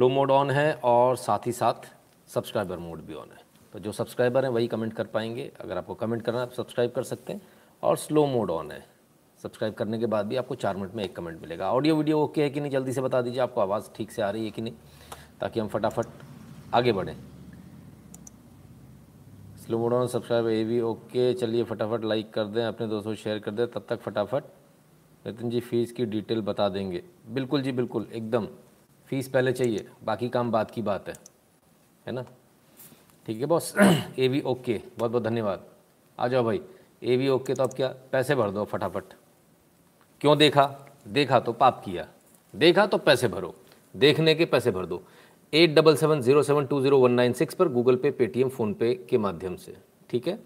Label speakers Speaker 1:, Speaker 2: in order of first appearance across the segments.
Speaker 1: Low mode on है और साथ ही साथ सब्सक्राइबर मोड भी ऑन है। तो जो सब्सक्राइबर हैं वही कमेंट कर पाएँगे। अगर आपको कमेंट करना है, आप सब्सक्राइब कर सकते हैं। और स्लो मोड ऑन है। सब्सक्राइब करने के बाद भी आपको चार मिनट में एक कमेंट मिलेगा। ऑडियो वीडियो ओके है कि नहीं? जल्दी से बता दीजिए, आपको आवाज़ ठीक से आ रही है कि नहीं? ताकि हम फटाफट आगे बढ़ें। स्लो मोड ऑन सब्सक्राइब ए भी ओके चलिए फटाफट लाइक कर दें, अपने दोस्तों शेयर कर दें। तब तक फटाफट नितिन जी फ़ीस की डिटेल बता देंगे। बिल्कुल जी, बिल्कुल, एकदम। फ़ीस पहले चाहिए, बाकी काम बात की बात है। है ना? ठीक है बॉस? ए वी ओके बहुत बहुत धन्यवाद। आ जाओ भाई। ए वी ओके तो अब क्या पैसे भर दो फटाफट। क्यों देखा? देखा तो पाप किया। देखा तो पैसे भरो। देखने के पैसे भर दो। Eight double seven zero seven two zero one nine six पर गूगल पे, पेटीएम, फ़ोनपे के माध्यम से। ठीक है?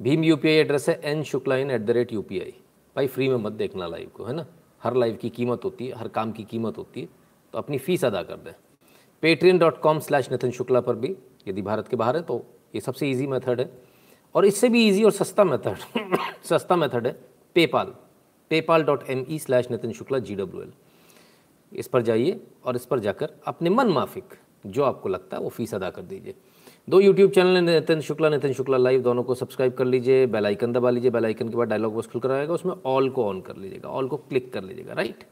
Speaker 1: भीम यू एड्रेस है N Shukla in at the rate U भाई फ्री में मत देखना लाइव को, है ना? हर लाइव की कीमत होती है, हर काम की कीमत होती है। तो अपनी फ़ीस अदा कर दें। Patreon dot com slash Nitin Shukla पर भी, यदि भारत के बाहर है तो ये सबसे ईजी मेथड है। और इससे भी ईजी और सस्ता मेथड सस्ता मेथड है PayPal PayPal dot M E slash Nitin Shukla G W L इस पर जाइए और इस पर जाकर अपने मन माफिक जो आपको लगता है वो फ़ीस अदा कर दीजिए। दो YouTube channel Nitin Shukla Nitin Shukla live दोनों को सब्सक्राइब कर लीजिए बेल आइकन दबा लीजिए बेल आइकन के बाद डायलॉग बॉक्स खुल कर आएगा, उसमें ऑल को ऑन कर लीजिएगा ऑल को क्लिक कर लीजिएगा राइट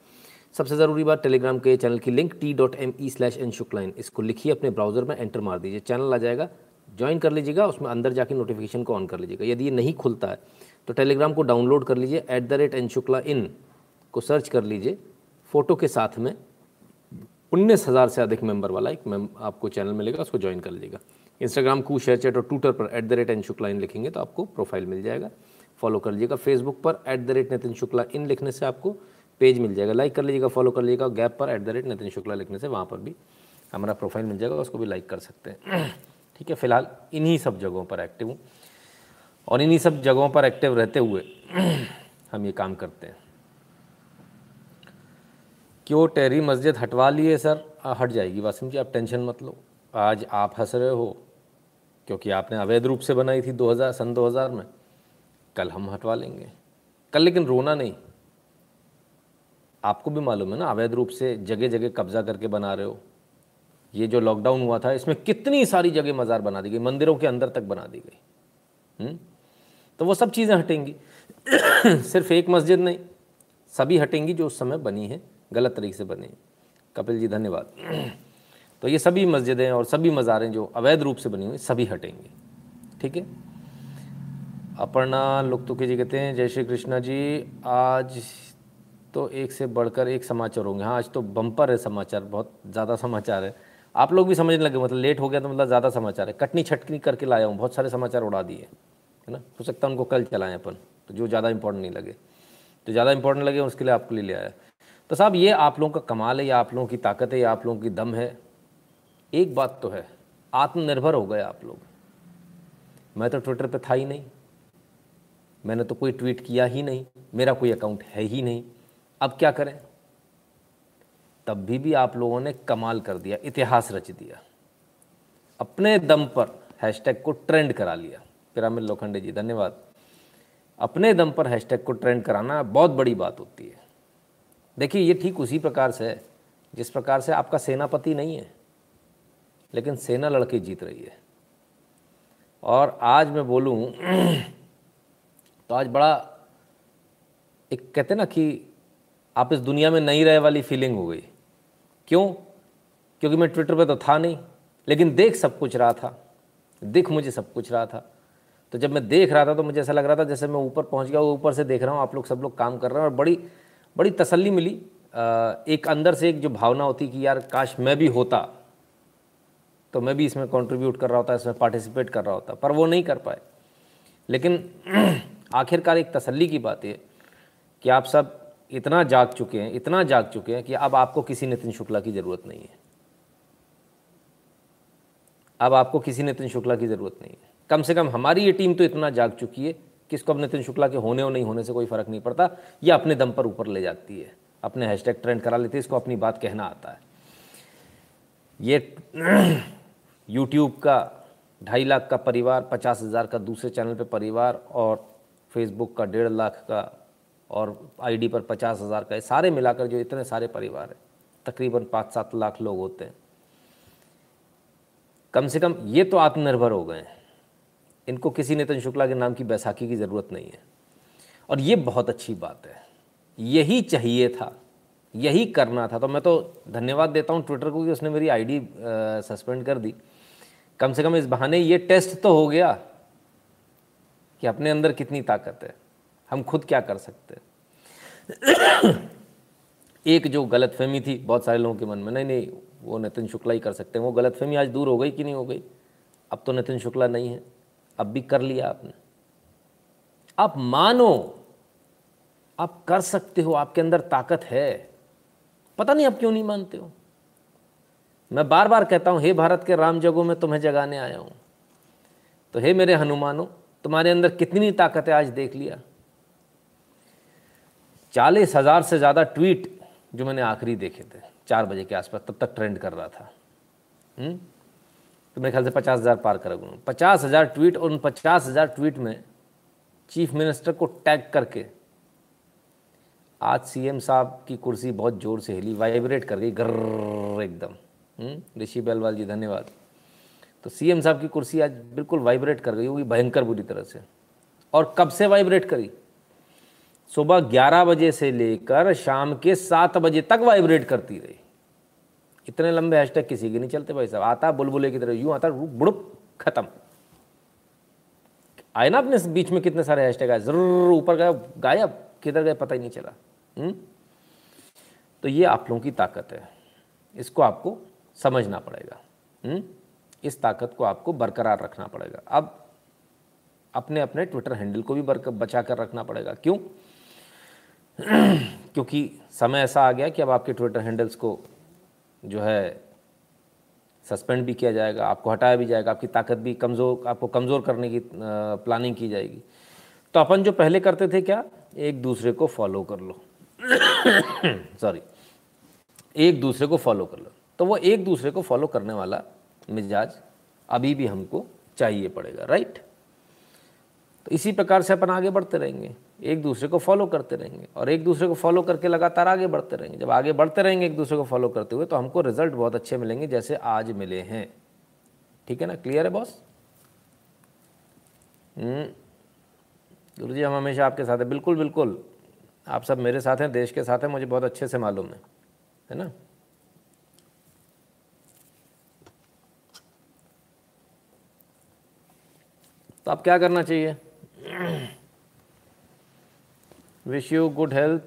Speaker 1: सबसे ज़रूरी बात टेलीग्राम के चैनल की link T dot M E slash N शुक्लाइन इसको लिखिए अपने ब्राउज़र में एंटर मार दीजिए। चैनल आ जाएगा ज्वाइन कर लीजिएगा, उसमें अंदर जाके नोटिफिकेशन को ऑन कर लीजिएगा। यदि ये नहीं खुलता है तो टेलीग्राम को डाउनलोड कर लीजिए at the rate N Shukla in को सर्च कर लीजिए। फ़ोटो के साथ में उन्नीस हज़ार से अधिक मेंबर वाला एक मेम आपको चैनल मिलेगा, उसको ज्वाइन कर लीजिएगा। इंस्टाग्राम कू शेयर चैट और ट्विटर पर at the rate N Shukla in लिखेंगे तो आपको प्रोफ़ाइल मिल जाएगा। फॉलो कर लीजिएगा। फेसबुक पर at the rate Nitin Shukla in लिखने से आपको पेज मिल जाएगा लाइक कर लीजिएगा फॉलो कर लीजिएगा गैप पर at the rate Nitin Shukla लिखने से वहाँ पर भी हमारा प्रोफ़ाइल मिल जाएगा उसको भी लाइक कर सकते हैं। ठीक है फ़िलहाल इन्हीं सब जगहों पर एक्टिव हूँ। और इन्हीं सब जगहों पर एक्टिव रहते हुए हम ये काम करते हैं। क्यों टेरी मस्जिद हटवा लिए सर? आ, हट जाएगी। वासिम जी आप टेंशन मत लो। आज आप हंस रहे हो क्योंकि आपने अवैध रूप से बनाई थी 2000 सन 2000 में। कल हम हटवा लेंगे। कल लेकिन रोना नहीं। आपको भी मालूम है ना, अवैध रूप से जगह जगह कब्जा करके बना रहे हो। ये जो लॉकडाउन हुआ था, इसमें कितनी सारी जगह मज़ार बना दी गई, मंदिरों के अंदर तक बना दी गई। हम्म? तो वो सब चीज़ें हटेंगी। सिर्फ़ एक मस्जिद नहीं, सभी हटेंगी जो उस समय बनी है, गलत तरीके से बनी कपिल जी, धन्यवाद। तो ये सभी मस्जिदें और सभी मज़ारें जो अवैध रूप से बनी हुई, सभी हटेंगे। ठीक है? अपर्णा लुकतुकी जी कहते हैं, जय श्री कृष्णा जी, आज तो एक से बढ़कर एक समाचार होंगे। हाँ आज तो बम्पर है समाचार, बहुत ज़्यादा समाचार है। आप लोग भी समझने लगे मतलब लेट हो गया तो मतलब ज़्यादा समाचार है। कटनी छटनी करके लाया हूँ, बहुत सारे समाचार उड़ा दिए, है ना? हो सकता है उनको कल चलाएँ अपन तो जो ज़्यादा इंपॉर्टेंट नहीं लगे। तो ज़्यादा इंपॉर्टेंट लगे, उसके लिए आपके लिए ले आया। तो साहब, ये आप लोगों का कमाल है, या आप लोगों की ताकत है, या आप लोगों की दम है। एक बात तो है, आत्मनिर्भर हो गए आप लोग। मैं तो ट्विटर पे था ही नहीं। मैंने तो कोई ट्वीट किया ही नहीं। मेरा कोई अकाउंट है ही नहीं। अब क्या करें? तब भी भी आप लोगों ने कमाल कर दिया, इतिहास रच दिया। अपने दम पर हैशटैग को ट्रेंड करा लिया। पिरामिड लोखंडे जी, धन्यवाद। अपने दम पर हैशटैग को ट्रेंड कराना बहुत बड़ी बात होती है। देखिए, ये ठीक उसी प्रकार से है, जिस प्रकार से आपका सेनापति नहीं है, लेकिन सेना लड़के जीत रही है। और आज मैं बोलूँ तो आज बड़ा, एक कहते ना कि आप इस दुनिया में नहीं रहे वाली फीलिंग हो गई। क्यों? क्योंकि मैं ट्विटर पे तो था नहीं, लेकिन देख सब कुछ रहा था। दिख मुझे सब कुछ रहा था। तो जब मैं देख रहा था तो मुझे ऐसा लग रहा था जैसे मैं ऊपर पहुँच गया ऊपर से देख रहा हूँ, आप लोग सब लोग काम कर रहे हैं और बड़ी बड़ी तसल्ली मिली। एक अंदर से एक जो भावना होती कि यार, काश मैं भी होता तो मैं भी इसमें कंट्रीब्यूट कर रहा होता, इसमें पार्टिसिपेट कर रहा होता, पर वो नहीं कर पाए। लेकिन आखिरकार एक तसल्ली की बात है कि आप सब इतना जाग चुके हैं, इतना जाग चुके हैं कि अब आपको किसी नितिन शुक्ला की ज़रूरत नहीं है। अब आपको किसी नितिन शुक्ला की ज़रूरत नहीं है। कम से कम हमारी ये टीम तो इतना जाग चुकी है कि इसको अब नितिन शुक्ला के होने और नहीं होने से कोई फ़र्क नहीं पड़ता, ये अपने दम पर ऊपर ले जाती है। अपने हैशटैग ट्रेंड करा लेती है, इसको अपनी बात कहना आता है। ये यूट्यूब का ढाई लाख का परिवार, पचास हज़ार का दूसरे चैनल पे परिवार और फेसबुक का डेढ़ लाख का और आईडी पर पचास हज़ार का सारे मिलाकर जो इतने सारे परिवार हैं, तकरीबन पाँच सात लाख लोग होते हैं। कम से कम ये तो आत्मनिर्भर हो गए हैं। इनको किसी नितिन शुक्ला के नाम की बैसाखी की ज़रूरत नहीं है। और ये बहुत अच्छी बात है। यही चाहिए था, यही करना था। तो मैं तो धन्यवाद देता हूँ ट्विटर को कि उसने मेरी आईडी सस्पेंड कर दी। कम से कम इस बहाने ये टेस्ट तो हो गया कि अपने अंदर कितनी ताकत है। हम खुद क्या कर सकते एक जो गलत फहमी थी, बहुत सारे लोगों के मन में, नहीं नहीं, वो नितिन शुक्ला ही कर सकते हैं। वो गलत फहमी आज दूर हो गई कि नहीं हो गई? अब तो नितिन शुक्ला नहीं है, अब भी कर लिया आपने। आप मानो, आप कर सकते हो, आपके अंदर ताकत है। पता नहीं आप क्यों नहीं मानते हो? मैं बार बार कहता हूँ, हे भारत के राम जगो, में तुम्हें जगाने आया हूँ। तो हे मेरे हनुमानो, तुम्हारे अंदर कितनी ताकत है आज देख लिया? चालीस हज़ार से ज़्यादा ट्वीट जो मैंने आखिरी देखे थे, चार बजे के आसपास, तब तक ट्रेंड कर रहा था हुँ? हम्म? तो मेरे ख्याल से पचास हज़ार पार करोगे पचास हज़ार ट्वीट और उन पचास हज़ार ट्वीट में चीफ मिनिस्टर को टैग करके आज सीएम साहब की कुर्सी बहुत ज़ोर से हिली वाइब्रेट कर गई, गर्र एकदम हम्म? ऋषि बेलवाल जी, धन्यवाद तो सीएम साहब की कुर्सी आज बिल्कुल वाइब्रेट कर गई होगी, भयंकर बुरी तरह से और कब से वाइब्रेट करी सुबह 11 बजे से लेकर शाम के 7 बजे तक वाइब्रेट करती रही इतने लंबे हैशटैग किसी के नहीं चलते भाई साहब आता बुलबुले की तरह, यूँ आता बुड़ुप, खत्म आए ना अपने बीच में कितने सारे हैशटैग आए ज़रूर, ऊपर गया, गायब, किधर गए, पता ही नहीं चला हुँ? हम्म? तो ये आप लोगों की ताकत है इसको आपको समझना पड़ेगा हुँ? हम्म? इस ताकत को आपको बरकरार रखना पड़ेगा अब अपने अपने ट्विटर हैंडल को भी बचा कर रखना पड़ेगा क्यों क्योंकि समय ऐसा आ गया कि अब आपके ट्विटर हैंडल्स को जो है सस्पेंड भी किया जाएगा, आपको हटाया भी जाएगा, आपकी ताकत भी कमज़ोर, आपको कमज़ोर करने की प्लानिंग की जाएगी। तो अपन जो पहले करते थे क्या? एक दूसरे को फॉलो कर लो। सॉरी एक दूसरे को फॉलो कर लो। तो वो एक दूसरे को फॉलो करने वाला मिजाज अभी भी हमको चाहिए पड़ेगा राइट तो इसी प्रकार से अपन आगे बढ़ते रहेंगे। एक दूसरे को फॉलो करते रहेंगे और एक दूसरे को फॉलो करके लगातार आगे बढ़ते रहेंगे। जब आगे बढ़ते रहेंगे एक दूसरे को फॉलो करते हुए तो हमको रिज़ल्ट बहुत अच्छे मिलेंगे, जैसे आज मिले हैं। ठीक है ना? क्लियर है बॉस हम्म। गुरु जी हम हमेशा आपके साथ हैं। बिल्कुल बिल्कुल। आप सब मेरे साथ हैं, देश के साथ हैं, मुझे बहुत अच्छे से मालूम है। है ना? तो आप क्या करना चाहिए? Wish you good health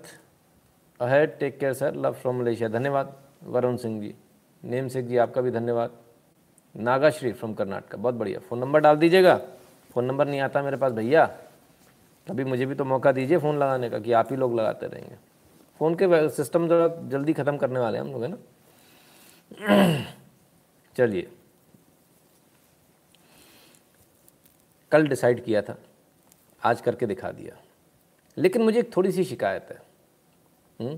Speaker 1: ahead take care sir love from Malaysia धन्यवाद वरुण सिंह जी. नेम सिंह जी, आपका भी धन्यवाद. नागाश्री फ्रॉम कर्नाटक बहुत बढ़िया. फ़ोन नंबर डाल दीजिएगा. फ़ोन नंबर नहीं आता मेरे पास, भैया. अभी मुझे भी तो मौका दीजिए फ़ोन लगाने का कि आप ही लोग लगाते रहेंगे. फ़ोन के सिस्टम ज़रा जल्दी ख़त्म करने वाले हैं हम लोग, है ना? चलिए. कल डिसाइड किया था. आज करके दिखा दिया. लेकिन मुझे एक थोड़ी सी शिकायत है।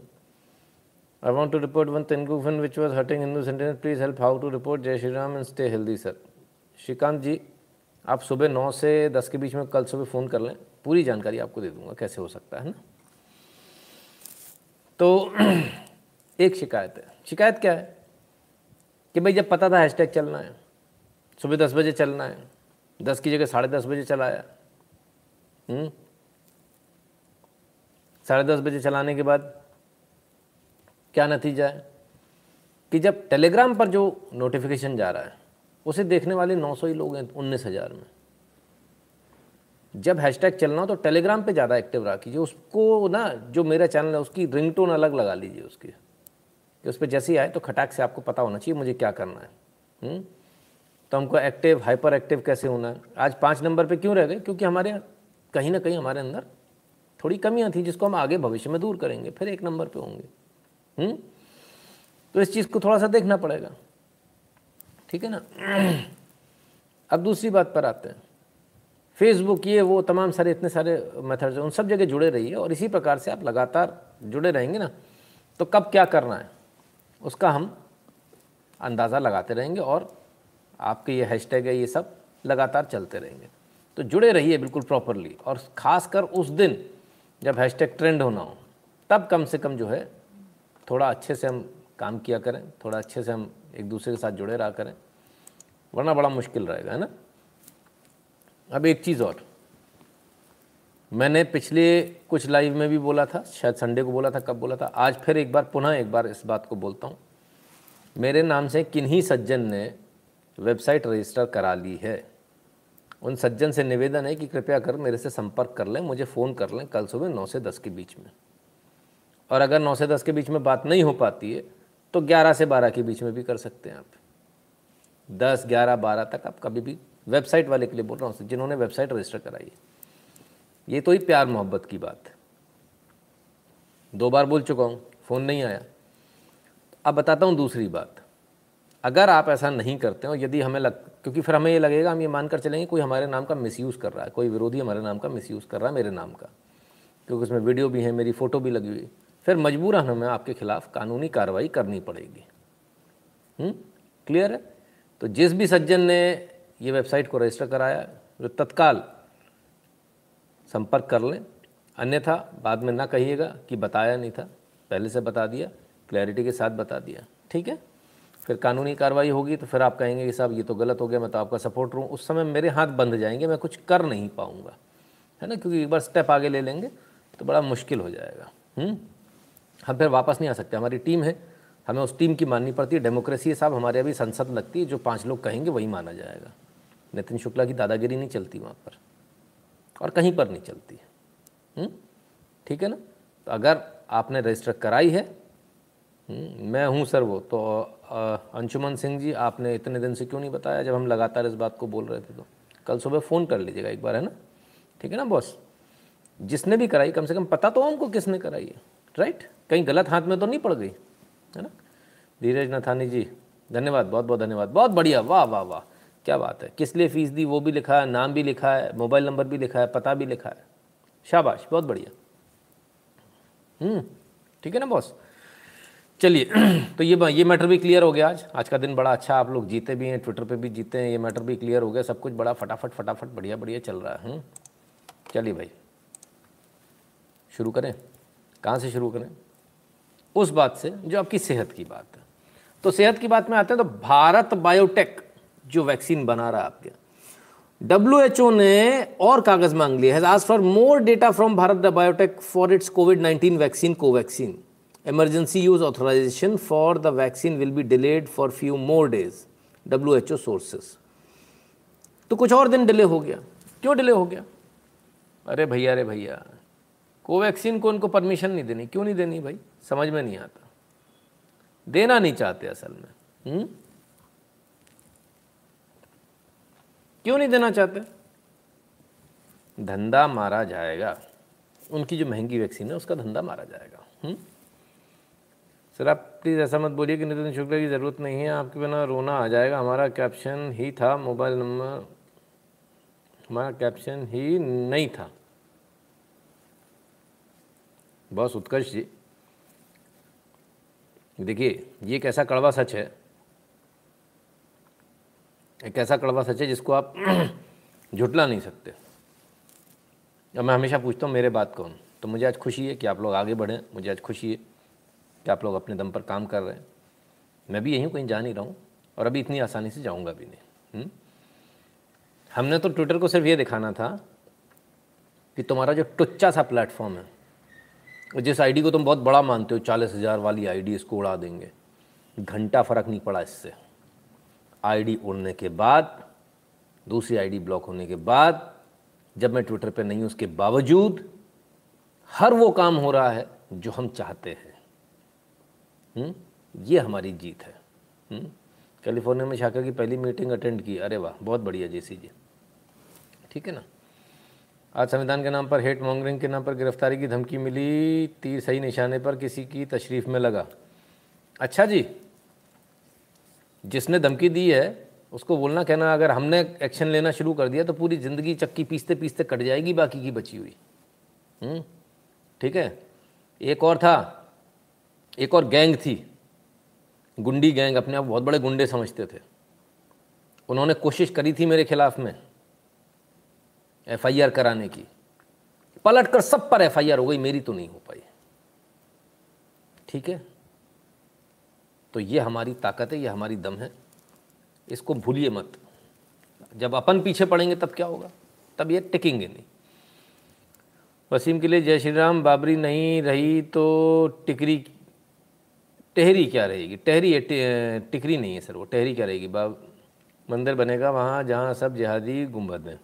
Speaker 1: I want to report one Telugu which was hurting Hindu sentence please help how to report जय Shri Ram and stay healthy sir Shrikant ji आप सुबह नौ से दस के बीच में कल सुबह फ़ोन कर लें। पूरी जानकारी आपको दे दूँगा कैसे हो सकता है ना? तो एक शिकायत है। शिकायत क्या है? कि भाई जब पता था हैशटैग चलना है, सुबह दस बजे चलना है, दस की जगह साढ़े दस बजे चलाया हम्म? साढ़े दस बजे चलाने के बाद क्या नतीजा है? कि जब टेलीग्राम पर जो नोटिफिकेशन जा रहा है, उसे देखने वाले 900 ही लोग हैं, उन्नीस हज़ार में। जब हैशटैग चलना हो तो टेलीग्राम पे ज़्यादा एक्टिव रहा कीजिए उसको ना, जो मेरा चैनल है, उसकी रिंगटोन अलग लगा लीजिए उसकी। कि उस पर जैसे ही आए तो खटाक से आपको पता होना चाहिए, मुझे क्या करना है। हुँ? हम्म? तो हमको एक्टिव हाइपर एक्टिव कैसे होना है? आज पाँच नंबर पे क्यों रह गए? क्योंकि हमारे कहीं ना कहीं हमारे अंदर थोड़ी कमियाँ थी जिसको हम आगे भविष्य में दूर करेंगे, फिर एक नंबर पे होंगे हुँ? हम्म? तो इस चीज़ को थोड़ा सा देखना पड़ेगा ठीक है ना अब दूसरी बात पर आते हैं फेसबुक ये, वो तमाम सारे, इतने सारे मेथड्स उन सब जगह जुड़े रहिए और इसी प्रकार से आप लगातार जुड़े रहेंगे ना तो कब क्या करना है, उसका हम अंदाज़ा लगाते रहेंगे और आपके ये हैशटैग है, ये सब लगातार चलते रहेंगे तो जुड़े रहिए बिल्कुल प्रॉपरली और ख़ासकर उस दिन जब हैशटैग ट्रेंड होना हो, तब कम से कम जो है, थोड़ा अच्छे से हम काम किया करें, थोड़ा अच्छे से हम एक दूसरे के साथ जुड़े रहा करें, वरना बड़ा मुश्किल रहेगा, है ना? अब एक चीज़ और, मैंने पिछले कुछ लाइव में भी बोला था, शायद संडे को बोला था, कब बोला था, आज फिर एक बार, पुनः एक बार इस बात को बोलता हूँ। मेरे नाम से किन्हीं सज्जन ने वेबसाइट रजिस्टर करा ली है। उन सज्जन से निवेदन है कि कृपया कर मेरे से संपर्क कर लें, मुझे फ़ोन कर लें कल सुबह नौ से दस के बीच में। और अगर नौ से दस के बीच में बात नहीं हो पाती है तो ग्यारह से बारह के बीच में भी कर सकते हैं आप। दस, ग्यारह, बारह तक आप कभी भी वेबसाइट वाले के लिए बोल रहा हूँ, जिन्होंने वेबसाइट रजिस्टर कराई है। ये तो ही प्यार मोहब्बत की बात है। दो बार बोल चुका हूँ, फ़ोन नहीं आया। अब बताता हूँ दूसरी बात। अगर आप ऐसा नहीं करते हो, यदि हमें लग क्योंकि फिर हमें ये लगेगा, हम ये मानकर चलेंगे, कोई हमारे नाम का मिसयूज़ कर रहा है, कोई विरोधी हमारे नाम का मिसयूज़ कर रहा है, मेरे नाम का। क्योंकि उसमें वीडियो भी है, मेरी फ़ोटो भी लगी हुई। फिर मजबूरन हमें आपके खिलाफ़ कानूनी कार्रवाई करनी पड़ेगी। क्लियर हम्म? है? तो जिस भी सज्जन ने ये वेबसाइट को रजिस्टर कराया वो तत्काल संपर्क कर लें, अन्यथा बाद में ना कहिएगा कि बताया नहीं था, पहले से बता दिया क्लैरिटी के साथ बता दिया। ठीक है? फिर कानूनी कार्रवाई होगी तो फिर आप कहेंगे कि साहब, ये तो गलत हो गया, मैं तो आपका सपोर्ट रहूँ उस समय मेरे हाथ बंध जाएँगे, मैं कुछ कर नहीं पाऊँगा। है ना? क्योंकि एक बार स्टेप आगे ले लेंगे तो बड़ा मुश्किल हो जाएगा। हम्म? हम फिर वापस नहीं आ सकते। हमारी टीम है, हमें उस टीम की माननी पड़ती है। डेमोक्रेसी है साहब, हमारे अभी संसद लगती है, जो पाँच लोग कहेंगे वही माना जाएगा। नितिन शुक्ला की दादागिरी नहीं चलती वहाँ पर, और कहीं पर नहीं चलती। हम्म? ठीक है ना? तो अगर आपने रजिस्टर कराई है मैं हूँ सर वो तो अंशुमन सिंह जी आपने इतने दिन से क्यों नहीं बताया? जब हम लगातार इस बात को बोल रहे थे तो। कल सुबह फ़ोन कर लीजिएगा एक बार है ना? ठीक है ना बॉस? जिसने भी कराई कम से कम पता तो हमको किसने कराई है राइट? कहीं गलत हाथ में तो नहीं पड़ गई है ना? धीरज नथानी जी धन्यवाद बहुत बहुत धन्यवाद बहुत बढ़िया वाह वाह वाह क्या बात है। किस लिए फ़ीस दी वो भी लिखा है नाम भी लिखा है मोबाइल नंबर भी लिखा है पता भी लिखा है। शाबाश बहुत बढ़िया। हम्म, ठीक है ना बॉस? चलिए तो ये ये मैटर भी क्लियर हो गया आज। आज का दिन बड़ा अच्छा आप लोग जीते भी हैं ट्विटर पे भी जीते हैं, ये मैटर भी क्लियर हो गया, सब कुछ बड़ा फटाफट फटाफट बढ़िया बढ़िया चल रहा है हम्म। चलिए भाई, शुरू करें। कहाँ से शुरू करें? उस बात से, जो आपकी सेहत की बात है। तो सेहत की बात में आते हैं तो भारत बायोटेक जो वैक्सीन बना रहा है आपके। डब्ल्यू एच ओ ने और कागज़ मांग लिया है। आज for more data from Bharat Biotech for its Covid nineteen vaccine Covaxin emergency use authorization for the vaccine will be delayed for few more days WHO sources. तो कुछ और दिन डिले हो गया। क्यों डिले हो गया? अरे भैया अरे भैया, कोवैक्सीन को उनको परमिशन नहीं देनी। क्यों नहीं देनी भाई? समझ में नहीं आता। देना नहीं चाहते असल में। हुँ? क्यों नहीं देना चाहते? धंधा मारा जाएगा। उनकी जो महँगी वैक्सीन है, उसका धंधा मारा जाएगा। हुँ? सर आप प्लीज़ ऐसा मत बोलिए कि नितिन शुक्ला की ज़रूरत नहीं है, आपके बिना रोना आ जाएगा। हमारा कैप्शन ही था मोबाइल नंबर हमारा कैप्शन ही नहीं था। बस उत्कर्ष जी, देखिए, ये एक ऐसा कड़वा सच है, एक ऐसा कड़वा सच है जिसको आप झुटला नहीं सकते। अब मैं हमेशा पूछता हूँ, मेरे बात कौन? तो मुझे आज खुशी है कि आप लोग आगे बढ़ें, मुझे आज खुशी है। कि आप लोग अपने दम पर काम कर रहे हैं मैं भी यहीं कहीं जा नहीं रहा हूँ और अभी इतनी आसानी से जाऊँगा भी नहीं? हम्म? हमने तो ट्विटर को सिर्फ़ ये दिखाना था कि तुम्हारा जो टुच्चा सा प्लेटफॉर्म है, जिस आईडी को तुम बहुत बड़ा मानते हो, चालीस हज़ार वाली आईडी इसको उड़ा देंगे घंटा फ़र्क नहीं पड़ा इससे आईडी उड़ने के बाद, दूसरी आईडी ब्लॉक होने के बाद, जब मैं ट्विटर पे नहीं हूँ, उसके बावजूद हर वो काम हो रहा है जो हम चाहते हैं हम्म? ये हमारी जीत है। हम्म? कैलिफ़ोर्निया में शाखा की पहली मीटिंग अटेंड की। अरे वाह, बहुत बढ़िया जेसी जी। ठीक है ना? आज संविधान के नाम पर, हेट मॉन्गरिंग के नाम पर गिरफ्तारी की धमकी मिली। तीर सही निशाने पर किसी की तशरीफ़ में लगा। अच्छा जी, जिसने धमकी दी है, उसको बोलना कहना, अगर हमने एक्शन लेना शुरू कर दिया तो पूरी ज़िंदगी चक्की पीसते पीसते कट जाएगी, बाकी की बची हुई। हम्म? ठीक है? एक और था एक और गैंग थी, गुंडी गैंग, अपने आप बहुत बड़े गुंडे समझते थे। उन्होंने कोशिश करी थी मेरे खिलाफ में, एफआईआर कराने की। पलट कर सब पर एफआईआर हो गई, मेरी तो नहीं हो पाई। ठीक है? तो ये हमारी ताकत है, ये हमारी दम है। इसको भूलिए मत। जब अपन पीछे पड़ेंगे, तब क्या होगा? तब ये टिकेंगे नहीं। वसीम के लिए जय श्री राम, बाबरी नहीं रही तो टिकरी टहरी क्या रहेगी? टहरी टिकरी नहीं है सर वो, टहरी क्या रहेगी? बाब, मंदिर बनेगा वहाँ जहाँ सब जिहादी गुंबद हैं।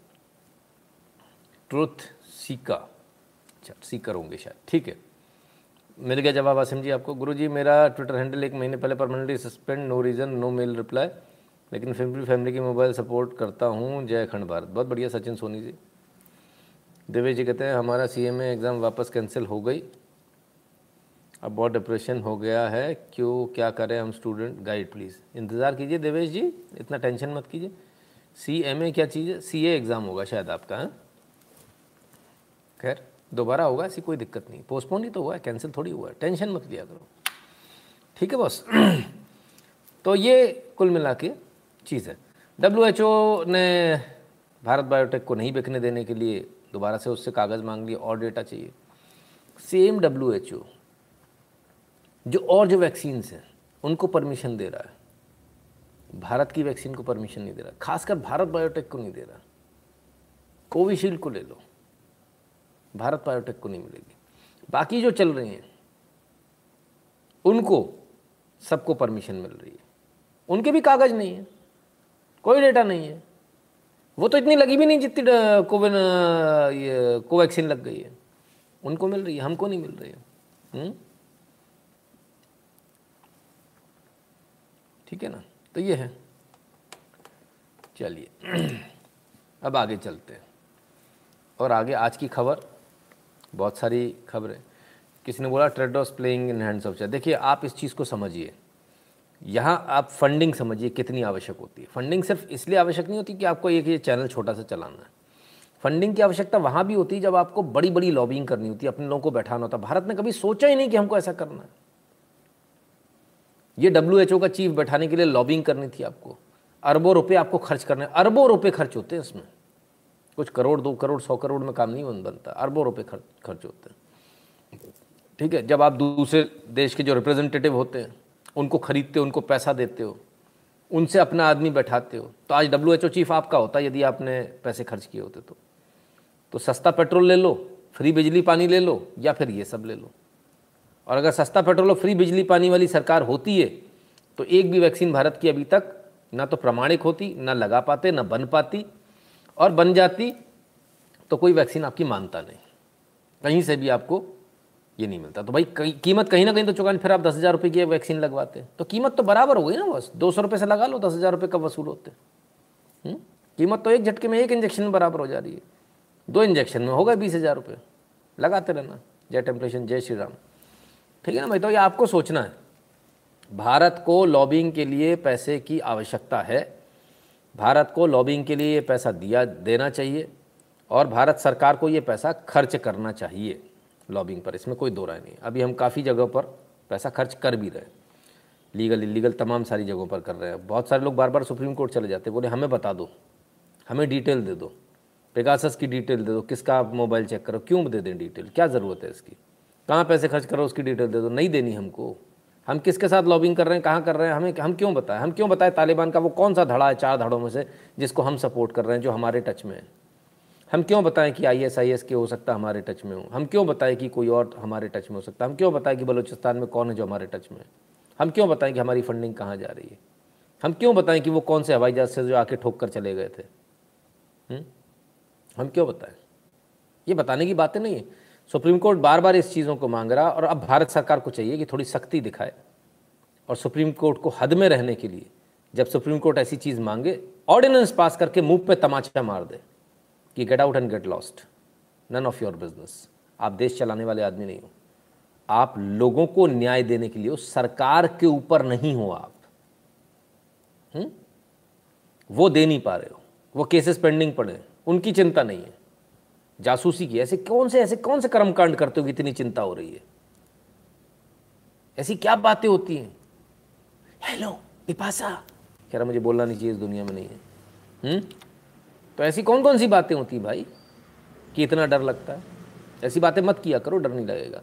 Speaker 1: ट्रुथ, सीका। अच्छा सीकर होंगे शायद, ठीक है। मिल गया जवाब आसिम जी आपको। गुरु जी मेरा ट्विटर हैंडल एक महीने पहले permanently suspend no reason no mail reply लेकिन फ़िल्म फैमिली की मोबाइल सपोर्ट करता हूँ। जय खंड भारत। बहुत बढ़िया सचिन सोनी जी। देवेश जी कहते हैं, हमारा सी एग्ज़ाम वापस कैंसिल हो गई। अब बहुत डिप्रेशन हो गया है। क्यों? क्या करें हम स्टूडेंट गाइड प्लीज़ इंतज़ार कीजिए देवेश जी। इतना टेंशन मत कीजिए। सी एम ए क्या चीज़ है? सी ए एग्ज़ाम होगा शायद आपका, है? खैर, दोबारा होगा, ऐसी कोई दिक्कत नहीं। पोस्टपोन ही तो हुआ है कैंसिल थोड़ी हुआ है। टेंशन मत लिया करो। ठीक है बॉस तो ये कुल मिला के चीज़ है। डब्ल्यू एच ओ ने भारत बायोटेक को नहीं बिकने देने के लिए दोबारा से उससे कागज़ मांग लिए, और डेटा चाहिए। सेम डब्ल्यूएचओ जो और जो वैक्सीन्स हैं, उनको परमिशन दे रहा है। भारत की वैक्सीन को परमिशन नहीं दे रहा। खासकर भारत बायोटेक को नहीं दे रहा। कोविशील्ड को ले लो। भारत बायोटेक को नहीं मिलेगी। बाकी जो चल रही हैं, उनको सबको परमिशन मिल रही है। उनके भी कागज़ नहीं है। कोई डेटा नहीं है। वो तो इतनी लगी भी नहीं जितनी कोविन ये कोवैक्सीन लग गई है। उनको मिल रही है, हमको नहीं मिल रही है। हम्म? ठीक है ना? तो ये है। चलिए। अब आगे चलते हैं। और आगे आज की खबर, बहुत सारी खबरें। किसी ने बोला Tedros playing in hands of China देखिए, आप इस चीज़ को समझिए। यहाँ आप फंडिंग समझिए, कितनी आवश्यक होती है। फंडिंग सिर्फ़ इसलिए आवश्यक नहीं होती कि आपको एक ये चैनल छोटा सा चलाना है। फंडिंग की आवश्यकता वहाँ भी होती है जब आपको बड़ी बड़ी लॉबिंग करनी होती है, अपने लोगों को बैठाना होता है। भारत ने कभी सोचा ही नहीं कि हमको ऐसा करना है। ये डब्ल्यूएचओ का चीफ बैठाने के लिए लॉबिंग करनी थी आपको। अरबों रुपए आपको खर्च करने, अरबों रुपए खर्च होते हैं इसमें। कुछ करोड़, दो करोड़, सौ करोड़ में काम नहीं बनता। अरबों रुपए खर्च खर्च होते हैं। ठीक है, जब आप दूसरे देश के जो रिप्रेजेंटेटिव होते हैं, उनको खरीदते हो, उनको पैसा देते हो, उनसे अपना आदमी बैठाते हो तो आज WHO चीफ आपका होता यदि आपने पैसे खर्च किए होते तो। तो सस्ता पेट्रोल ले लो, फ्री बिजली पानी ले लो, या फिर ये सब ले लो। और अगर सस्ता पेट्रोल और फ्री बिजली पानी वाली सरकार होती है तो एक भी वैक्सीन भारत की अभी तक ना तो प्रमाणिक होती, ना लगा पाते, ना बन पाती। और बन जाती तो कोई वैक्सीन आपकी मानता नहीं। कहीं से भी आपको ये नहीं मिलता। तो भाई कीमत कहीं ना कहीं तो चुकानी, फिर आप दस हज़ार रुपये की वैक्सीन लगवाते तो कीमत तो बराबर हो गई ना बस। दो सौ रुपये से लगा लो, दस हज़ार रुपये कब वसूल होते हम्म? कीमत तो एक झटके में एक इंजेक्शन बराबर हो जा रही है। दो इंजेक्शन में होगा बीस हज़ार रुपये लगाते रहना। जय टेम्परेशन जय श्री राम। ठीक है ना भाई? तो ये आपको सोचना है। भारत को लॉबिंग के लिए पैसे की आवश्यकता है। भारत को लॉबिंग के लिए ये पैसा दिया, देना चाहिए और भारत सरकार को ये पैसा खर्च करना चाहिए लॉबिंग पर। इसमें कोई दो राय नहीं अभी हम काफ़ी जगह पर पैसा खर्च कर भी रहे लीगल इलीगल तमाम सारी जगहों पर कर रहे हैं। बहुत सारे लोग बार बार सुप्रीम कोर्ट चले जाते हैं। बोले, हमें बता दो। हमें डिटेल दे दो। पेगासस की डिटेल दे दो। किसका आप मोबाइल चेक करो? क्यों दे दें डिटेल क्या ज़रूरत है इसकी? कहाँ पैसे खर्च करो उसकी डिटेल दे दो। नहीं देनी हमको। हम किसके साथ लॉबिंग कर रहे हैं, कहाँ कर रहे हैं, हमें हम क्यों बताएँ? हम क्यों बताएँ तालिबान का वो कौन सा धड़ा है चार धड़ों में से, जिसको हम सपोर्ट कर रहे हैं, जो हमारे टच में है? हम क्यों बताएँ कि आई एस आई एस के हो सकता हमारे टच में हो? हम क्यों बताएँ कि कोई और हमारे टच में हो सकता है? हम क्यों बताएँ कि बलूचिस्तान में कौन है जो हमारे टच में है? हम क्यों बताएँ कि हमारी फंडिंग कहाँ जा रही है? हम क्यों बताएँ कि वो कौन से हवाई जहाज़ से जो आके ठोक कर चले गए थे? हम्म? हम क्यों बताएँ? ये बताने की बातें नहीं है। सुप्रीम कोर्ट बार बार इस चीज़ों को मांग रहा और अब भारत सरकार को चाहिए कि थोड़ी सख्ती दिखाए और सुप्रीम कोर्ट को हद में रहने के लिए जब सुप्रीम कोर्ट ऐसी चीज़ मांगे ऑर्डिनेंस पास करके मुँह पे तमाचा मार दे कि get out and get lost none of your business आप देश चलाने वाले आदमी नहीं हो। आप लोगों को न्याय देने के लिए हो सरकार के ऊपर नहीं हो आप। हुँ? हम्म? वो दे नहीं पा रहे हो। वो केसेस पेंडिंग पड़े उनकी चिंता नहीं है। जासूसी की, ऐसे कौन से, ऐसे कौन से कर्मकांड करते हो कि इतनी चिंता हो रही है? ऐसी क्या बातें होती हैं? हेलो पिपासा। कह रहा, मुझे बोलना नहीं चाहिए इस दुनिया में नहीं है। हुँ? हम्म? तो ऐसी कौन कौन सी बातें होती भाई कि इतना डर लगता है? ऐसी बातें मत किया करो, डर नहीं लगेगा।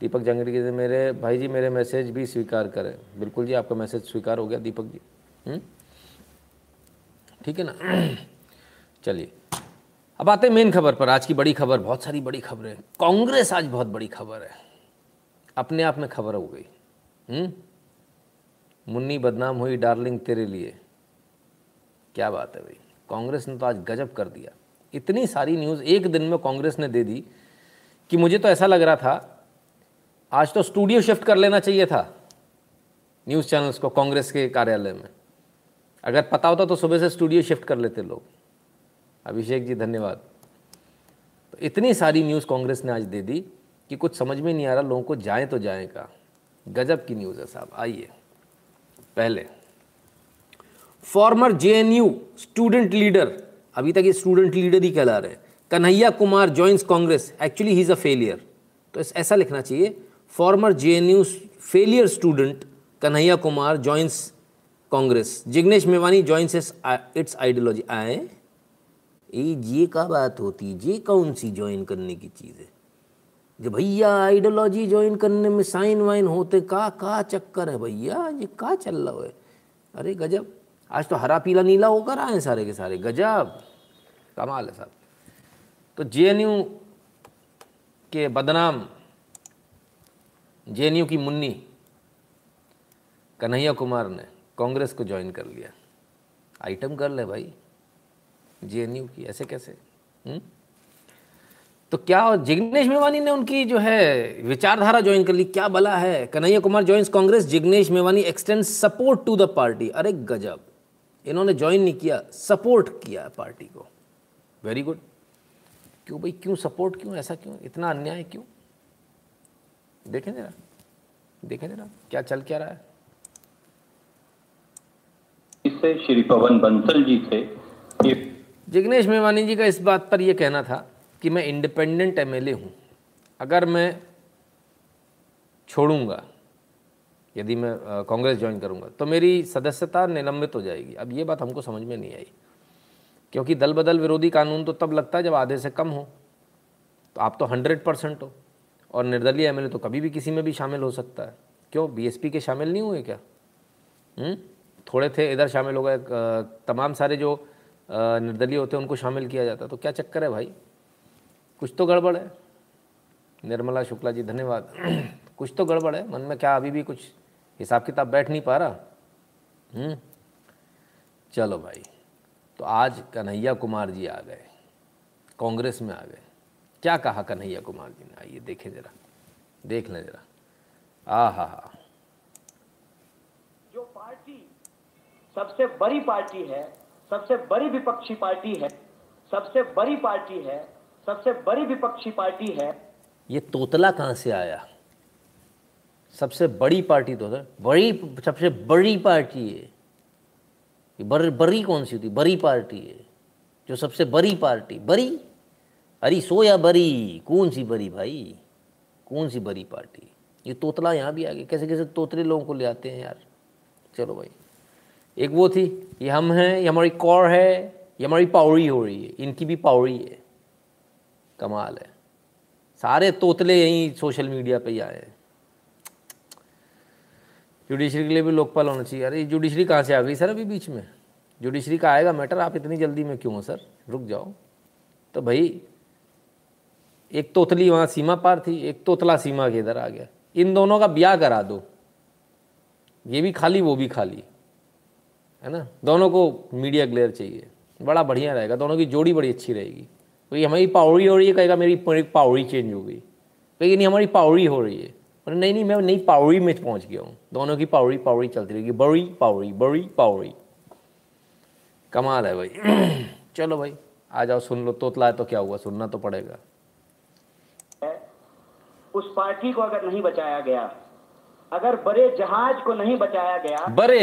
Speaker 1: दीपक जंगड़ी के मेरे भाई जी, मेरे मैसेज भी स्वीकार करें। बिल्कुल जी, आपका मैसेज स्वीकार हो गया दीपक जी। हम्म? ठीक है ना? चलिए। अब आते हैं मेन खबर पर। आज की बड़ी खबर, बहुत सारी बड़ी खबरें। कांग्रेस आज बहुत बड़ी खबर है। अपने आप में खबर हो गई। हम्म? मुन्नी बदनाम हुई, डार्लिंग तेरे लिए। क्या बात है भाई। कांग्रेस ने तो आज गजब कर दिया। इतनी सारी न्यूज़ एक दिन में कांग्रेस ने दे दी कि मुझे तो ऐसा लग रहा था, आज तो स्टूडियो शिफ्ट कर लेना चाहिए था न्यूज़ चैनल्स को कांग्रेस के कार्यालय में। अगर पता होता तो सुबह से स्टूडियो शिफ्ट कर लेते लोग। अभिषेक जी, धन्यवाद। तो इतनी सारी न्यूज़ कांग्रेस ने आज दे दी कि कुछ समझ में नहीं आ रहा, लोगों को जाए तो जाए का। गजब की न्यूज़ है साहब, आइए। पहले फॉर्मर जेएनयू स्टूडेंट लीडर अभी तक ये स्टूडेंट लीडर ही कहला रहे हैं। Kanhaiya Kumar joins Congress actually he is a failure तो ऐसा लिखना चाहिए former JNU failure student Kanhaiya Kumar joins Congress. Jignesh Mevani joins its ideology आए। ये ये का बात होती? है ये कौन सी ज्वाइन करने की चीज़ है? जो भैया आइडियोलॉजी ज्वाइन करने में साइन वाइन होते का का चक्कर है भैया? ये का चल रहा है? अरे गजब। आज तो हरा पीला नीला होकर आए सारे के सारे। गजब। कमाल है साहब तो जेएनयू के बदनाम, जेएनयू की मुन्नी, कन्हैया कुमार ने कांग्रेस को ज्वाइन कर लिया। आइटम कर ले भाई। जे की, ऐसे कैसे? हम्म? तो क्या जिग्नेश मेवानी ने उनकी जो है विचारधारा ज्वाइन कर ली? क्या बला है? Kanhaiya Kumar joins Congress, Jignesh Mevani extend support to the party अरे गजब। इन्होंने ज्वाइन नहीं किया सपोर्ट किया पार्टी को। वेरी गुड क्यों भाई? क्यों सपोर्ट क्यों? ऐसा क्यों? इतना अन्याय क्यों? देखें जरा। देखें जरा। क्या चल क्या रहा है?
Speaker 2: इससे श्री पवन बंसल जी से
Speaker 1: जिग्नेश मेवानी जी का इस बात पर यह कहना था कि मैं इंडिपेंडेंट एमएलए हूँ। अगर मैं छोड़ूँगा, यदि मैं कांग्रेस ज्वाइन करूँगा तो मेरी सदस्यता निलंबित हो जाएगी। अब ये बात हमको समझ में नहीं आई। क्योंकि दल बदल विरोधी कानून तो तब लगता है जब आधे से कम हो। तो आप तो हंड्रेड परसेंट हो। और निर्दलीय एमएलए तो कभी भी किसी में भी शामिल हो सकता है। क्यों? बीएसपी के शामिल नहीं हुए क्या? हुँ? हम्म? थोड़े थे, इधर शामिल हो गए तमाम सारे जो निर्दलीय होते हैं, उनको शामिल किया जाता तो क्या चक्कर है भाई? कुछ तो गड़बड़ है। निर्मला शुक्ला जी, धन्यवाद। कुछ तो गड़बड़ है। मन में क्या अभी भी कुछ हिसाब किताब बैठ नहीं पा रहा? हम्म? चलो भाई तो आज कन्हैया कुमार जी आ गए। कांग्रेस में आ गए। क्या कहा कन्हैया कुमार जी ने? आइए, देखें जरा। देख लें जरा। आ हा हा।
Speaker 3: जो पार्टी, सबसे बड़ी पार्टी है सबसे बड़ी विपक्षी पार्टी है, सबसे बड़ी पार्टी है, सबसे बड़ी विपक्षी पार्टी है।
Speaker 1: ये तोतला कहाँ से आया? सबसे बड़ी पार्टी तो सर बड़ी, सबसे बड़ी पार्टी है बर बड़ी कौन सी होती? बड़ी पार्टी है जो सबसे बड़ी पार्टी बड़ी अरे सो या बड़ी कौन सी बड़ी भाई? कौन सी बड़ी पार्टी? ये तोतला यहाँ भी आ गया कैसे कैसे तोतले लोगों को ले आते हैं यार? चलो भाई। एक वो थी, ये हम हैं, ये हमारी कौर है, ये हमारी पावरी हो रही है, इनकी भी पावरी है कमाल है। सारे तोतले यहीं सोशल मीडिया पे ही आए हैं। जुडिशरी के लिए भी लोकपाल होना चाहिए। अरे जुडिशरी कहाँ से आ गई, सर, अभी बीच में? जुडिशरी का आएगा मैटर आप इतनी जल्दी में क्यों हो, सर? रुक जाओ। तो भाई, एक तोतली वहाँ सीमा पार थी, एक तोतला सीमा के इधर आ गया। इन दोनों का ब्याह करा दो। ये भी खाली, वो भी खाली। है ना? दोनों को मीडिया ग्लेयर चाहिए। बड़ा बढ़िया रहेगा। दोनों की जोड़ी बड़ी अच्छी रहेगी। ये हमारी पावरी हो रही है कहेगा मेरी पावरी चेंज हो गई। कहेगी नहीं हमारी पावरी हो रही है। और नहीं नहीं मैं नई पावरी में पहुँच गया हूँ। दोनों की पावरी पावरी चलती रहेगी। बड़ी पावरी बड़ी पावरी कमाल है भाई। चलो भाई आ जाओ सुन लो। तोतला है तो क्या हुआ? सुनना तो पड़ेगा।
Speaker 3: उस पार्टी को अगर नहीं बचाया गया अगर बड़े जहाज़ को नहीं बचाया गया
Speaker 1: बड़े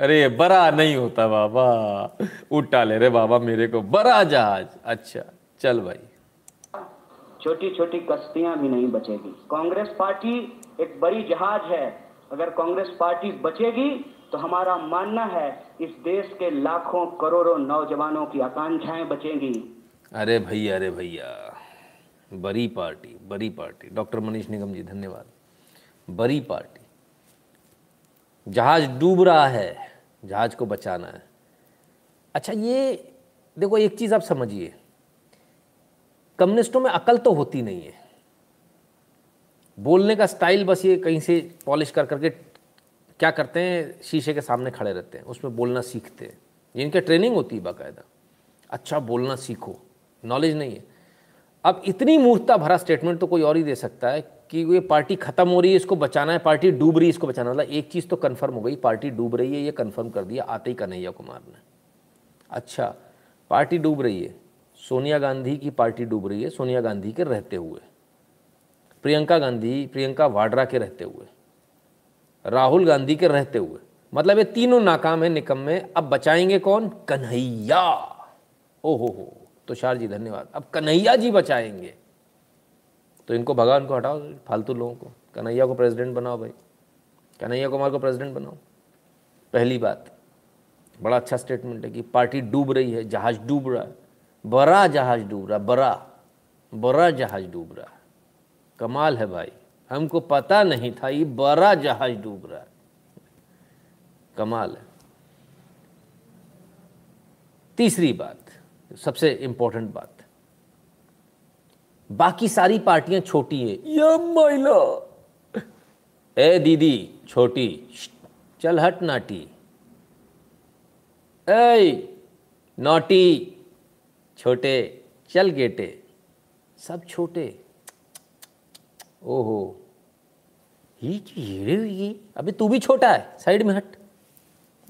Speaker 1: अरे बड़ा नहीं होता बाबा। उठा ले रे बाबा मेरे को। बड़ा जहाज़। अच्छा चल भाई।
Speaker 3: छोटी छोटी कश्तियाँ भी नहीं बचेगी। कांग्रेस पार्टी एक बड़ी जहाज़ है। अगर कांग्रेस पार्टी बचेगी तो हमारा मानना है इस देश के लाखों करोड़ों नौजवानों की आकांक्षाएँ बचेंगी।
Speaker 1: अरे भैया अरे भैया। बड़ी पार्टी बड़ी पार्टी। डॉक्टर मनीष निगम जी धन्यवाद। बड़ी पार्टी। जहाज़ डूब रहा है। जहाज़ को बचाना है। अच्छा ये देखो, एक चीज़ आप समझिए। कम्युनिस्टों में अकल तो होती नहीं है। बोलने का स्टाइल बस ये कहीं से पॉलिश कर करके क्या करते हैं, शीशे के सामने खड़े रहते हैं, उसमें बोलना सीखते हैं। जिनके ट्रेनिंग होती है बाकायदा। अच्छा बोलना सीखो। नॉलेज नहीं है। अब इतनी मूर्खता भरा स्टेटमेंट तो कोई और ही दे सकता है कि ये पार्टी खत्म हो रही है, इसको बचाना है पार्टी डूब रही है, इसको बचाना मतलब एक चीज़ तो कन्फर्म हो गई पार्टी डूब रही है, ये कन्फर्म कर दिया, आते ही कन्हैया कुमार ने अच्छा पार्टी डूब रही है, सोनिया गांधी की पार्टी डूब रही है, सोनिया गांधी के रहते हुए। प्रियंका गांधी, प्रियंका वाड्रा के रहते हुए। राहुल गांधी के रहते हुए। मतलब ये तीनों नाकाम है निकम में, अब बचाएँगे कौन? कन्हैया। ओ हो हो। तुषार जी, धन्यवाद। अब कन्हैया जी बचाएँगे। तो इनको भगवान को हटाओ, फालतू लोगों को। कन्हैया को प्रेसिडेंट बनाओ भाई। कन्हैया कुमार को प्रेसिडेंट बनाओ। पहली बात, बड़ा अच्छा स्टेटमेंट है कि पार्टी डूब रही है, जहाज़ डूब रहा है। बड़ा जहाज़ डूब रहा बड़ा बड़ा जहाज़ डूब रहा है। कमाल है भाई। हमको पता नहीं था ये बड़ा जहाज़ डूब रहा है। कमाल है। तीसरी बात सबसे इंपॉर्टेंट बात। बाकी सारी पार्टियाँ छोटी हैं। ये महिला। ए दीदी छोटी। चल हट नाटी। ए नोटी। छोटे चल गेटे। सब छोटे। ओहो। ये ये ये। अभी तू भी छोटा है। साइड में हट।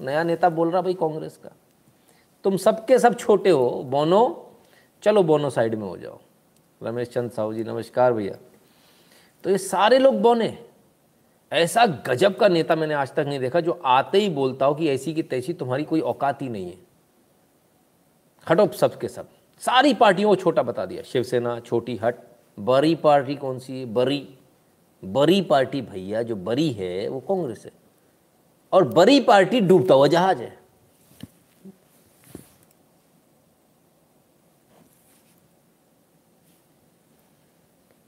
Speaker 1: नया नेता बोल रहा भाई कांग्रेस का। तुम सबके सब छोटे हो, बोनो। चलो बोनो साइड में हो जाओ। रमेश चंद साहू जी, नमस्कार भैया। तो ये सारे लोग बोने। ऐसा गजब का नेता मैंने आज तक नहीं देखा जो आते ही बोलता हो कि ऐसी की तैसी तुम्हारी कोई औकात ही नहीं है। हटो सबके सब। सारी पार्टियों को छोटा बता दिया। शिवसेना, छोटी हट। बड़ी पार्टी कौन सी है? बड़ी बड़ी पार्टी भैया, जो बड़ी है, वो कांग्रेस है। और बड़ी पार्टी डूबता हुआ जहाज़ है।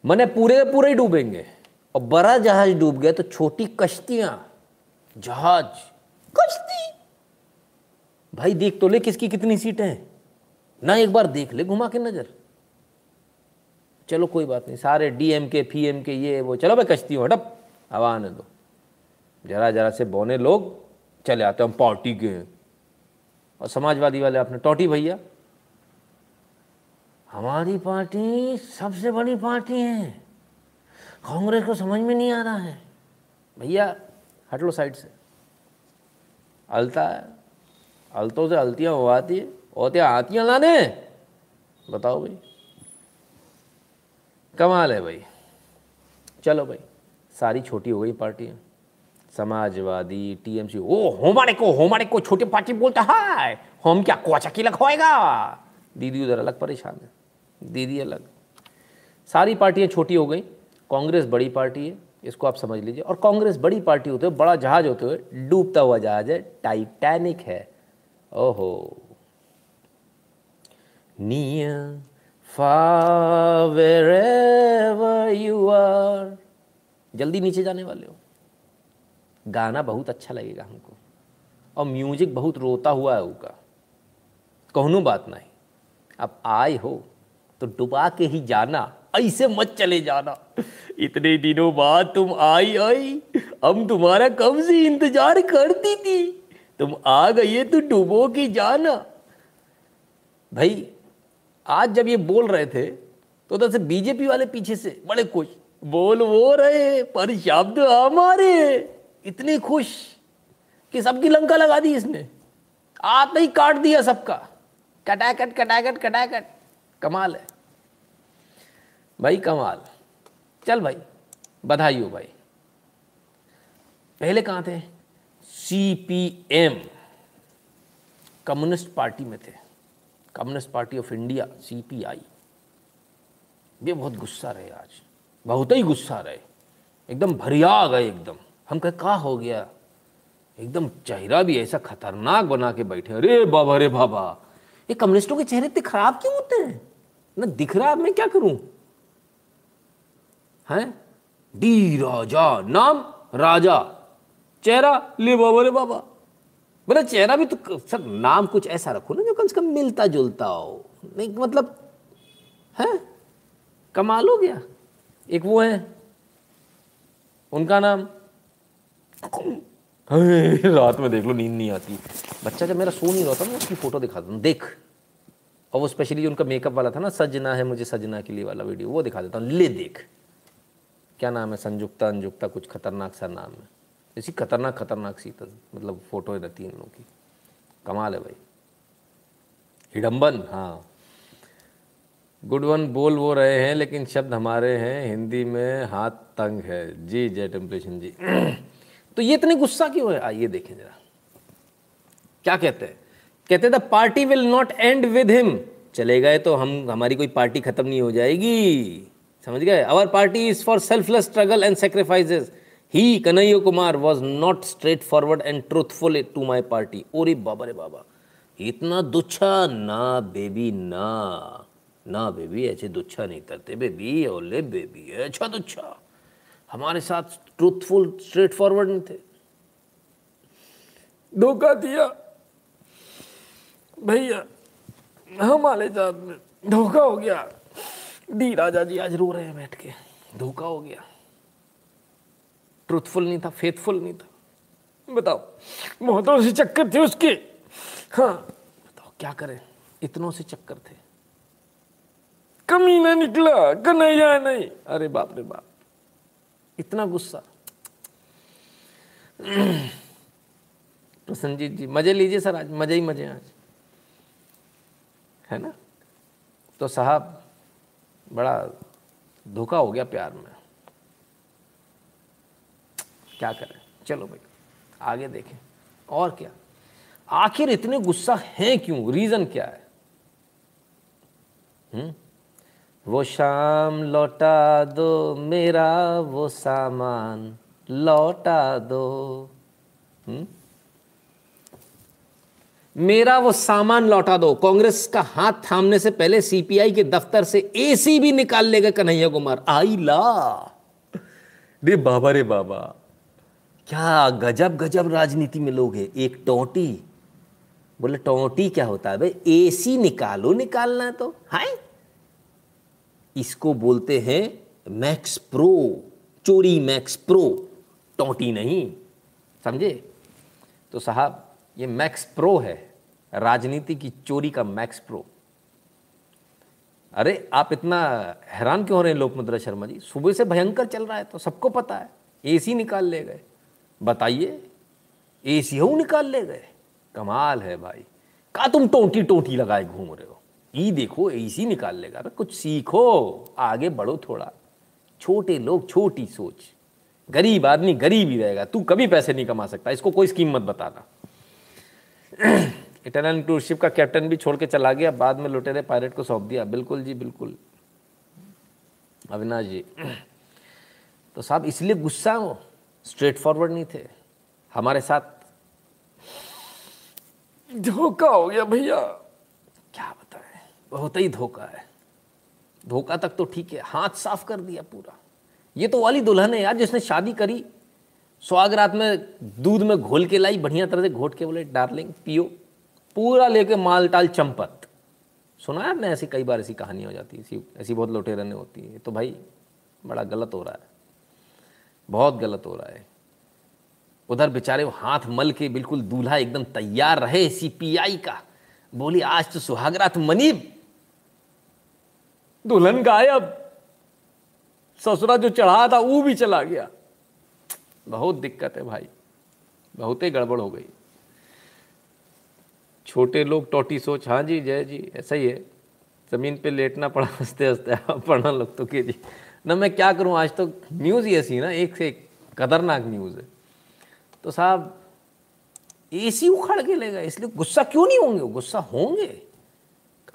Speaker 1: मने पूरे पूरे ही डूबेंगे। और बड़ा जहाज़ डूब गया तो छोटी कश्तियाँ, जहाज़। कश्ती? भाई देख तो ले किसकी कितनी सीटें हैं। ना एक बार देख ले, घुमा के नज़र। चलो कोई बात नहीं, सारे डीएम के फ़ी एम के ये, वो, चलो भाई कश्ती हो हटप, हवा आने दो। जरा जरा से बोने लोग, चले आते हम पार्टी के और समाजवादी वाले अपने टोटी भैया हमारी पार्टी सबसे बड़ी पार्टी है। कांग्रेस को समझ में नहीं आ रहा है। भैया, हट लो साइड से। अलता है। अलतों से अलतियाँ हो आती है। होते आतियाँ लाने बताओ भाई। कमाल है भाई। चलो भाई, सारी छोटी हो गई पार्टियाँ समाजवादी, टीएमसी, ओ हमारे को हमारे को छोटी पार्टी बोलता है। हम क्या कोचा की लगवाएगा? दीदी उधर अलग परेशान है। दीदी अलग। सारी पार्टियाँ छोटी हो गई। कांग्रेस बड़ी पार्टी है, इसको आप समझ लीजिए। और कांग्रेस बड़ी पार्टी होते हुए, बड़ा जहाज़ होते हुए, डूबता हुआ जहाज़ है, टाइटैनिक है। ओहो। wherever you are जल्दी नीचे जाने वाले हो। गाना बहुत अच्छा लगेगा हमको। और म्यूज़िक बहुत रोता हुआ है उसका कहनू बात नहीं। अब आए हो। तो डुबा के ही जाना, ऐसे मत चले जाना। इतने दिनों बाद तुम आई आई। हम तुम्हारा कब से इंतज़ार करती थी। तुम आ गई तो डुबो के जाना। भाई, आज जब ये बोल रहे थे तो उधर से बीजेपी वाले पीछे से बड़े खुश। बोल वो रहे, पर शब्द हमारे। इतने खुश कि सबकी लंका लगा दी इसने। आते ही काट दिया सबका। कटाकट कटाकट कटाकट। कमाल है। भाई, कमाल। चल भाई, बधाई हो भाई। पहले कहाँ थे? सीपीएम कम्युनिस्ट पार्टी में थे। Communist party of India CPI ये बहुत गुस्सा रहे आज। बहुत ही गुस्सा रहे। एकदम भरिया गए एकदम। हम कहे, कहा हो गया? एकदम चेहरा भी ऐसा खतरनाक बना के बैठे अरे बाबा अरे बाबा। ये कम्युनिस्टों के चेहरे इतने खराब क्यों होते हैं? ना दिख रहा है मैं क्या करूँ? हैं? डी राजा, नाम राजा। चेहरा, ले बाबा रे बाबा। बोले, चेहरा भी तो सर नाम कुछ ऐसा रखो ना जो कम से कम मिलता जुलता हो। नहीं मतलब है? कमाल हो गया। एक वो है, उनका नाम? रात में देख लो, नींद नहीं आती। बच्चा जब मेरा सो नहीं रहा था, मैं उसकी फ़ोटो दिखा दूँ। देख। और वो स्पेशली उनका मेकअप वाला था ना, सजना है मुझे सजना के लिए वाला वीडियो वो दिखा देता हूँ। ले देख। क्या नाम है? संयुक्ता अंजुक्ता, कुछ खतरनाक सा नाम है। ऐसी खतरनाक खतरनाक सी मतलब फ़ोटो रहती है इन लोगों की। कमाल है भाई। हिडम्बन हाँ। गुड वन बोल वो रहे हैं, लेकिन शब्द हमारे हैं, हिंदी में हाथ तंग है। जी, जय टेम्पलेशन जी। तो ये इतने गुस्सा क्यों है? आइए देखें जरा। क्या कहते हैं? कहते the party will not end with him चले गए तो हम, हमारी कोई पार्टी खत्म नहीं हो जाएगी। समझ गए? Our party is for selfless struggle and sacrifices he Kanhaiya Kumar was not straight forward and truthful to my party ओरे बाबा रे बाबा। इतना दुच्छा? ना बेबी, ना। ना बेबी, ऐसे दुच्छा नहीं करते बेबी। ओले बेबी अच्छा दुच्छा। हमारे साथ ट्रूथफुल स्ट्रेट फॉरवर्ड नहीं थे। धोखा दिया। भैया, हमारे साथ धोखा हो गया। डी राजा जी आज रो रहे हैं बैठ के। धोखा हो गया। ट्रूथफुल नहीं था फेथफुल नहीं था। बताओ, बहुतों से चक्कर थे उसके। हाँ बताओ, क्या करें? इतनों से चक्कर थे। कमी ना निकला, कन्हैया नहीं। अरे बाप रे बाप। इतना गुस्सा। प्रसन्नजीत जी, मज़े लीजिए सर आज, मज़े ही मज़े आज। है ना? तो साहब, बड़ा धोखा हो गया प्यार में। क्या करें? चलो भाई, आगे देखें। और क्या? आखिर इतने गुस्सा हैं क्यों? रीजन क्या है? हुँ? वो शाम लौटा दो मेरा, वो सामान लौटा दो। हुँ? मेरा वो सामान लौटा दो। कांग्रेस का हाथ थामने से पहले सीपीआई के दफ्तर से एसी भी निकाल लेगा कन्हैया कुमार। आई ला रे बाबा रे बाबा। क्या गजब गजब राजनीति में लोग हैं। एक टोटी। बोले टोटी क्या होता है भाई? एसी निकालो निकालना तो। हाय। इसको बोलते हैं मैक्स प्रो चोरी मैक्स प्रो टोटी नहीं। समझे? तो साहब ये मैक्स प्रो है। राजनीति की चोरी का मैक्स प्रो अरे, आप इतना हैरान क्यों हो रहे हैं लोकमुद्रा शर्मा जी? सुबह से भयंकर चल रहा है तो सबको पता है। एसी निकाल ले गए। बताइए एसी हो निकाल ले गए? कमाल है भाई। का तुम टोटी टोटी लगाए घूम रहे हो? ई देखो एसी निकाल लेगा। अरे, कुछ सीखो, आगे बढ़ो थोड़ा। छोटे लोग, छोटी सोच। गरीब आदमी गरीब ही रहेगा। तू कभी पैसे नहीं कमा सकता। इसको कोई स्कीम मत बताना। इटरनल टूरशिप का कैप्टन भी छोड़ के चला गया, बाद में लुटेरे पायलट को सौंप दिया। बिल्कुल जी, बिल्कुल। अविनाश जी। तो साहब, इसलिए गुस्सा हो स्ट्रेट फॉरवर्ड नहीं थे। हमारे साथ धोखा हो गया भैया। क्या बताएँ बहुत ही धोखा है। धोखा तक तो ठीक है। हाथ साफ़ कर दिया पूरा। ये तो वाली दुल्हन है यार जिसने शादी करी। स्वागरात में दूध में घोल के लाई, बढ़िया तरह से घोट के बोले, डार्लिंग, पियो। पूरा लेके माल टाल चंपत। सुना है ऐसी, कई बार ऐसी कहानी हो जाती है, ऐसी ऐसी बहुत लोटे रहने होती है। तो भाई बड़ा गलत हो रहा है। बहुत गलत हो रहा है। उधर बेचारे हाथ मल के बिल्कुल दूल्हा एकदम तैयार रहे सीपीआई का। बोली, आज तो सुहागरात मनीब। दुल्हन गायब। ससुरा जो चढ़ा था वो भी चला गया। बहुत दिक्कत है भाई। बहुत ही गड़बड़ हो गई। छोटे लोग टोटी सोच हाँ जी, जय जी, ऐसा ही है। ज़मीन पे लेटना पड़ा, हँसते हँसते पढ़ना लग तो के जी। ना मैं क्या करूँ, आज तो न्यूज़ ही ऐसी ना, एक से एक, खतरनाक न्यूज़ है। तो साहब एसी उखाड़ के ले गए, इसलिए गुस्सा क्यों नहीं होंगे? गुस्सा होंगे।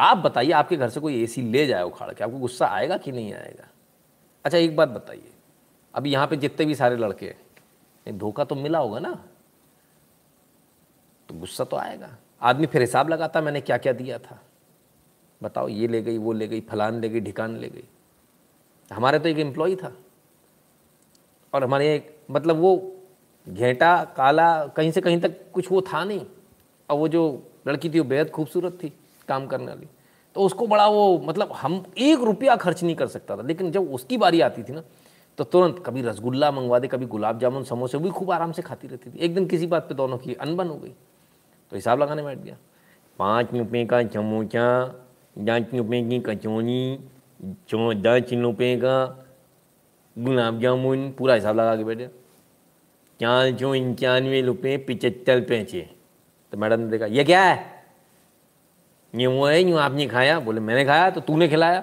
Speaker 1: आप बताइए, आपके घर से कोई एसी ले जाए उखाड़ के, आपको गुस्सा आएगा कि नहीं आएगा? अच्छा एक बात बताइए। अभी यहाँ पे जितने भी सारे लड़के हैं धोखा तो मिला होगा ना। तो गुस्सा तो आएगा। आदमी फिर हिसाब लगाता, मैंने क्या क्या दिया था। बताओ, ये ले गई, वो ले गई, फलान ले गई, ढिकान ले गई। हमारे तो एक एम्प्लॉय था। और हमारे एक मतलब वो घेटा, काला, कहीं से कहीं तक कुछ वो था नहीं। और वो जो लड़की थी, वो बेहद खूबसूरत थी, काम करने वाली। तो उसको बड़ा वो मतलब हम एक रुपया खर्च नहीं कर सकता था। लेकिन जब उसकी बारी आती थी ना तो तुरंत कभी रसगुल्ला मंगवा दे, कभी गुलाब जामुन समोसे, वो भी खूब आराम से खाती रहती थी। एक दिन किसी बात पे दोनों की अनबन हो गई। तो हिसाब लगाने बैठ गया। पाँच रुपये का समोसा, दस रुपये की कचौनी दस रुपये का गुलाब जामुन पूरा हिसाब लगा के बैठे। चार सौ इंक्यानवे रुपये पिचहत्तर पैसे। तो मैडम ने देखा, ये क्या है? ये वो है, यूँ आपने खाया? बोले, मैंने खाया तो तूने खिलाया?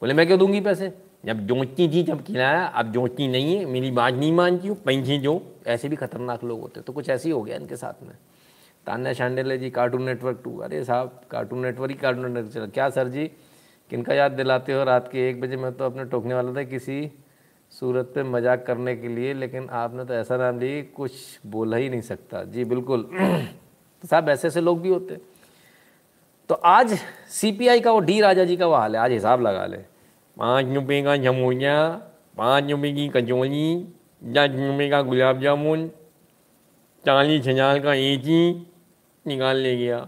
Speaker 1: बोले, मैं क्यों दूँगी पैसे? जब जोचती थी जब खिलाया, अब जोचती नहीं है, मेरी बात नहीं मानती हूँ पैसे जो, ऐसे भी खतरनाक लोग होते तो कुछ ऐसे ही हो गया इनके साथ में। Tanya Shandele ji cartoon network to अरे साहब कार्टून नेटवर्क ही कार्टून नेटवर्क चला। क्या सर जी, किनका याद दिलाते हो रात के एक बजे? मैं तो अपने टोकने वाला था किसी सूरत पे मज़ाक करने के लिए, लेकिन आपने तो ऐसा नाम ली कुछ बोला ही नहीं सकता। जी, बिल्कुल। तो साहब, ऐसे ऐसे लोग भी होते तो आज सीपीआई का वो डी राजा जी का वो हाल है। आज हिसाब लगा ले। पाँच रुपये का जमूनिया पाँच रुपये की का गुलाब जामुन चालीस हज़ार का एक ही निकाल ले गया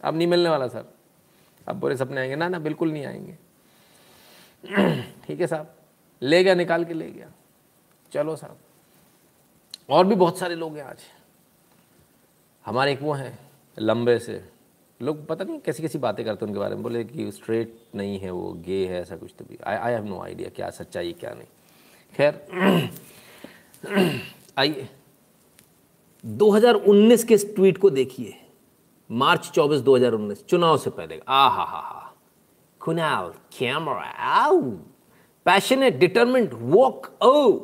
Speaker 1: अब नहीं मिलने वाला सर अब बुरे सपने आएँगे ना ना बिल्कुल नहीं आएँगे ठीक है साहब ले गया निकाल के ले गया चलो साहब और भी बहुत सारे लोग हैं आज हमारे एक वो हैं लंबे से लोग पता नहीं कैसी कैसी बातें करते हैं उनके बारे में, बोले कि स्ट्रेट नहीं है वो गे है, ऐसा कुछ तो भी। I I have no idea क्या सच्चाई क्या नहीं। खैर आइए 2019 के इस ट्वीट को देखिए। मार्च 24 2019 चुनाव से पहले। आ हा हा हा कुनाल कैमरा आउ पैशनेट डिटर्मेंट वॉक ओ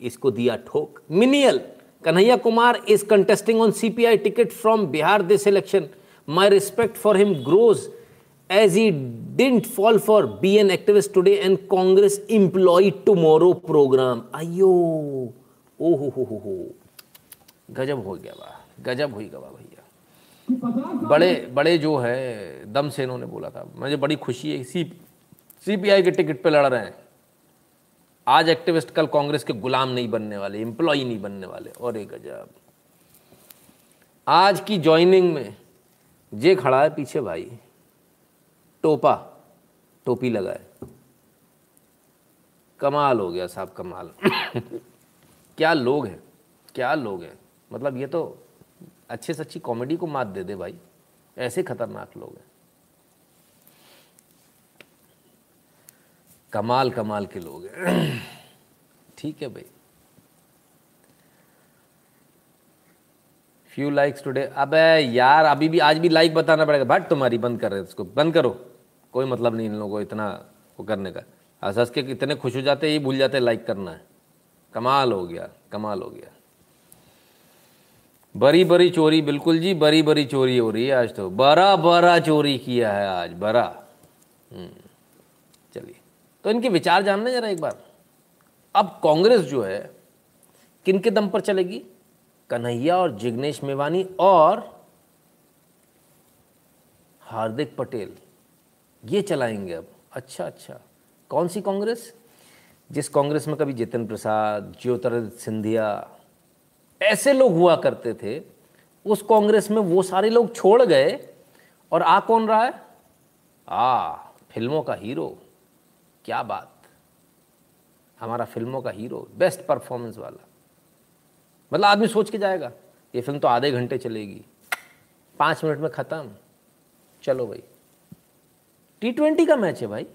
Speaker 1: इसको दिया ठोक। Menial Kanhaiya Kumar is contesting on CPI ticket from Bihar this election my respect for him grows as he didn't fall for BN activist today and Congress employee tomorrow program. अयो ओ हो हो हो हो गजब हो गया बा गजब हो गया भैया। बड़े बड़े जो है, दम से इन्होंने बोला था। मुझे बड़ी खुशी है। सी सीपीआई के टिकट पे लड़ रहे हैं। आज एक्टिविस्ट कल कांग्रेस के गुलाम नहीं बनने वाले एम्प्लॉय नहीं बनने वाले। और एक गजब। आज की ज्वाइनिंग में जे खड़ा है पीछे भाई, टोपा, टोपी लगाए। कमाल हो गया साहब, कमाल। क्या लोग हैं, क्या लोग हैं। मतलब ये तो अच्छे से अच्छी कॉमेडी को मात दे दे भाई, ऐसे खतरनाक लोग हैं। कमाल कमाल के लोग हैं। ठीक है भाई। फ्यू लाइक्स टुडे अबे यार, अभी भी, आज भी लाइक बताना पड़ेगा। बट तुम्हारी बंद कर रहे इसको। बंद करो। कोई मतलब नहीं इन लोगों को इतना वो करने का। हंस हंस के इतने खुश हो जाते ये भूल जाते लाइक करना। है कमाल हो गया, कमाल हो गया। बड़ी बड़ी चोरी, बिल्कुल जी बड़ी बड़ी चोरी हो रही है आज तो। बड़ा बड़ा चोरी किया है आज बड़ा चलिए। तो इनके विचार जानना जरा एक बार। अब कांग्रेस जो है किन के दम पर चलेगी? कन्हैया और जिग्नेश मेवानी और हार्दिक पटेल। ये चलाएँगे अब। अच्छा अच्छा। कौन सी कांग्रेस? जिस कांग्रेस में कभी जितिन प्रसाद, ज्योतिरादित्य सिंधिया, ऐसे लोग हुआ करते थे, उस कांग्रेस में वो सारे लोग छोड़ गए। और आ कौन रहा है? आ, फ़िल्मों का हीरो। क्या बात। हमारा फ़िल्मों का हीरो, बेस्ट परफॉर्मेंस वाला। मतलब आदमी सोच के जाएगा, ये फ़िल्म तो आधे घंटे चलेगी। पाँच मिनट में ख़त्म। चलो भाई। टी ट्वेंटी का मैच है भाई।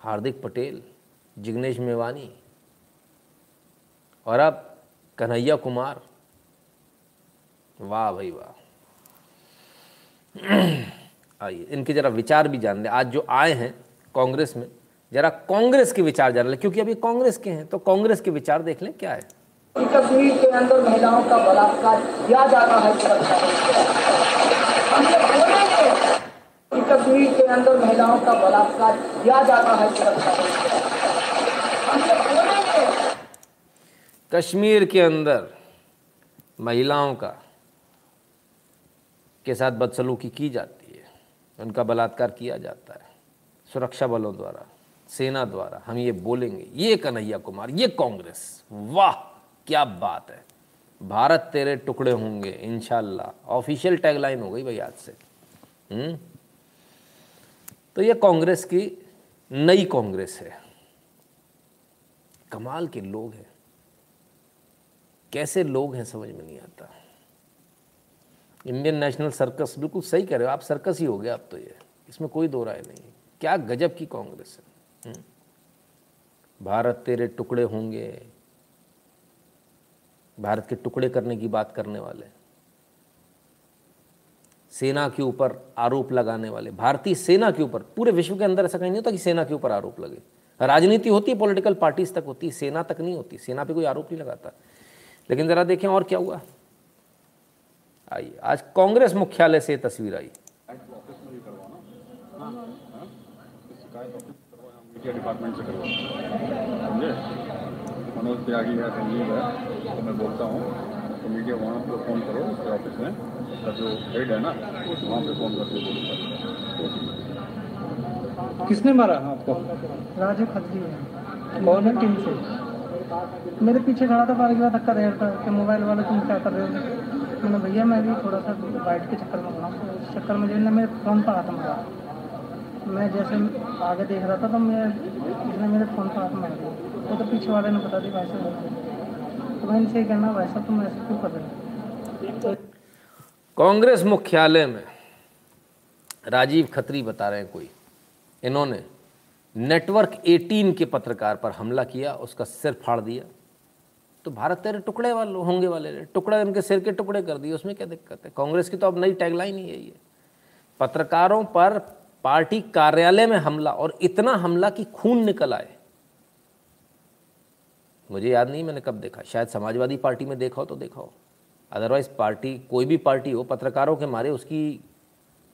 Speaker 1: हार्दिक पटेल, जिग्नेश मेवानी और अब कन्हैया कुमार। वाह भाई वाह। आइए, इनके जरा विचार भी जान ले। आज जो आए हैं कांग्रेस में, जरा कांग्रेस के विचार जान ले, क्योंकि अभी कांग्रेस के हैं तो कांग्रेस के विचार देख लें क्या है।
Speaker 4: कश्मीर के अंदर महिलाओं का बलात्कार किया जाता है। कश्मीर के अंदर महिलाओं का बलात्कार किया जाता है
Speaker 1: कश्मीर के अंदर महिलाओं का के साथ बदसलूकी की जाती है। उनका बलात्कार किया जाता है। सुरक्षा बलों द्वारा, सेना द्वारा हम ये बोलेंगे, ये कन्हैया कुमार, ये कांग्रेस, वाह! क्या बात है? भारत तेरे टुकड़े होंगे इनशाला ऑफिशियल टैगलाइन हो गई भाई आज से। हम्म? तो ये कांग्रेस की नई कांग्रेस है। कमाल के लोग हैं। कैसे लोग हैं, समझ में नहीं आता। इंडियन नेशनल सर्कस, बिल्कुल सही कह रहे हो आप, सर्कस ही हो गया अब तो ये। इसमें कोई दो राय नहीं क्या गजब की कांग्रेस है। हम्म। भारत तेरे टुकड़े होंगे भारत के टुकड़े करने की बात करने वाले सेना के ऊपर आरोप लगाने वाले भारतीय सेना के ऊपर पूरे विश्व के अंदर ऐसा कहीं नहीं होता कि सेना के ऊपर आरोप लगे राजनीति होती है पॉलिटिकल पार्टीज़ तक होती है सेना तक नहीं होती सेना पे कोई आरोप नहीं लगाता लेकिन ज़रा देखें और क्या हुआ आइए आज कांग्रेस मुख्यालय से तस्वीर आई
Speaker 5: डिपार्टमेंट से करवा समझे मनोज त्यागी है संजीव है तो मैं बोलता हूँ तो मीडिया वहाँ पर फ़ोन करो उसके ऑफ़िस में का जो हेड है ना वहाँ पे फ़ोन करके बोलो
Speaker 6: किसने मारा आपको?
Speaker 7: राजू खत्री है।
Speaker 6: कौन है?
Speaker 7: टीम से। मेरे पीछे खड़ा था बार बार धक्का दे रहा था कि मोबाइल वाले तुम क्या कर रहे हो? मैंने भैया मैं भी थोड़ा सा बाइट के चक्कर में खड़ा हूँ। इस चक्कर में जो मेरे फ़ोन पर हाथ मारा। मैं जैसे आगे देख रहा था तो मैं इसने मेरे फ़ोन हाथ मार दिया। वो तो पीछे वाले ने बता दी भाई साहब तो मैं इनसे कहना, भाई साहब, तुम ऐसे क्यों कर रहे हो?
Speaker 1: कांग्रेस मुख्यालय में राजीव खत्री बता रहे हैं कोई। इन्होंने नेटवर्क 18 के पत्रकार पर हमला किया, उसका सिर फाड़ दिया। तो भारत तेरे टुकड़े वाले, होंगे वाले टुकड़े उनके सिर के टुकड़े कर दिए, उसमें क्या दिक्कत है? कांग्रेस की तो अब नई टैगलाइन ही है। पत्रकारों पर पार्टी कार्यालय में हमला और इतना हमला कि खून निकल आए। मुझे याद नहीं, मैंने कब देखा? शायद समाजवादी पार्टी में देखा हो तो देखा हो। अदरवाइज़ पार्टी, कोई भी पार्टी हो, पत्रकारों के मारे उसकी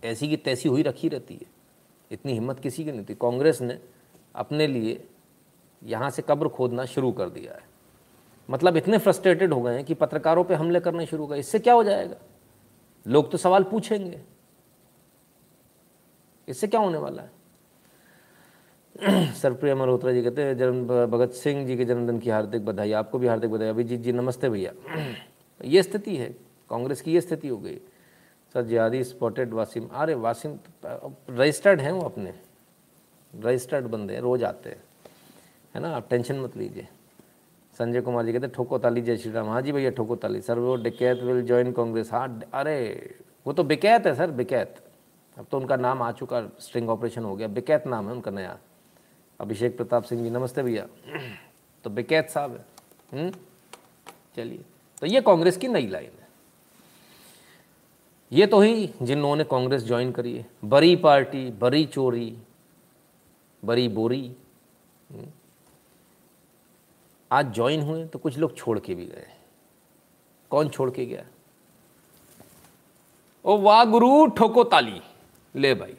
Speaker 1: ऐसी की तैसी हुई रखी रहती है। इतनी हिम्मत किसी की नहीं थी। कांग्रेस ने अपने लिए यहाँ से कब्र खोदना शुरू कर दिया है। मतलब इतने फ्रस्ट्रेटेड हो गए हैं कि पत्रकारों पे हमले करने शुरू हो गए। इससे क्या हो जाएगा? लोग तो सवाल पूछेंगे। इससे क्या होने वाला है? सरप्रिया मल्होत्रा जी कहते हैं, जन्म भगत सिंह जी के जन्मदिन की हार्दिक बधाई, आपको भी हार्दिक बधाई। अभिजीत जी, नमस्ते भैया। ये स्थिति है, कांग्रेस की ये स्थिति हो गई। सर जियादी स्पॉटेड वासिम अरे वासिम रजिस्टर्ड हैं वो अपने। रजिस्टर्ड बंदे हैं, रोज आते हैं। है ना? आप टेंशन मत लीजिए। संजय कुमार जी कहते ठोको ताली जय श्री राम। हाँ जी भैया ठोको ताली सर, वो डिकैत विल ज्वाइन कांग्रेस। हाँ अरे, वो तो बिकैत है सर, बिकैत। अब तो उनका नाम आ चुका स्ट्रिंग ऑपरेशन हो गया। बिकैत नाम है उनका नया। अभिषेक प्रताप सिंह जी, नमस्ते भैया। तो बिकैत साहब है। हम्म? चलिए। तो ये कांग्रेस की नई लाइन है। ये तो ही जिन लोगों ने कांग्रेस ज्वाइन करी है। बड़ी पार्टी बड़ी चोरी बड़ी बोरी। हम्म? आज ज्वाइन हुए तो कुछ लोग छोड़ के भी गए। कौन छोड़ के गया? ओ वाह गुरु ठोको ताली ले भाई।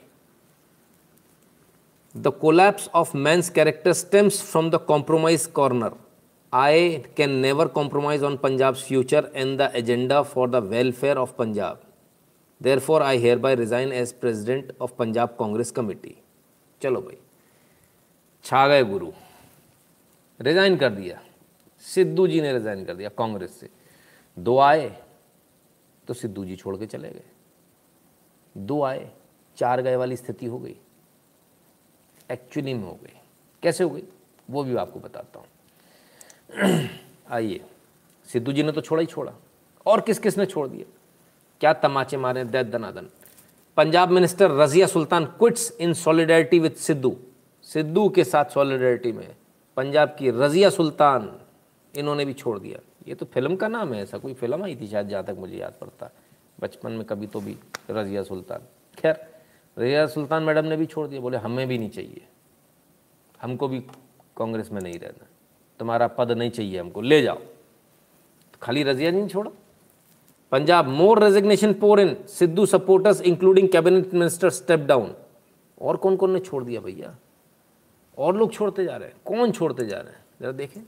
Speaker 1: The collapse of man's character stems from the compromise corner I can never compromise on Punjab future and the agenda for the welfare of Punjab therefore I hereby resign as president of Punjab Congress committee चलो भाई। छा गए गुरु। Resign कर दिया। सिद्धू जी ने resign कर दिया कांग्रेस से। दो आए तो सिद्धू जी छोड़ के चले गए। दो आए चार गए वाली स्थिति हो गई। एक्चुअली में हो गई। कैसे हो गई? वो भी आपको बताता हूँ। आइए। सिद्धू जी ने तो छोड़ा ही छोड़ा। और किस किस ने छोड़ दिया? क्या तमाचे मारे दैत दनादन। Punjab minister Razia Sultan quits in solidarity with Sidhu. Sidhu के साथ सॉलिडरिटी में पंजाब की रजिया सुल्तान इन्होंने भी छोड़ दिया। ये तो फ़िल्म का नाम है ऐसा। कोई फ़िल्म आई थी शायद जहाँ तक मुझे याद पड़ता। बचपन में कभी तो भी रजिया सुल्तान। खैर रजिया सुल्तान मैडम ने भी छोड़ दिया, बोले, हमें भी नहीं चाहिए। हमको भी कांग्रेस में नहीं रहना। तुम्हारा पद नहीं चाहिए हमको। ले जाओ। खाली रजिया नहीं छोड़ा। Punjab, more resignation pour in Sidhu supporters including cabinet minister step down और कौन कौन ने छोड़ दिया भैया? और लोग छोड़ते जा रहे हैं। कौन छोड़ते जा रहे हैं? जरा देखें।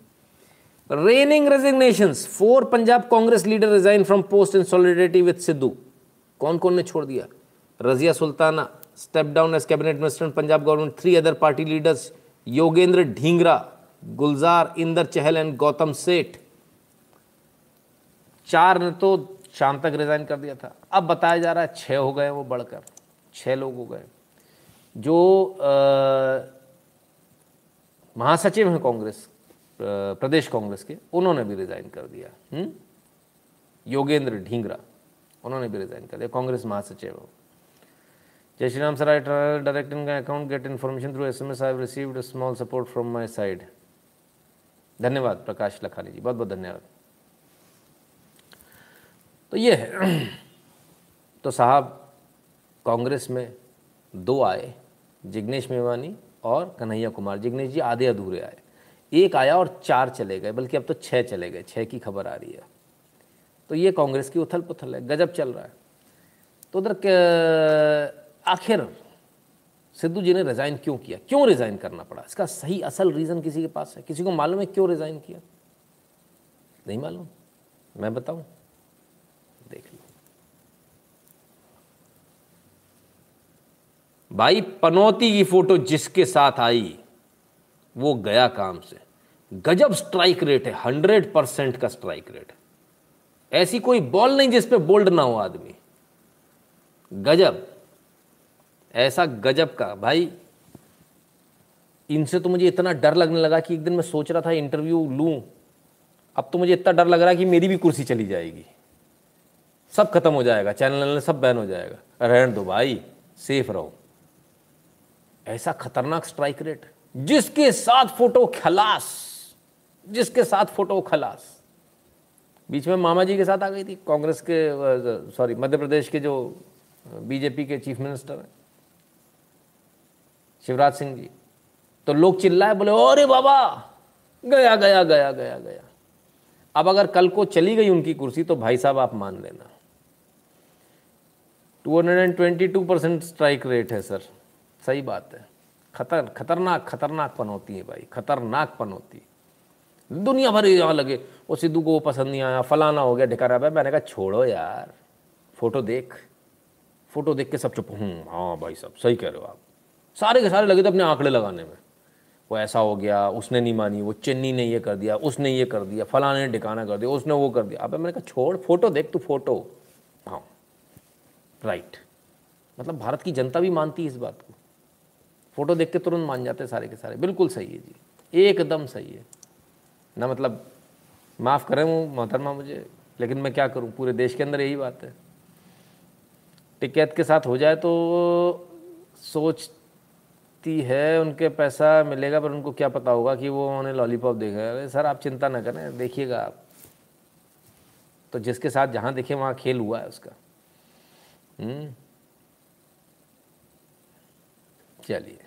Speaker 1: Raining resignation for Punjab Congress leader resign from post in solidarity with Sidhu कौन कौन ने छोड़ दिया? Razia Sultana step down as cabinet minister Punjab government three other party leaders Yogendra Dhingra Gulzar Inder Chahal and Gautam Seth चार ने तो शाम तक रिजाइन कर दिया था। अब बताया जा रहा है छः हो गए वो बढ़कर। छः लोग हो गए। जो महासचिव हैं कांग्रेस प्रदेश कांग्रेस के, उन्होंने भी रिजाइन कर दिया। हुँ? हम्म? योगेंद्र ढींगरा, उन्होंने भी रिजाइन कर दिया। कांग्रेस महासचिव Shri Ram sir I direct in account get information through S M S I received small support from my side धन्यवाद, प्रकाश लखानी जी। बहुत बहुत धन्यवाद। तो ये है तो साहब, कांग्रेस में दो आए, जिग्नेश मेवानी और कन्हैया कुमार। जिग्नेश जी आधे अधूरे आए। एक आया और चार चले गए, बल्कि अब तो छः चले गए। छः की खबर आ रही है। तो ये कांग्रेस की उथल पुथल है, गजब चल रहा है। तो उधर आखिर सिद्धू जी ने रिज़ाइन क्यों किया? क्यों रिज़ाइन करना पड़ा? इसका सही असल रीज़न किसी के पास है? किसी को मालूम है क्यों रिज़ाइन किया? नहीं मालूम। मैं बताऊँ? देख लो। भाई पनौती की फ़ोटो जिसके साथ आई, वो गया काम से। गजब स्ट्राइक रेट है। हंड्रेड परसेंट का स्ट्राइक रेट ऐसी कोई बॉल नहीं जिस पे बोल्ड ना हो आदमी। गजब। ऐसा गजब का। भाई, इनसे तो मुझे इतना डर लगने लगा कि एक दिन मैं सोच रहा था इंटरव्यू लूँ। अब तो मुझे इतना डर लग रहा है कि मेरी भी कुर्सी चली जाएगी। सब खत्म हो जाएगा, चैनल सब बैन हो जाएगा। रहन दो भाई, सेफ़ रहो। ऐसा खतरनाक स्ट्राइक रेट, जिसके साथ फ़ोटो खलास, जिसके साथ फ़ोटो खलास। बीच में मामा जी के साथ आ गई थी, कांग्रेस के सॉरी, मध्य प्रदेश के जो बीजेपी के चीफ मिनिस्टर हैं। शिवराज सिंह जी। तो लोग चिल्लाए, बोले अरे बाबा, गया गया गया गया गया। अब अगर कल को चली गई उनकी कुर्सी तो भाई साहब आप मान लेना। 222 परसेंट स्ट्राइक रेट है सर सही बात है। खतर, खतरनाक खतरनाक पन होती है भाई, खतरनाक पन होती है। दुनिया भर यहाँ लगे, वो सिद्धू को वो पसंद नहीं आया, फलाना हो गया, ढिकारा भाई मैंने कहा, छोड़ो यार, फ़ोटो देख फ़ोटो देख के सब चुप हूँ। हाँ भाई साहब, सही कह रहे हो आप। सारे के सारे लगे थे अपने आंकड़े लगाने में। वो ऐसा हो गया, उसने नहीं मानी, वो चन्नी ने ये कर दिया, उसने ये कर दिया, फलाने ने ठिकाना कर दिया, उसने वो कर दिया। अब मैंने कहा, छोड़, फ़ोटो देख तू, फ़ोटो। हाँ। राइट मतलब भारत की जनता भी मानती है इस बात को। फ़ोटो देख के तुरंत मान जाते सारे के सारे। बिल्कुल सही है जी। एकदम सही है। ना मतलब माफ़ करें वो मोहतरमा मुझे, लेकिन मैं क्या करूँ? पूरे देश के अंदर यही बात है। टिकैत के साथ हो जाए तो सोचती है, उनके पैसा मिलेगा, पर उनको क्या पता होगा कि वो उन्होंने लॉलीपॉप देखा अरे सर, आप चिंता ना करें, देखिएगा आप। तो जिसके साथ जहाँ देखे, वहाँ खेल हुआ है उसका। हम्म। चलिए,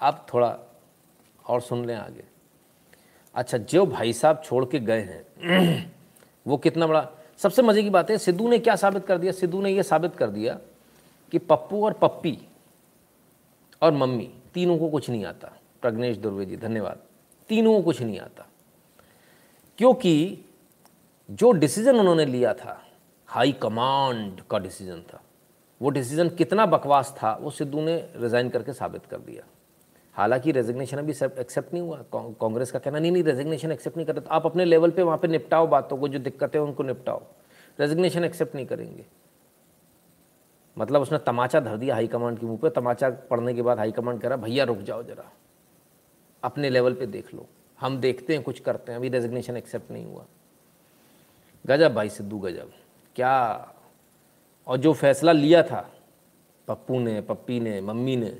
Speaker 1: अब थोड़ा और सुन लें आगे। अच्छा जो भाई साहब छोड़ के गए हैं, वो कितना बड़ा, सबसे मज़े की बात है, सिद्धू ने क्या साबित कर दिया? सिद्धू ने यह साबित कर दिया कि पप्पू और पप्पी और मम्मी, तीनों को कुछ नहीं आता। प्रग्नेश दुर्वे जी, धन्यवाद। तीनों को कुछ नहीं आता। क्योंकि जो डिसीज़न उन्होंने लिया था हाई कमांड का डिसीज़न था, वो डिसीज़न कितना बकवास था, वो सिद्धू ने रिज़ाइन करके साबित कर दिया। हालाँकि रेजिग्नेशन अभी एक्सेप्ट नहीं हुआ। कांग्रेस का कहना, नहीं नहीं रेजिग्नेशन एक्सेप्ट नहीं करते, आप अपने लेवल पे वहाँ पे निपटाओ बातों को, जो दिक्कतें उनको निपटाओ। रेजिग्नेशन एक्सेप्ट नहीं करेंगे। मतलब उसने तमाचा धर दिया हाईकमांड के मुँह पे, तमाचा पढ़ने के बाद हाईकमांड कह रहा, भैया, रुक जाओ जरा। अपने लेवल पे देख लो। हम देखते हैं, कुछ करते हैं। अभी रेजिग्नेशन एक्सेप्ट नहीं हुआ। गजब भाई, सिद्धू, गजब। क्या? और जो फैसला लिया था, पप्पू ने, पप्पी ने, मम्मी ने,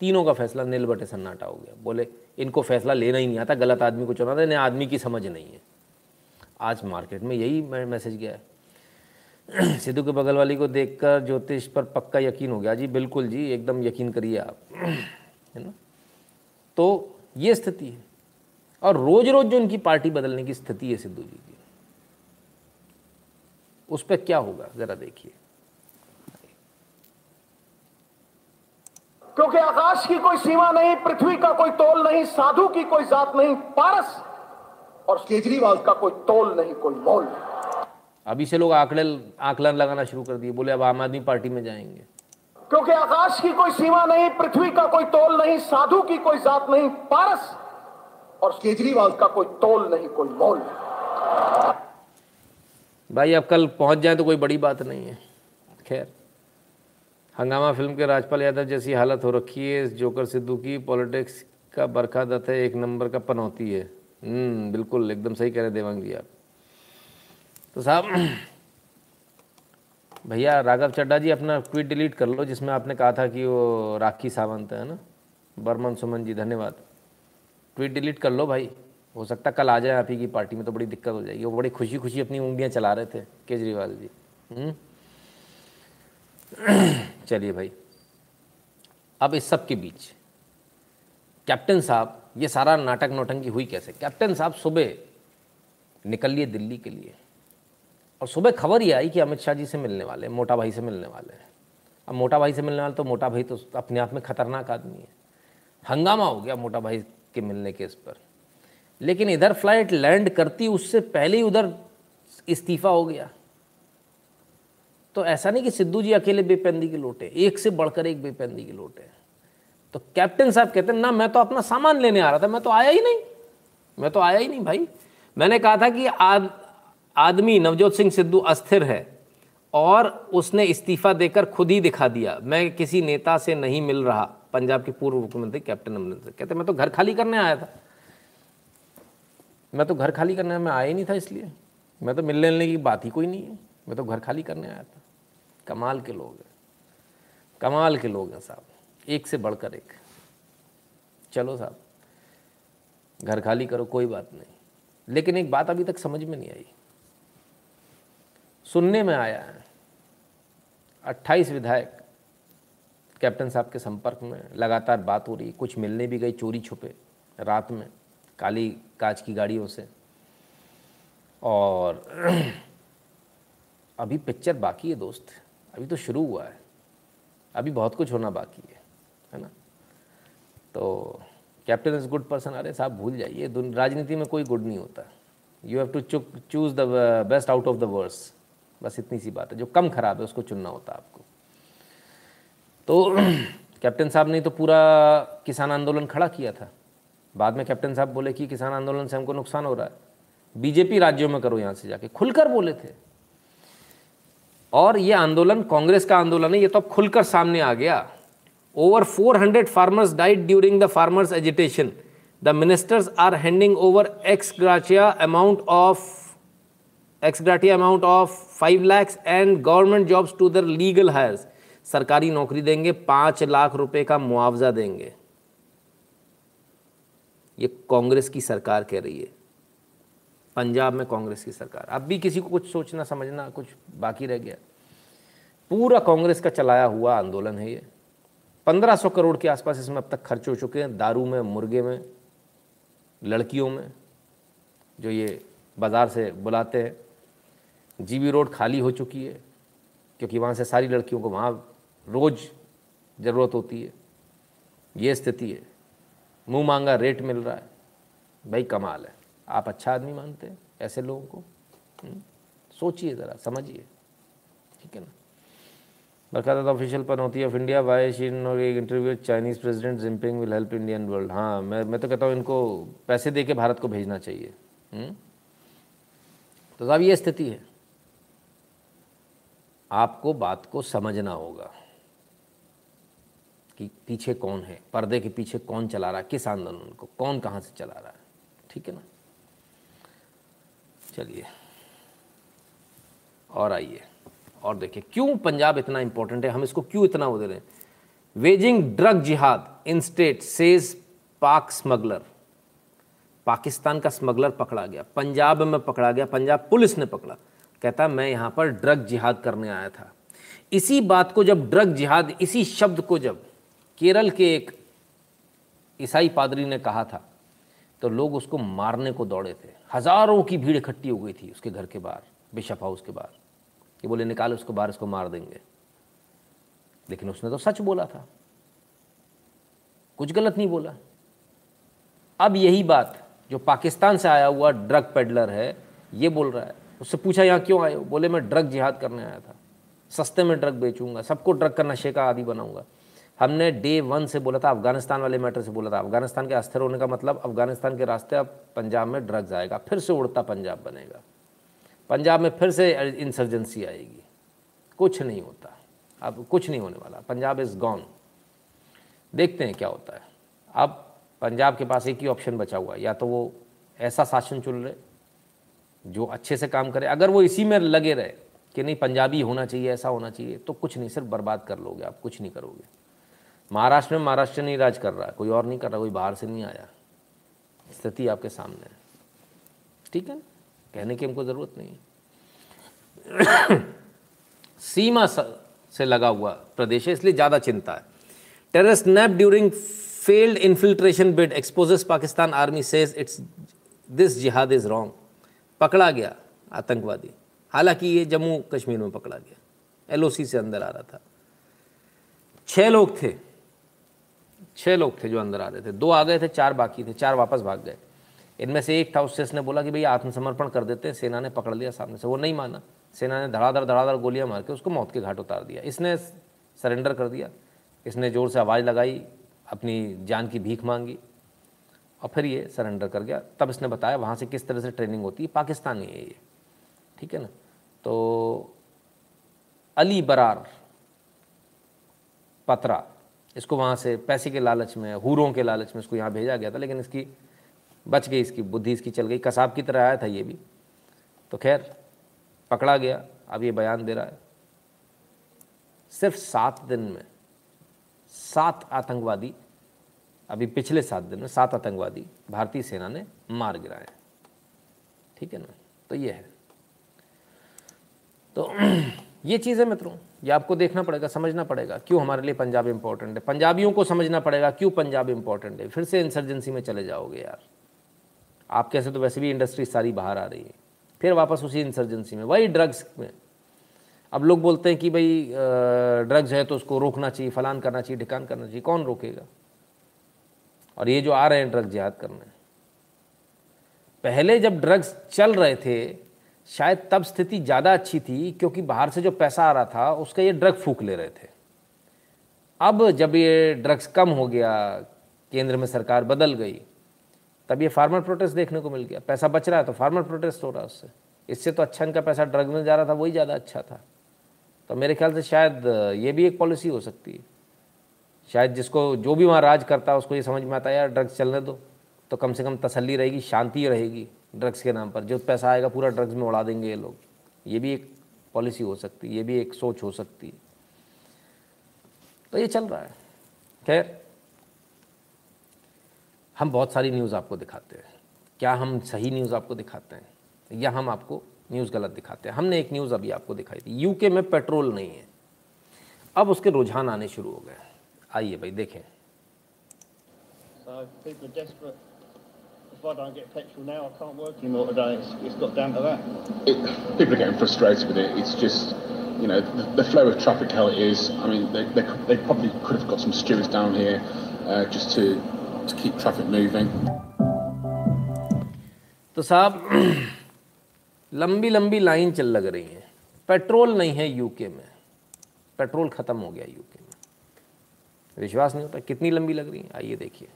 Speaker 1: तीनों का फैसला नील बटे सन्नाटा हो गया। बोले, इनको फैसला लेना ही नहीं आता, गलत आदमी को चुना था इन्हें आदमी की समझ नहीं है। आज मार्केट में यही मैसेज गया है। सिद्धू के बगल वाली को देखकर ज्योतिष पर पक्का यकीन हो गया। जी, बिल्कुल जी, एकदम यकीन करिए आप। है ना? तो ये स्थिति है। और रोज रोज जो उनकी पार्टी बदलने की स्थिति है सिद्धू जी की, उस पर क्या होगा? ज़रा देखिए।
Speaker 6: क्योंकि आकाश की कोई सीमा नहीं, पृथ्वी का कोई तोल नहीं, साधु की कोई जात नहीं, पारस और केजरीवाल का कोई तोल नहीं, कोई मोल नहीं।
Speaker 1: अभी से लोग आंकड़े आकलन लगाना शुरू कर दिए बोले अब आम आदमी पार्टी में जाएँगे।
Speaker 6: क्योंकि आकाश की कोई सीमा नहीं पृथ्वी का कोई तोल नहीं साधु की कोई जात नहीं पारस और केजरीवाल का कोई तोल नहीं कोई मोल नहीं।
Speaker 1: भाई अब कल पहुँच जाए तो कोई बड़ी बात नहीं है। खैर हंगामा फ़िल्म के राजपाल यादव जैसी हालत हो रखी है इस जोकर सिद्धू की पॉलिटिक्स का बरखा दत्त है एक नंबर का पनौती है। हम्म बिल्कुल एकदम सही कह रहे देवांग जी आप। तो साहब, भैया राघव चड्डा जी अपना ट्वीट डिलीट कर लो, जिसमें आपने कहा था कि वो राखी सावंत है ना? बर्मन सुमन जी, धन्यवाद। ट्वीट डिलीट कर लो भाई। हो सकता कल आ जाए आप ही की पार्टी में तो बड़ी दिक्कत हो जाएगी। वो बड़ी खुशी खुशी अपनी उंगलियाँ चला रहे थे, केजरीवाल जी। हम्म? चलिए भाई। अब इस सब के बीच, कैप्टन साहब, ये सारा नाटक नौटंकी हुई कैसे? कैप्टन साहब सुबह निकल लिए दिल्ली के लिए। और सुबह खबर ये आई कि अमित शाह जी से मिलने वाले हैं मोटा भाई से मिलने वाले हैं। अब मोटा भाई से मिलने वाले तो मोटा भाई तो अपने आप में खतरनाक आदमी है। हंगामा हो गया मोटा भाई के मिलने के इस पर। लेकिन इधर फ़्लाइट लैंड करती उससे पहले ही उधर इस्तीफा हो गया। तो ऐसा नहीं कि सिद्धू जी अकेले बेपंदी के लोटे, एक से बढ़कर एक बेपंदी के लोटे तो कैप्टन साहब कहते हैं, ना, मैं तो अपना सामान लेने आ रहा था, मैं तो आया ही नहीं। मैं तो आया ही नहीं भाई। मैंने कहा था कि आदमी नवजोत सिंह सिद्धू अस्थिर है और उसने इस्तीफा देकर खुद ही दिखा दिया, मैं किसी नेता से नहीं मिल रहा, पंजाब के पूर्व मुख्यमंत्री कैप्टन अमरिंदर कहते, मैं तो घर खाली करने आया था। मैं तो घर खाली करने, में आया ही नहीं था इसलिए। मैं तो मिलने लेने की बात ही कोई नहीं है। मैं तो घर खाली करने आया था। कमाल के लोग हैं। कमाल के लोग हैं साहब। एक से बढ़कर एक। चलो साहब, घर खाली करो, कोई बात नहीं। लेकिन एक बात अभी तक समझ में नहीं आई। सुनने में आया है। अट्ठाईस विधायक कैप्टन साहब के संपर्क में लगातार बात हो रही कुछ मिलने भी गई, चोरी छुपे रात में, काली कांच की गाड़ियों से। और अभी पिक्चर बाकी है दोस्त। अभी तो शुरू हुआ है। अभी बहुत कुछ होना बाकी है है ना? तो कैप्टन इज़ गुड पर्सन। अरे साहब, भूल जाइए। राजनीति में कोई गुड नहीं होता। You have to choose the best out of the worse बस इतनी सी बात है। जो कम खराब है, उसको चुनना होता आपको। तो कैप्टन साहब ने तो पूरा किसान आंदोलन खड़ा किया था। बाद में कैप्टन साहब बोले कि किसान आंदोलन से हमको नुकसान हो रहा है। बीजेपी राज्यों में करो यहाँ से जाके। खुलकर बोले थे। और ये आंदोलन, कांग्रेस का आंदोलन है, ये तो अब खुलकर सामने आ गया। Over 400 farmers died during the farmers agitation the ministers are handing over ex gratia amount of ex gratia amount of five lakhs and government jobs to their legal heirs सरकारी नौकरी देंगे, पाँच लाख रुपए का मुआवजा देंगे। ये कांग्रेस की सरकार कह रही है। पंजाब में कांग्रेस की सरकार। अब भी किसी को कुछ सोचना, समझना कुछ बाकी रह गया। पूरा कांग्रेस का चलाया हुआ आंदोलन है ये। पंद्रह सौ करोड़ के आसपास इसमें अब तक खर्च हो चुके हैं, दारू में, मुर्गे में, लड़कियों में, जो ये बाज़ार से बुलाते हैं। जीबी रोड खाली हो चुकी है क्योंकि वहाँ से सारी लड़कियों को वहाँ रोज़ ज़रूरत होती है। ये स्थिति है। मुँह मांगा रेट मिल रहा है। भाई कमाल है। आप अच्छा आदमी मानते हैं ऐसे लोगों को? हम्म, सोचिए ज़रा समझिए। ठीक है ना? बरकत official Panauti of India Y Xi और एक interview Chinese president Jinping will help Indian world हाँ मैं मैं तो कहता हूँ इनको पैसे दे के भारत को भेजना चाहिए। हुँ? हम्म? तो साहब ये स्थिति है। आपको बात को समझना होगा कि पीछे कौन है, पर्दे के पीछे कौन चला रहा है, किस आंदोलन को, कौन कहाँ से चला रहा है, ठीक है ना? चलिए, और आइए, और देखिए, क्यों पंजाब इतना इंपॉर्टेंट है, हम इसको क्यों इतना वो दे रहे हैं? Waging drug jihad in state says Pak smuggler Pakistan का स्मगलर पकड़ा गया, पंजाब में पकड़ा गया, पंजाब पुलिस ने पकड़ा। कहता, मैं यहाँ पर ड्रग जिहाद करने आया था। इसी बात को जब ड्रग जिहाद इसी शब्द को जब केरल के एक ईसाई पादरी ने कहा था तो लोग उसको मारने को दौड़े थे। हज़ारों की भीड़ इकट्ठी हो गई थी उसके घर के बाहर, बिशप हाउस के बाहर। कि बोले, निकाल उसको, बाहर उसको मार देंगे। लेकिन उसने तो सच बोला था। कुछ गलत नहीं बोला। अब यही बात जो पाकिस्तान से आया हुआ ड्रग पेडलर है, ये बोल रहा है उससे पूछा, यहाँ क्यों आए हो? बोले, मैं ड्रग जिहाद करने आया था। सस्ते में ड्रग बेचूँगा, सबको ड्रग का नशे का आदि बनाऊँगा। हमने डे वन से बोला था, अफ़गानिस्तान वाले मैटर से बोला था। अफ़गानिस्तान के अस्थिर होने का मतलब अफ़गानिस्तान के रास्ते अब पंजाब में ड्रग्स आएगा, फिर से उड़ता पंजाब बनेगा। पंजाब में फिर से इंसर्जेंसी आएगी। कुछ नहीं होता। अब कुछ नहीं होने वाला। पंजाब इज़ गॉन देखते हैं क्या होता है। अब पंजाब के पास एक ही ऑप्शन बचा हुआ है। या तो वो ऐसा शासन चुन रहे जो अच्छे से काम करे, अगर वो इसी में लगे रहे कि नहीं, पंजाबी होना चाहिए, ऐसा होना चाहिए तो कुछ नहीं, सिर्फ़ बर्बाद कर लोगे आप, कुछ नहीं करोगे। महाराष्ट्र में महाराष्ट्र नहीं राज कर रहा, कोई और नहीं कर रहा, कोई बाहर से नहीं आया। स्थिति आपके सामने है। ठीक है कहने की हमको ज़रूरत नहीं। सीमा से लगा हुआ प्रदेश है, इसलिए ज़्यादा चिंता है। Terror snap during failed infiltration bid exposes Pakistan army says it's, this jihad is wrong. पकड़ा गया आतंकवादी। हालाँकि ये जम्मू कश्मीर में पकड़ा गया। एलओसी से अंदर आ रहा था। छः लोग थे। छः लोग थे जो अंदर आ रहे थे। दो आ गए थे, चार बाकी थे, चार वापस भाग गए। इनमें से एक था, उससे इसने बोला कि भैया आत्मसमर्पण कर देते हैं, सेना ने पकड़ लिया सामने से। वो नहीं माना। सेना ने धड़ाधड़ धड़ाधड़ गोलियाँ मार के उसको मौत के घाट उतार दिया। इसने सरेंडर कर दिया। इसने ज़ोर से आवाज़ लगाई, अपनी जान की भीख मांगी। और फिर ये सरेंडर कर गया। तब इसने बताया वहाँ से किस तरह से ट्रेनिंग होती है। पाकिस्तानी है ये। ठीक है ना? तो अली बरार पतरा, इसको वहाँ से पैसे के लालच में, हूरों के लालच में इसको यहाँ भेजा गया था, लेकिन इसकी बच गई, इसकी बुद्धि इसकी चल गई। कसाब की तरह आया था ये भी। तो खैर, पकड़ा गया। अब ये बयान दे रहा है। सिर्फ़ सात दिन में, सात आतंकवादी अभी पिछले सात दिन में सात आतंकवादी भारतीय सेना ने मार गिराए। ठीक है ना? तो ये है। तो ये चीज़ है मित्रों, ये आपको देखना पड़ेगा, समझना पड़ेगा, क्यों हमारे लिए पंजाब इंपॉर्टेंट है। पंजाबियों को समझना पड़ेगा, क्यों पंजाब इंपॉर्टेंट है। फिर से इंसर्जेंसी में चले जाओगे यार। आप कैसे तो वैसे भी इंडस्ट्री सारी बाहर आ रही है। फिर वापस उसी इंसर्जेंसी में, वही ड्रग्स में। अब लोग बोलते हैं कि भाई ड्रग्स है तो उसको रोकना चाहिए, फलान करना चाहिए, ढिकान करना चाहिए, कौन रोकेगा? और ये जो आ रहे हैं ड्रग्स जिहाद करने। पहले जब ड्रग्स चल रहे थे, शायद तब स्थिति ज़्यादा अच्छी थी, क्योंकि बाहर से जो पैसा आ रहा था, उसका ये ड्रग फूक ले रहे थे। अब जब ये ड्रग्स कम हो गया, केंद्र में सरकार बदल गई, तब ये फार्मर प्रोटेस्ट देखने को मिल गया। पैसा बच रहा है तो फार्मर प्रोटेस्ट हो रहा है उससे। इससे तो अच्छा इनका पैसा ड्रग में जा रहा था, वही ज़्यादा अच्छा था। तो मेरे ख्याल से शायद ये भी एक पॉलिसी हो सकती है। शायद जिसको जो भी वहाँ राज करता है, उसको ये समझ में आता है, यार ड्रग्स चलने दो। तो कम से कम तसल्ली रहेगी, शांति रहेगी ड्रग्स के नाम पर। जो पैसा आएगा, पूरा ड्रग्स में उड़ा देंगे ये लोग। ये भी एक पॉलिसी हो सकती है ये भी एक सोच हो सकती है। तो ये चल रहा है। खैर, हम बहुत सारी न्यूज़ आपको दिखाते हैं। क्या हम सही न्यूज़ आपको दिखाते हैं? या हम आपको न्यूज़ गलत दिखाते हैं? हमने एक न्यूज़ अभी आपको दिखाई थी यूके में पेट्रोल नहीं है। अब उसके रुझान आने शुरू हो गए आइए भाई देखें
Speaker 8: So people are desperate. If I don't get petrol now, I can't work anymore today. It's, it's got down to that.
Speaker 9: It, people are getting frustrated with it. It's just, you know, the, the flow of traffic how it is. I mean, they, they, they probably could have got some stewards down here uh, just to to keep traffic moving.
Speaker 1: तो साहब लंबी लंबी line चल लग रही है petrol नहीं है यूके में पेट्रोल ख़त्म हो गया यूके में विश्वास नहीं होता, कितनी लंबी लग रही है? आइए देखिए।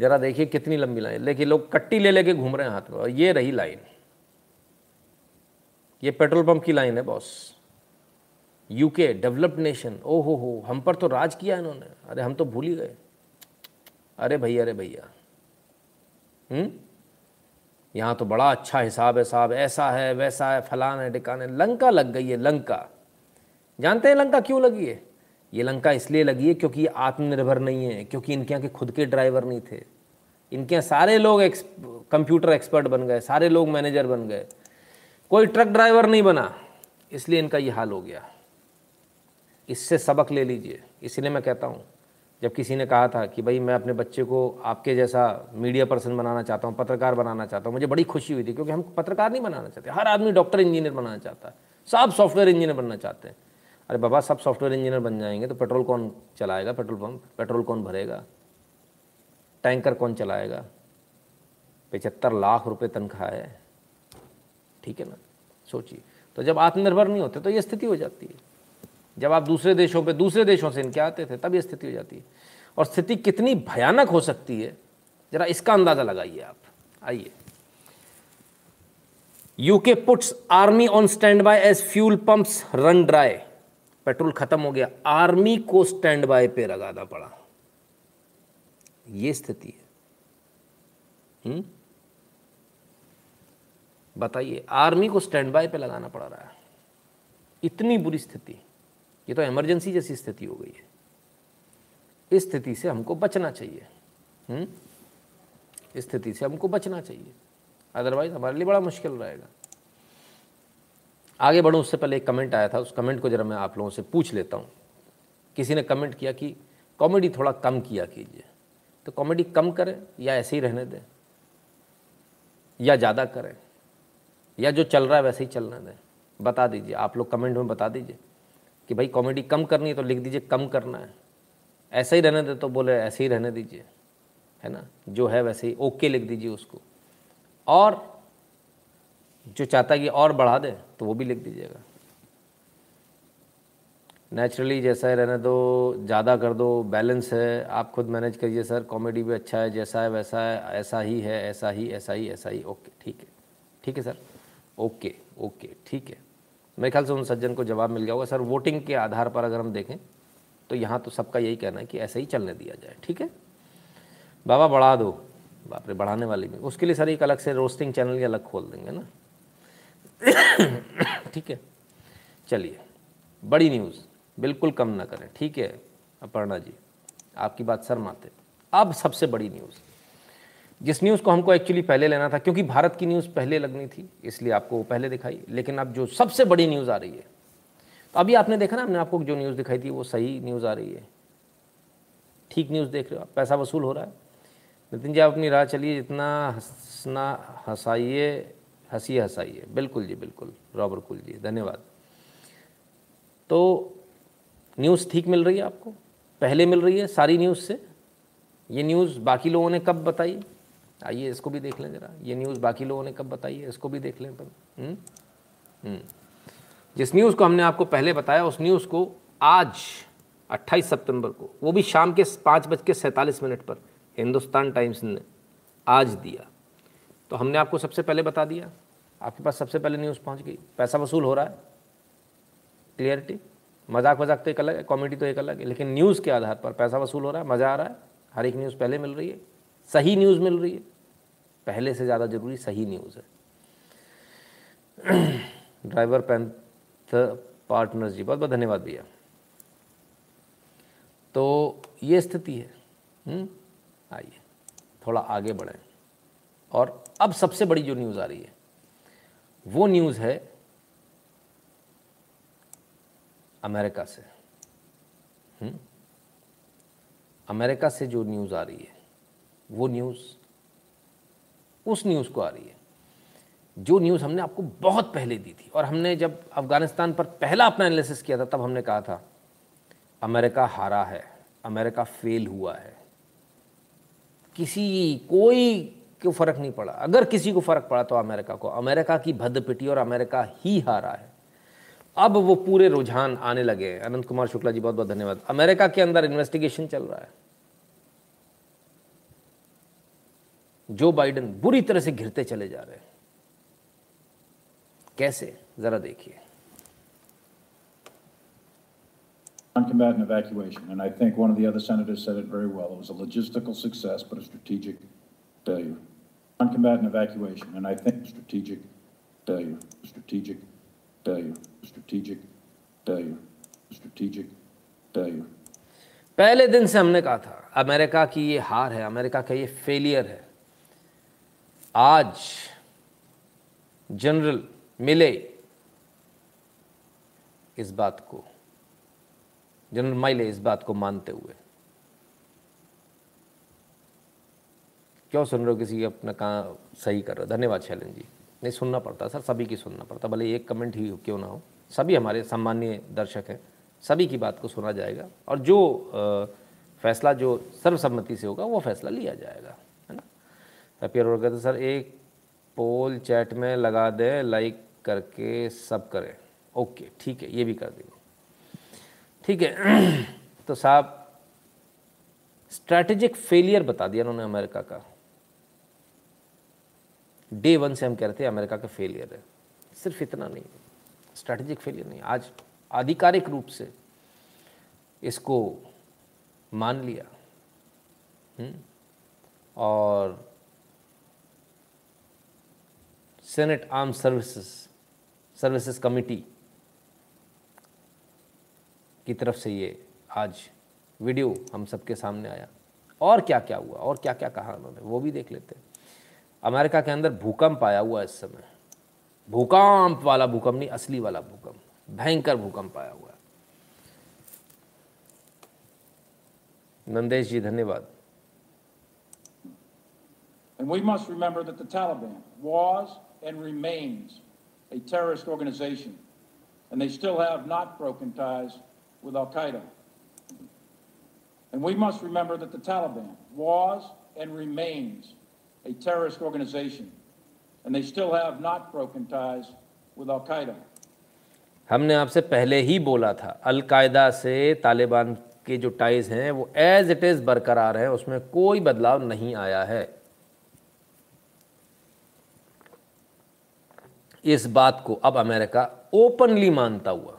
Speaker 1: ज़रा देखिए कितनी लंबी लाइन। लेकिन लोग कट्टी ले लेके घूम रहे हैं हाथ में, और ये रही लाइन। ये पेट्रोल पंप की लाइन है, बॉस। यूके डेवलप्ड नेशन ओ हो हो, हम पर तो राज किया इन्होंने। अरे, हम तो भूल ही गए। अरे भैया अरे भैया। हम्म? यहाँ तो बड़ा अच्छा हिसाब है साहब। ऐसा है, वैसा है, फलान है टिकान है लंका लग गई है, लंका। जानते हैं लंका क्यों लगी है? ये लंका इसलिए लगी है क्योंकि ये आत्मनिर्भर नहीं है, क्योंकि इनके यहाँ के खुद के ड्राइवर नहीं थे। इनके यहाँ सारे लोग एक्स, कंप्यूटर एक्सपर्ट बन गए, सारे लोग मैनेजर बन गए। कोई ट्रक ड्राइवर नहीं बना, इसलिए इनका ये हाल हो गया। इससे सबक ले लीजिए। इसलिए मैं कहता हूँ जब किसी ने कहा था कि भाई मैं अपने बच्चे को आपके जैसा मीडिया पर्सन बनाना चाहता हूँ, पत्रकार बनाना चाहता हूँ, मुझे बड़ी खुशी हुई थी क्योंकि हम पत्रकार नहीं बनाना चाहते। हर आदमी डॉक्टर इंजीनियर बनाना चाहता है। सब सॉफ्टवेयर इंजीनियर बनना चाहते हैं। अरे बाबा, सब सॉफ्टवेयर इंजीनियर बन जाएँगे तो पेट्रोल कौन चलाएगा? पेट्रोल पंप पेट्रोल कौन भरेगा? टैंकर कौन चलाएगा? पचहत्तर लाख रुपए तनख्वाह है। ठीक है ना? सोचिए। तो जब आत्मनिर्भर नहीं होते तो ये स्थिति हो जाती है। जब आप दूसरे देशों पे, दूसरे देशों से इनके आते थे, तब ये स्थिति हो जाती है। और स्थिति कितनी भयानक हो सकती है, जरा इसका अंदाज़ा लगाइए आप। आइए। UK puts army on standby as fuel pumps run dry petrol खत्म हो गया। आर्मी को स्टैंड बाय पे लगाना पड़ा। ये स्थिति है। हम्म? बताइए आर्मी को स्टैंड बाय पे लगाना पड़ रहा है। इतनी बुरी स्थिति। ये तो इमरजेंसी जैसी स्थिति हो गई है। इस स्थिति से हमको बचना चाहिए। हम्म? इस स्थिति से हमको बचना चाहिए। अदरवाइज़ हमारे लिए बड़ा मुश्किल रहेगा। आगे बढ़ूँ, उससे पहले एक कमेंट आया था, उस कमेंट को ज़रा मैं आप लोगों से पूछ लेता हूँ। किसी ने कमेंट किया कि कॉमेडी थोड़ा कम किया कीजिए। तो कॉमेडी कम करें या ऐसे ही रहने दें? या ज़्यादा करें? या जो चल रहा है वैसे ही चलने दें? बता दीजिए, आप लोग कमेंट में बता दीजिए। कि भाई कॉमेडी कम करनी है तो लिख दीजिए, कम करना है। ऐसा ही रहने दे तो बोले, ऐसे ही रहने दीजिए, है ना? जो है वैसे ही ओके लिख दीजिए उसको। और जो चाहता है कि और बढ़ा दे तो वो भी लिख दीजिएगा। नेचुरली जैसा है रहने दो, ज़्यादा कर दो बैलेंस है। आप खुद मैनेज करिए सर कॉमेडी भी अच्छा है, जैसा है वैसा है, ऐसा ही है, ऐसा ही ऐसा ही ऐसा ही ओके ठीक है। ठीक है सर? ओके ओके ठीक है। मेरे ख्याल से उन सज्जन को जवाब मिल गया होगा, सर, वोटिंग के आधार पर अगर हम देखें तो यहाँ तो सबका यही कहना है कि ऐसे ही चलने दिया जाए, ठीक है? बाबा, बढ़ा दो। बाप रे, बढ़ाने वाली भी। उसके लिए सर, एक अलग से रोस्टिंग चैनल ही अलग खोल देंगे ना? ठीक है? चलिए, बड़ी न्यूज़, बिल्कुल कम ना करें, ठीक है, अपर्णा जी? आपकी बात सर माते अब सबसे बड़ी न्यूज़। जिस न्यूज़ को हमको एक्चुअली पहले लेना था, क्योंकि भारत की न्यूज़ पहले लगनी थी, इसलिए आपको वो पहले दिखाई। लेकिन अब जो सबसे बड़ी न्यूज़ आ रही है तो अभी आपने देखा ना, हमने आपको जो न्यूज़ दिखाई थी, वो सही न्यूज़ आ रही है। ठीक न्यूज़ देख रहे हो आप, पैसा वसूल हो रहा है। नितिन जी, आप अपनी राह चलिए, जितना हंसना हंसाइए हँसी हंसाइए। बिल्कुल जी, बिल्कुल। रॉबर कुल जी, धन्यवाद। तो न्यूज़ ठीक मिल रही है आपको? पहले मिल रही है सारी न्यूज़ से? ये न्यूज़ बाकी लोगों ने कब बताई? आइए, इसको भी देख लें ज़रा। ये न्यूज़ बाकी लोगों ने कब बताई है, इसको भी देख लें अपन। हम्म? हम्म। जिस न्यूज़ को हमने आपको पहले बताया, उस न्यूज़ को आज 28 सितंबर को, वो भी शाम के पाँच बज के सैंतालीस मिनट पर, हिंदुस्तान टाइम्स ने आज दिया। तो हमने आपको सबसे पहले बता दिया, आपके पास सबसे पहले न्यूज़ पहुँच गई। पैसा वसूल हो रहा है। क्लियरिटी मज़ाक वजाक तो एक अलग है कॉमेडी तो एक अलग है, लेकिन न्यूज़ के आधार पर पैसा वसूल हो रहा है, मज़ा आ रहा है, हर एक न्यूज़ पहले मिल रही है, सही न्यूज़ मिल रही है। पहले से ज़्यादा ज़रूरी सही न्यूज़ है ड्राइवर पैंथ पार्टनर्स जी, बहुत बहुत धन्यवाद भैया तो ये स्थिति है हम्म? आइए, थोड़ा आगे बढ़ें और अब सबसे बड़ी जो न्यूज़ आ रही है, वो न्यूज़ है अमेरिका से हुँ? अमेरिका से जो न्यूज़ आ रही है, वो न्यूज़ उस न्यूज़ को आ रही है। जो न्यूज़ हमने आपको बहुत पहले दी थी और हमने जब अफ़गानिस्तान पर पहला अपना एनालिसिस किया था, तब हमने कहा था, अमेरिका हारा है, अमेरिका फेल हुआ है। किसी कोई को फ़र्क नहीं पड़ा। अगर किसी को फ़र्क पड़ा तो अमेरिका को। अमेरिका की भद्द पिटी और अमेरिका ही हारा है। अब वो पूरे रुझान आने लगे अनंत कुमार शुक्ला जी बहुत बहुत धन्यवाद। अमेरिका के अंदर इन्वेस्टिगेशन चल रहा है। जो बाइडन बुरी तरह से घिरते चले जा रहे हैं कैसे जरा देखिए
Speaker 10: non-combatant evacuation, and I think one of the other senators said it very well. It was a logistical success, but a strategic failure. Non-combatant evacuation, and I think strategic failure, strategic failure, strategic failure, strategic failure.
Speaker 1: पहले दिन से हमने कहा था America की ये हार है अमेरिका का ये फेलियर है आज जनरल मिले इस बात को, जनरल माइले इस बात को मानते हुए। क्यों सुन रहे हो किसी अपना कहाँ सही कर रहे हो? धन्यवाद शैलन जी। नहीं, सुनना पड़ता सर, सभी की सुनना पड़ता, भले एक कमेंट ही क्यों ना हो। सभी हमारे सामान्य दर्शक हैं, सभी की बात को सुना जाएगा, और जो फैसला जो सर्वसम्मति से होगा, वो फैसला लिया जाएगा। ना तपियर और कहते सर एक पोल चैट में लगा दे लाइक करके सब करें ओके ठीक है, ये भी कर देंगे ठीक है तो साहब स्ट्रैटेजिक फेलियर बता दिया उन्होंने अमेरिका का डे वन से हम कह रहे थे अमेरिका का फेलियर है सिर्फ़ इतना नहीं स्ट्रैटेजिक फेलियर नहीं, आज आधिकारिक रूप से इसको मान लिया हुँ? हम्म? और senate arm services services committee की तरफ़ से ये आज वीडियो हम सबके सामने आया। और क्या क्या हुआ? और क्या क्या कहा उन्होंने? वो भी देख लेते हैं। अमेरिका के अंदर भूकंप आया हुआ है इस समय। भूकंप वाला भूकंप नहीं, असली वाला भूकंप। भयंकर भूकंप आया हुआ नंदेश जी, धन्यवाद।
Speaker 10: And we must remember that the Taliban was and remains a terrorist organization, and they still have not broken ties with Al Qaeda. And we must remember that the Taliban was and remains a terrorist organization, and they still have not broken ties with Al Qaeda.
Speaker 1: हमने आपसे पहले ही बोला था al Qaeda से तालिबान के जो ties हैं वो एज इट इज़ बरकरार है उसमें कोई बदलाव नहीं आया है इस बात को अब अमेरिका ओपनली मानता हुआ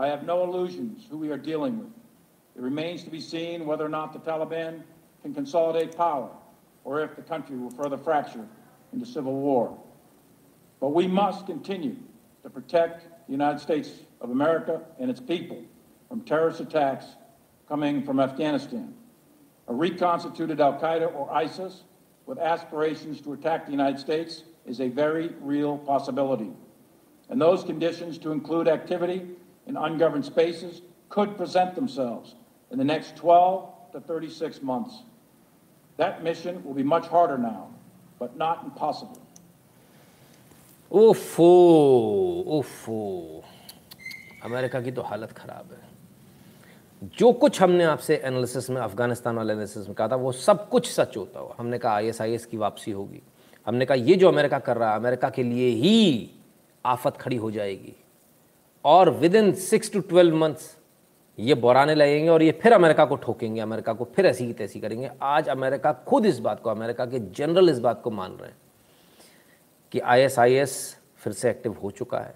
Speaker 10: I have no illusions who we are dealing with. It remains to be seen whether or not the Taliban can consolidate power or if the country will further fracture into civil war. But we must continue to protect the United States of America and its people from terrorist attacks coming from Afghanistan. A reconstituted Al Qaeda or ISIS with aspirations to attack the United States is a very real possibility. And those conditions, to include activity in ungoverned spaces, could present themselves in the next 12 to 36 months. That mission will be much harder now, but not impossible.
Speaker 1: ओफो ओफो America की तो हालत ख़राब है जो कुछ हमने आपसे एनालिसिस में अफ़गानिस्तान वाले एनालिसिस में कहा था वो सब कुछ सच होता हुआ हमने कहा आईएसआईएस की वापसी होगी हमने कहा, ये जो अमेरिका कर रहा है, अमेरिका के लिए ही आफत खड़ी हो जाएगी। और within six to twelve months ये बोराने लगेंगे और ये फिर अमेरिका को ठोकेंगे, अमेरिका को फिर ऐसी की तैसी करेंगे। आज अमेरिका खुद इस बात को, अमेरिका के जनरल इस बात को मान रहे हैं कि आईएसआईएस फिर से एक्टिव हो चुका है।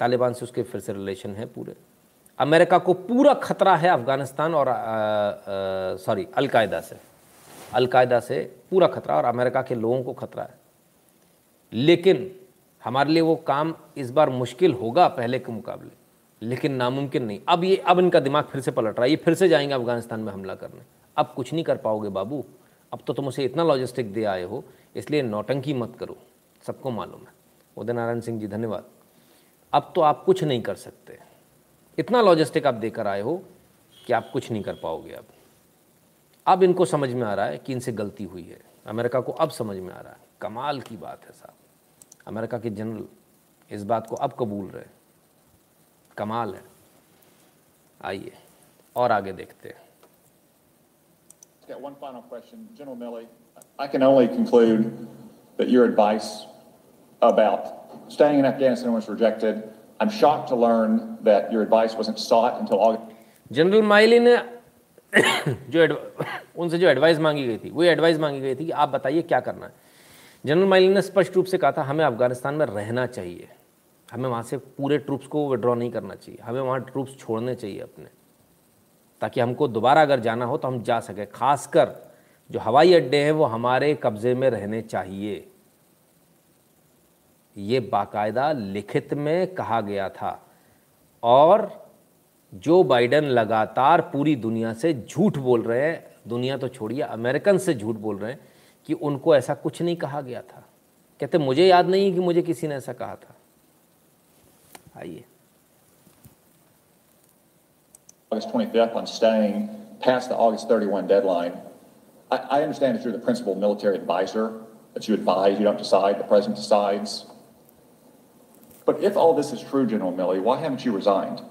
Speaker 1: तालिबान से उसके फिर से रिलेशन है पूरे। अमेरिका को पूरा खतरा है अफ़गानिस्तान और सॉरी अलकायदा से। अलकायदा से पूरा खतरा और अमेरिका के लोगों को खतरा है। लेकिन हमारे लिए वो काम इस बार मुश्किल होगा पहले के मुकाबले, लेकिन नामुमकिन नहीं। अब ये, अब इनका दिमाग फिर से पलट रहा है। ये फिर से जाएँगे अफ़गानिस्तान में हमला करने। अब कुछ नहीं कर पाओगे बाबू। अब तो तुम उसे इतना लॉजिस्टिक दे आए हो, इसलिए नौटंकी मत करो। सबको मालूम है। उदय नारायण सिंह जी, धन्यवाद। अब तो आप कुछ नहीं कर सकते। इतना लॉजिस्टिक आप देकर आए हो कि आप कुछ नहीं कर पाओगे अब। अब इनको समझ में आ रहा है कि इनसे गलती हुई है। अमेरिका को अब समझ में आ रहा है। कमाल की बात है साहब। अमेरिका के जनरल इस बात को अब कबूल रहे कमाल है आइए और आगे देखते हैं Got
Speaker 11: one final question. General Milley, I can only conclude that your advice about staying in Afghanistan was rejected. I'm shocked to learn that your advice wasn't sought until August.
Speaker 1: General Milley ने जो उनसे जो advice मांगी गई थी वो advice मांगी गई थी कि आप बताइए क्या करना है जनरल माइली ने स्पष्ट रूप से कहा था, हमें अफ़गानिस्तान में रहना चाहिए। हमें वहाँ से पूरे ट्रूप्स को विड्रॉ नहीं करना चाहिए। हमें वहाँ ट्रूप्स छोड़ने चाहिए अपने। ताकि हमको दोबारा अगर जाना हो तो हम जा सकें। खासकर जो हवाई अड्डे हैं, वो हमारे कब्ज़े में रहने चाहिए। ये बाकायदा लिखित में कहा गया था। और जो बाइडन लगातार पूरी दुनिया से झूठ बोल रहे हैं, दुनिया तो छोड़िए, अमेरिकन से झूठ बोल रहे हैं कि उनको ऐसा कुछ नहीं कहा गया था कहते मुझे याद नहीं कि मुझे किसी ने ऐसा कहा था आइए
Speaker 11: August 25th on staying past the August 31 deadline. I, I understand that you're the principal military advisor, that you advise, you don't decide, the president decides. But if all this is true, General Milley, why haven't you resigned?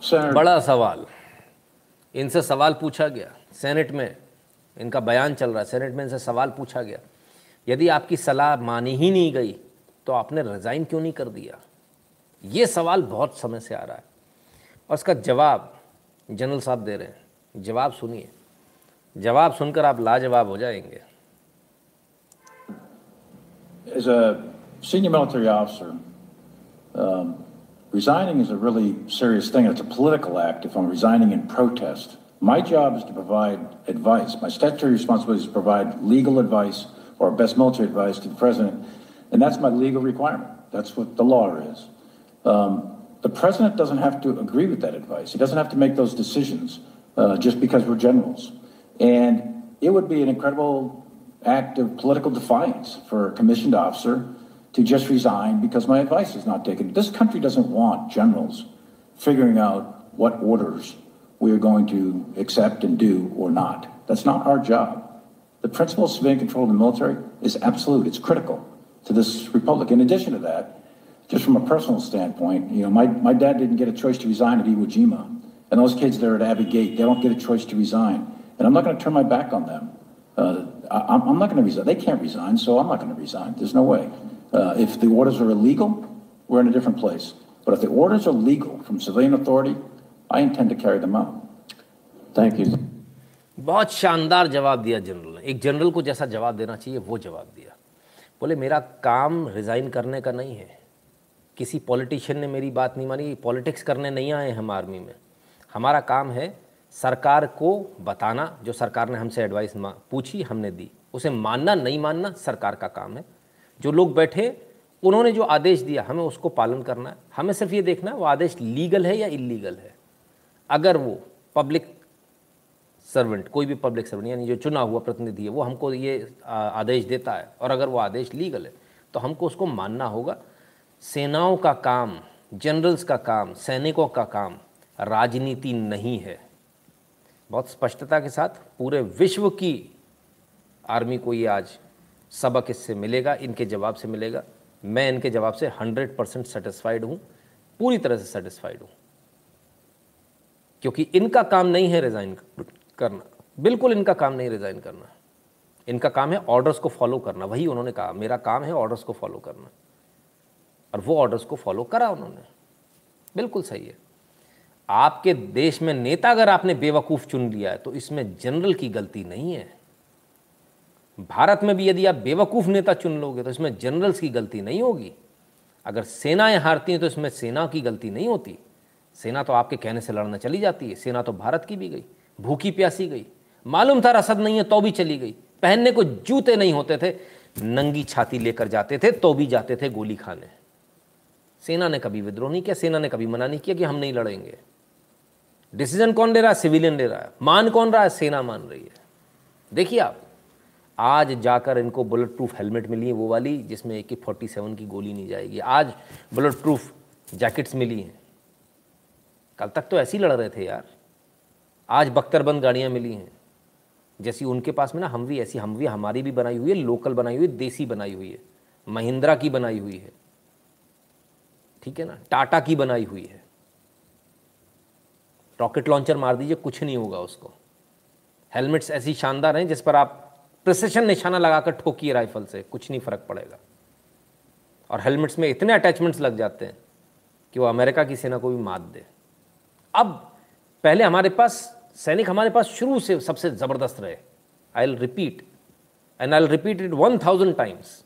Speaker 10: Senator,
Speaker 1: बड़ा सवाल इनसे सवाल पूछा गया senate में इनका बयान चल रहा है सेनेट में इनसे सवाल पूछा गया। यदि आपकी सलाह मानी ही नहीं गई तो आपने रिज़ाइन क्यों नहीं कर दिया? ये सवाल बहुत समय से आ रहा है। और इसका जवाब जनरल साहब दे रहे हैं। जवाब सुनिए। जवाब सुनकर आप लाजवाब हो जाएँगे।
Speaker 10: As a senior military officer, um, resigning is a really serious thing. It's a political act if I'm resigning in protest. My job is to provide advice. My statutory responsibility is to provide legal advice or best military advice to the president, and that's my legal requirement. That's what the law is. Um, the president doesn't have to agree with that advice. He doesn't have to make those decisions uh, just because we're generals. And it would be an incredible act of political defiance for a commissioned officer to just resign because my advice is not taken. This country doesn't want generals figuring out what orders we are going to accept and do or not. That's not our job. The principle of civilian control of the military is absolute. It's critical to this republic. In addition to that, just from a personal standpoint, you know, my, my dad didn't get a choice to resign at Iwo Jima. And those kids there at Abbey Gate, they don't get a choice to resign. And I'm not going to turn my back on them. Uh, I, I'm I'm not going to resign. They can't resign, so I'm not going to resign. There's no way. Uh, if the orders are illegal, we're in a different place. But if the orders are legal from civilian authority, I intend to carry them out. Thank you.
Speaker 1: बहुत शानदार जवाब दिया general ने। एक general को जैसा जवाब देना चाहिए, वो जवाब दिया। बोले, मेरा काम रिज़ाइन करने का नहीं है। किसी पॉलिटिशियन ने मेरी बात नहीं मानी पॉलिटिक्स करने नहीं आए हम आर्मी में। हमारा काम है सरकार को बताना, जो सरकार ने हमसे एडवाइस पूछी, हमने दी। उसे मानना, नहीं मानना सरकार का काम है। जो लोग बैठे, उन्होंने जो आदेश दिया, हमें उसको पालन करना है। हमें सिर्फ़ ये देखना है, वो आदेश लीगल है या इलीगल है। अगर वो पब्लिक सर्वेंट कोई भी पब्लिक सर्वेंट यानी जो चुना हुआ प्रतिनिधि है, वो हमको ये आदेश देता है। और अगर वो आदेश लीगल है तो हमको उसको मानना होगा। सेनाओं का काम जनरल्स का काम, सैनिकों का काम, राजनीति नहीं है। बहुत स्पष्टता के साथ पूरे विश्व की आर्मी को ये आज सबक इससे मिलेगा, इनके जवाब से मिलेगा। मैं इनके जवाब से हंड्रेड परसेंट सेटिस्फाइड हूँ, पूरी तरह से सेटिस्फाइड हूँ। क्योंकि इनका काम नहीं है रिज़ाइन करना। बिल्कुल इनका काम नहीं रिज़ाइन करना। इनका काम है ऑर्डर्स को फॉलो करना। वही उन्होंने कहा, मेरा काम है ऑर्डर्स को फॉलो करना। और वो ऑर्डर्स को फॉलो करा उन्होंने। बिल्कुल सही है। आपके देश में नेता अगर आपने बेवकूफ़ चुन लिया है तो इसमें जनरल की गलती नहीं है। भारत में भी यदि आप बेवकूफ़ नेता चुन लोगे तो इसमें जनरल्स की गलती नहीं होगी। अगर सेनाएँ हारती हैं तो इसमें सेना की गलती नहीं होती। सेना तो आपके कहने से लड़ना चली जाती है, सेना तो भारत की भी गई, भूखी प्यासी गई। मालूम था रसद नहीं है तो भी चली गई। पहनने को जूते नहीं होते थे, नंगी छाती लेकर जाते थे तो भी जाते थे गोली खाने। सेना ने कभी विद्रोह नहीं किया, सेना ने कभी मना नहीं किया कि हम नहीं लड़ेंगे। डिसीज़न कौन ले रहा है? सिविलियन ले रहा है। मान कौन रहा है? सेना मान रही है। देखिए आप, आज जाकर इनको बुलेट प्रूफ हेलमेट मिली है, वो वाली, जिसमें ए के फोर्टी सेवन की गोली नहीं जाएगी, आज बुलेट प्रूफ जैकेट्स मिली हैं। कल तक तो ऐसे ही लड़ रहे थे यार। आज बख्तरबंद गाड़ियाँ मिली हैं। जैसी उनके पास में ना हमवी, ऐसी हमवी हमारी भी बनाई हुई है, लोकल बनाई हुई है देसी बनाई हुई है। महिंद्रा की बनाई हुई है। ठीक है ना? टाटा की बनाई हुई है। रॉकेट लॉन्चर मार दीजिए, कुछ नहीं होगा उसको। हेलमेट्स ऐसी शानदार हैं जिस पर आप प्रिसेशन निशाना लगाकर ठोकिए राइफल से, कुछ नहीं फ़र्क पड़ेगा। और हेलमेट्स में इतने अटैचमेंट्स लग जाते हैं कि वो अमेरिका की सेना को भी मात दे। अब पहले हमारे पास, सैनिक हमारे पास शुरू से सबसे ज़बरदस्त रहे। I'll repeat and I repeat it one thousand times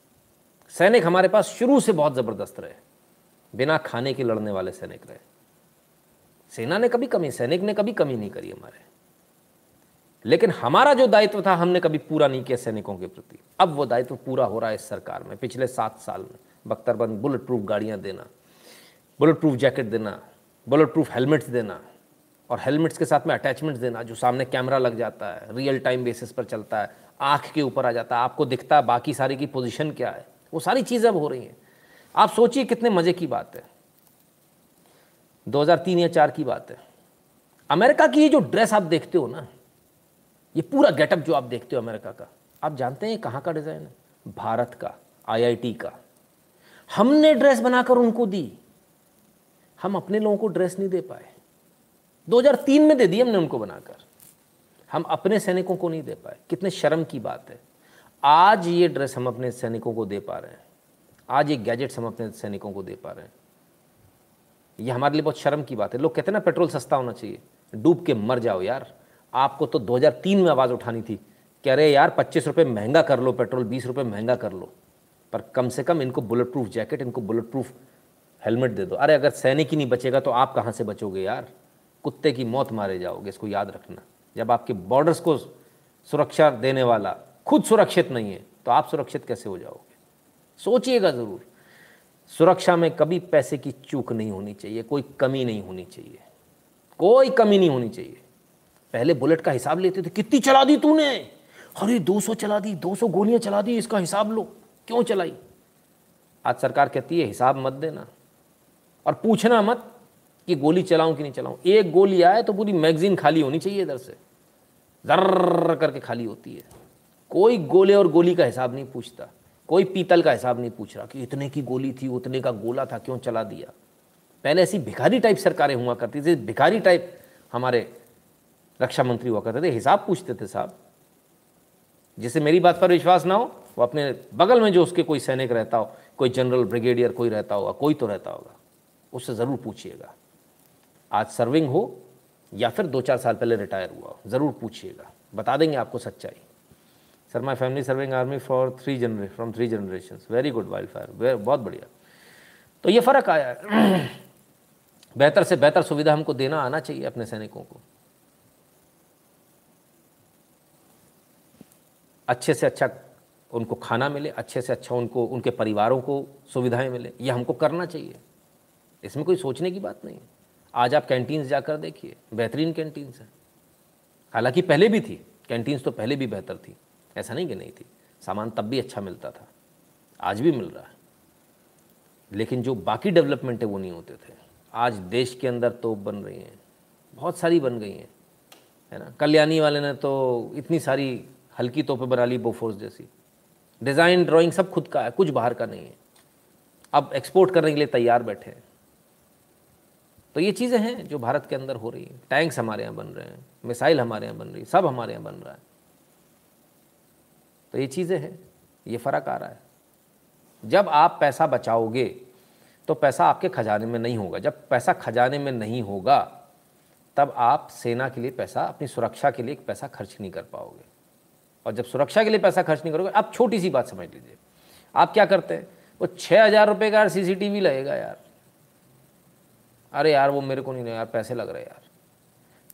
Speaker 1: सैनिक हमारे पास शुरू से बहुत ज़बरदस्त रहे। बिना खाने के लड़ने वाले सैनिक रहे। सेना ने कभी कमी, सैनिक ने कभी कमी नहीं करी हमारे। लेकिन हमारा जो दायित्व था, हमने कभी पूरा नहीं किया सैनिकों के प्रति। अब वो दायित्व पूरा हो रहा है इस सरकार में, पिछले सात साल में। बख्तरबंद बुलेट प्रूफ गाड़ियाँ देना बुलेट प्रूफ जैकेट देना बुलेट प्रूफ हेलमेट्स देना और हेलमेट्स के साथ में अटैचमेंट्स देना, जो सामने कैमरा लग जाता है रियल टाइम बेसिस पर चलता है, आँख के ऊपर आ जाता है, आपको दिखता है बाकी सारी की पोजिशन क्या है, वो सारी चीज़ें अब हो रही हैं। आप सोचिए कितने मज़े की बात है। 2003 या चार की बात है। अमेरिका की ये जो ड्रेस आप देखते हो ना, ये पूरा गेटअप जो आप देखते हो अमेरिका का, आप जानते हैं कहाँ का डिज़ाइन है? भारत का आईआईटी का। हमने ड्रेस बनाकर उनको दी। हम अपने लोगों को ड्रेस नहीं दे पाए। 2003 में दे दी हमने उनको बनाकर। हम अपने सैनिकों को नहीं दे पाए। कितने शर्म की बात है। आज ये ड्रेस हम अपने सैनिकों को दे पा रहे हैं। आज ये गैजेट्स हम अपने सैनिकों को दे पा रहे हैं। ये हमारे लिए बहुत शर्म की बात है। लोग कहते हैं ना, पेट्रोल सस्ता होना चाहिए। डूब के मर जाओ यार। आपको तो 2003 में आवाज़ उठानी थी कह रहे यार, पच्चीस रुपये महँगा कर लो, पेट्रोल बीस रुपये महँगा कर लो। पर कम से कम इनको बुलेट प्रूफ जैकेट इनको बुलेट प्रूफ हेलमेट दे दो। अरे, अगर सैनिक ही नहीं बचेगा तो आप कहाँ से बचोगे यार? कुत्ते की मौत मारे जाओगे, इसको याद रखना। जब आपके बॉर्डर्स को सुरक्षा देने वाला खुद सुरक्षित नहीं है तो आप सुरक्षित कैसे हो जाओगे? सोचिएगा ज़रूर। सुरक्षा में कभी पैसे की चूक नहीं होनी चाहिए, कोई कमी नहीं होनी चाहिए। कोई कमी नहीं होनी चाहिए। पहले बुलेट का हिसाब लेते थे, कितनी चला दी तूने? अरे 200 चला दी 200 गोलियाँ चला दी, इसका हिसाब लो। क्यों चलाई? आज सरकार कहती है, हिसाब मत देना। और पूछना मत कि गोली चलाऊं कि नहीं चलाऊं। एक गोली आए तो पूरी मैगजीन खाली होनी चाहिए इधर से। जर्र करके खाली होती है। कोई गोले और गोली का हिसाब नहीं पूछता। कोई पीतल का हिसाब नहीं पूछ रहा कि इतने की गोली थी, उतने का गोला था, क्यों चला दिया? पहले ऐसी भिखारी टाइप सरकारें हुआ करती थी, भिखारी टाइप हमारे रक्षा मंत्री हुआ करते थे, हिसाब पूछते थे साहब। जिसे मेरी बात पर विश्वास ना हो, वो अपने बगल में जो उसके कोई सैनिक रहता हो, कोई जनरल ब्रिगेडियर कोई रहता होगा, कोई तो रहता होगा। उससे ज़रूर पूछिएगा। आज सर्विंग हो या फिर दो चार साल पहले रिटायर हुआ हो, ज़रूर पूछिएगा। बता देंगे आपको सच्चाई। Sir my family serving army for three genera from three generation very good wildfire बहुत बढ़िया। तो ये फ़र्क आया है। बेहतर से बेहतर सुविधा हमको देना आना चाहिए अपने सैनिकों को। अच्छे से अच्छा उनको खाना मिले, अच्छे से अच्छा उनको, उनके परिवारों को सुविधाएँ मिले, ये हमको करना चाहिए। इसमें कोई सोचने की बात नहीं है। आज आप कैंटीन्स जाकर देखिए, बेहतरीन कैंटीन्स हैं। हालाँकि पहले भी थी कैंटीन्स तो पहले भी बेहतर थी। ऐसा नहीं कि नहीं थी। सामान तब भी अच्छा मिलता था, आज भी मिल रहा है। लेकिन जो बाकी डेवलपमेंट है, वो नहीं होते थे। आज देश के अंदर तोप बन रही हैं, बहुत सारी बन गई हैं, है ना? कल्याणी वाले ने तो इतनी सारी हल्की तोपें बना ली बोफोर्स जैसी। डिज़ाइन ड्राइंग सब खुद का है, कुछ बाहर का नहीं है। अब एक्सपोर्ट करने के लिए तैयार बैठे हैं। तो ये चीज़ें हैं जो भारत के अंदर हो रही हैं। टैंक्स हमारे यहाँ बन रहे हैं, मिसाइल हमारे यहाँ बन रही है सब हमारे यहाँ बन रहा है। तो ये चीज़ें हैं, ये फ़र्क आ रहा है। जब आप पैसा बचाओगे तो पैसा आपके खजाने में नहीं होगा। जब पैसा खजाने में नहीं होगा, तब आप सेना के लिए पैसा, अपनी सुरक्षा के लिए पैसा खर्च नहीं कर पाओगे। और जब सुरक्षा के लिए पैसा खर्च नहीं करोगे, आप छोटी सी बात समझ लीजिए। आप क्या करते हैं? वो छः हज़ार रुपये का सीसीटीवी लगेगा यार। अरे यार, वो मेरे को नहीं यार, पैसे लग रहे यार।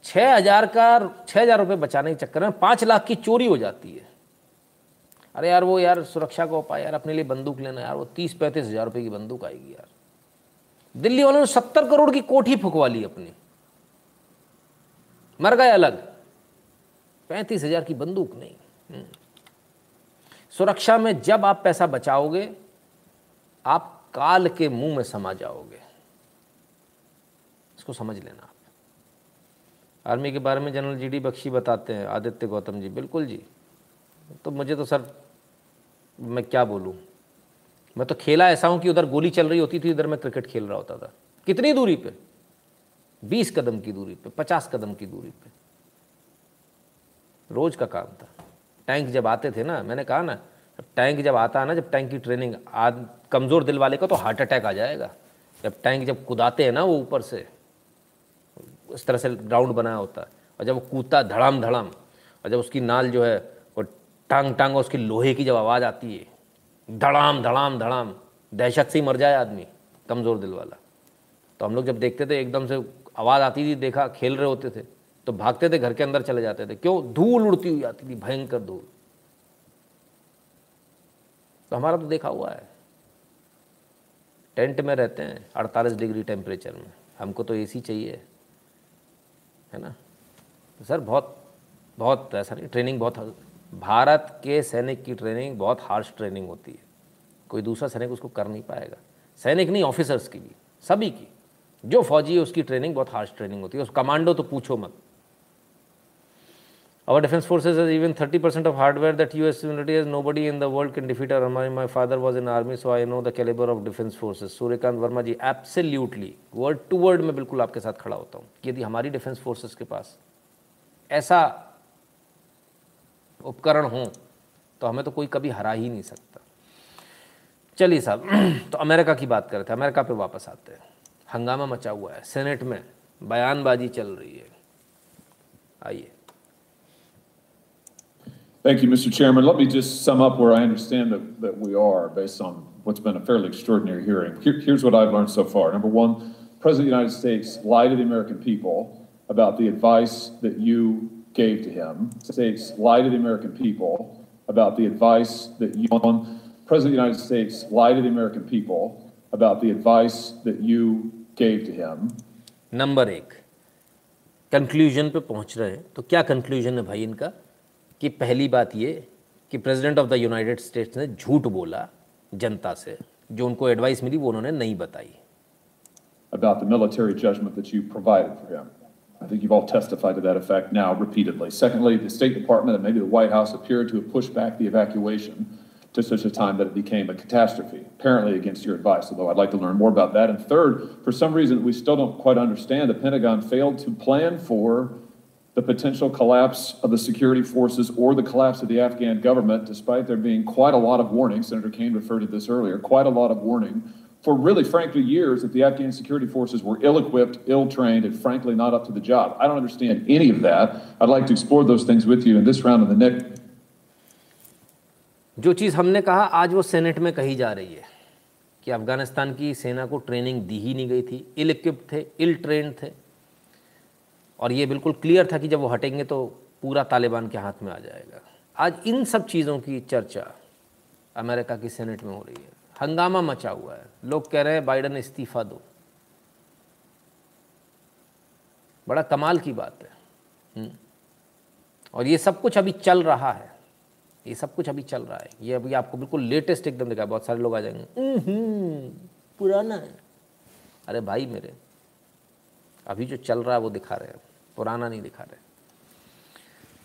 Speaker 1: छः हज़ार का छः हज़ार रुपये बचाने के चक्कर में पाँच लाख की चोरी हो जाती है। अरे यार, वो यार सुरक्षा का उपाय यार, अपने लिए बंदूक लेना यार, वो तीस पैंतीस हज़ार रुपये की बंदूक आएगी यार। दिल्ली वालों ने सत्तर करोड़ की कोठी फुकवा ली अपनी। मर गए अलग। पैंतीस हज़ार की बंदूक नहीं। हम्म। सुरक्षा में जब आप पैसा बचाओगे, आप काल के मुँह में समा जाओगे। इसको समझ लेना आप। आर्मी के बारे में जनरल जी डी बख्शी बताते हैं, आदित्य गौतम जी। बिल्कुल जी। तो मुझे तो सर, मैं क्या बोलूँ? मैं तो खेला ऐसा हूँ कि उधर गोली चल रही होती थी, इधर मैं क्रिकेट खेल रहा होता था। कितनी दूरी पे? बीस कदम की दूरी पे, पचास कदम की दूरी पे। रोज का काम था। टैंक जब आते थे ना, मैंने कहा ना, टैंक जब आता है ना, जब टैंक की ट्रेनिंग कमज़ोर दिल वाले का तो हार्ट अटैक आ जाएगा। जब टैंक जब कुदाते हैं ना वो ऊपर से इस तरह से ग्राउंड बनाया होता है। और जब वो कूदता धड़ाम धड़ाम और जब उसकी नाल जो है, वो टांग टांग उसकी लोहे की जब आवाज़ आती है धड़ाम धड़ाम धड़ाम दहशत से ही मर जाए आदमी, कमज़ोर दिल वाला। तो हम लोग जब देखते थे, एकदम से आवाज़ आती थी, देखा, खेल रहे होते थे तो भागते थे, घर के अंदर चले जाते थे। क्यों? धूल उड़ती हुई आती थी, भयंकर धूल। तो हमारा तो देखा हुआ है। टेंट में रहते हैं, अड़तालीस डिग्री टेम्परेचर में। हमको तो एसी चाहिए। है ना? तो सर, बहुत बहुत ऐसा नहीं ट्रेनिंग बहुत, भारत के सैनिक की ट्रेनिंग बहुत हार्श ट्रेनिंग होती है। कोई दूसरा सैनिक उसको कर नहीं पाएगा। सैनिक नहीं ऑफिसर्स की भी, सभी की। जो फौजी है, उसकी ट्रेनिंग बहुत हार्श ट्रेनिंग होती है। उस कमांडो तो पूछो मत। Our defense forces has even 30% of hardware that US military has. Nobody in the world can defeat our army. My father was in army, so I know the caliber of defense forces. Suryakant Verma ji absolutely word to word में बिल्कुल आपके साथ खड़ा होता हूँ यदि हमारी defence forces के पास ऐसा उपकरण हो तो हमें तो कोई कभी हरा ही नहीं सकता। चलिए साहब तो अमेरिका की बात कर रहे थे। अमेरिका पे वापस आते हैं। हंगामा मचा हुआ है। सेनेट में बयानबाजी चल रही है। आइए।
Speaker 12: Thank you, Mr. Chairman. Let me just sum up where I understand that, that we are based on what's been a fairly extraordinary hearing. Here, here's what I've learned so far. Number one, President of the United States lied to the American people about the advice that you gave to him. States lied to the American people about the advice that you President of the United States lied to the American people about the advice that you gave to him.
Speaker 1: Number एक conclusion पे पहुंच रहे हैं तो क्या conclusion है भाई इनका कि पहली बात ये कि President of the United States ने झूठ बोला जनता से जो उनको एडवाइस मिली वो उन्होंने नहीं बताई
Speaker 12: about the military judgment that you provided for him. I think you've all testified to that effect now repeatedly. Secondly, the State Department and maybe the White House appeared to have pushed back the evacuation to such a time that it became a catastrophe, apparently against your advice, although I'd like to learn more about that. And third, for some reason we still don't quite understand, the Pentagon failed to plan for the potential collapse of the security forces or the collapse of the Afghan government, despite there being quite a lot of warning, Senator Kane referred to this earlier, quite a lot of warning for really, frankly, years that the Afghan security forces were ill equipped, ill trained, and frankly not up to the job. I don't understand any of that. I'd like to explore those things with you in this round of the next.
Speaker 1: जो चीज़ हमने कहा आज वो senate में कही जा रही है कि अफगानिस्तान की सेना को ट्रेनिंग दी ही नहीं गई थी इल इक्विप्ड थे इल ट्रेंड थे और ये बिल्कुल क्लियर था कि जब वो हटेंगे तो पूरा तालिबान के हाथ में आ जाएगा। आज इन सब चीज़ों की चर्चा अमेरिका की सेनेट में हो रही है। हंगामा मचा हुआ है। लोग कह रहे हैं, बाइडन इस्तीफा दो। बड़ा कमाल की बात है। हम्म। और ये सब कुछ अभी चल रहा है। ये सब कुछ अभी चल रहा है। ये अभी आपको बिल्कुल लेटेस्ट एकदम दिखा, बहुत सारे लोग आ जाएँगे। पुराना है। अरे भाई मेरे, अभी जो चल रहा है वो दिखा रहे हैं। पुराना नहीं दिखा रहे।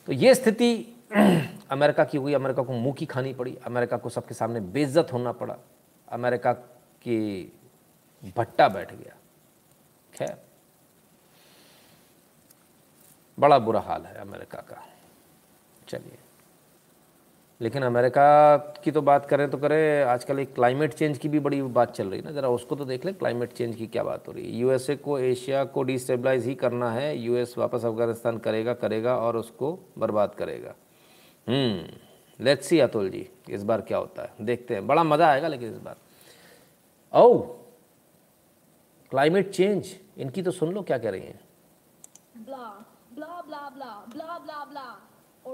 Speaker 1: तो ये स्थिति अमेरिका की हुई, अमेरिका को मुँह की खानी पड़ी, अमेरिका को सबके सामने बेइज्जत होना पड़ा, अमेरिका की भट्टा बैठ गया। खैर, बड़ा बुरा हाल है अमेरिका का। चलिए। लेकिन अमेरिका की तो बात करें तो करें, आजकल एक क्लाइमेट चेंज की भी बड़ी बात चल रही है ना, ज़रा उसको तो देख लें क्लाइमेट चेंज की क्या बात हो रही है। यूएसए को एशिया को डिस्टेबलाइज ही करना है यूएस वापस अफ़गानिस्तान करेगा करेगा और उसको बर्बाद करेगा। लेट्स सी अतुल जी, इस बार क्या होता है, देखते हैं। बड़ा मज़ा आएगा लेकिन इस बार। ओ क्लाइमेट चेंज इनकी तो सुन लो क्या कह रही हैं।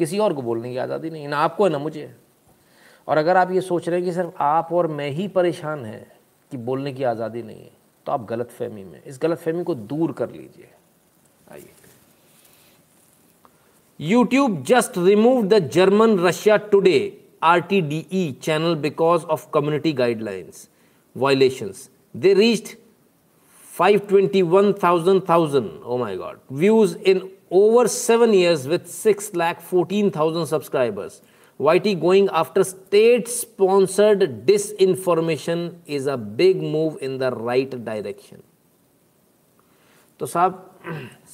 Speaker 1: किसी और को बोलने की आज़ादी नहीं ना आपको है ना मुझे। और अगर आप ये सोच रहे हैं कि सिर्फ़ आप और मैं ही परेशान हैं कि बोलने की आज़ादी नहीं है तो आप गलत फहमी में इस गलत फहमी को दूर कर लीजिए। आइए। YouTube just remove the German Russia Today R T D E channel because of community guidelines violations they reached 521,000 oh my god views in over 7 years with 6 lakh 14,000 subscribers YT going after state sponsored disinformation is a big move in the right direction तो साहब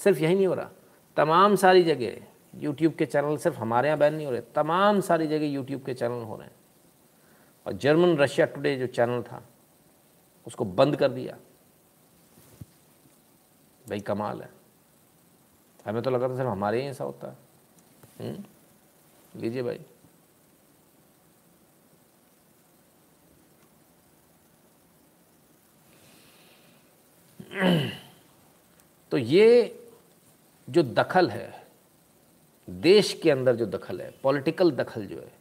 Speaker 1: सिर्फ़ यही नहीं हो रहा तमाम सारी जगह यूट्यूब के चैनल सिर्फ़ हमारे यहाँ बैन नहीं हो रहे तमाम सारी जगह यूट्यूब के चैनल हो रहे हैं और जर्मन रशिया टुडे जो चैनल था उसको बंद कर दिया भाई कमाल है हमें तो लगा था सिर्फ़ हमारे ही ऐसा होता है। हम्म? लीजिए भाई। तो ये जो दखल है, देश के अंदर जो दखल है पॉलिटिकल दखल जो है,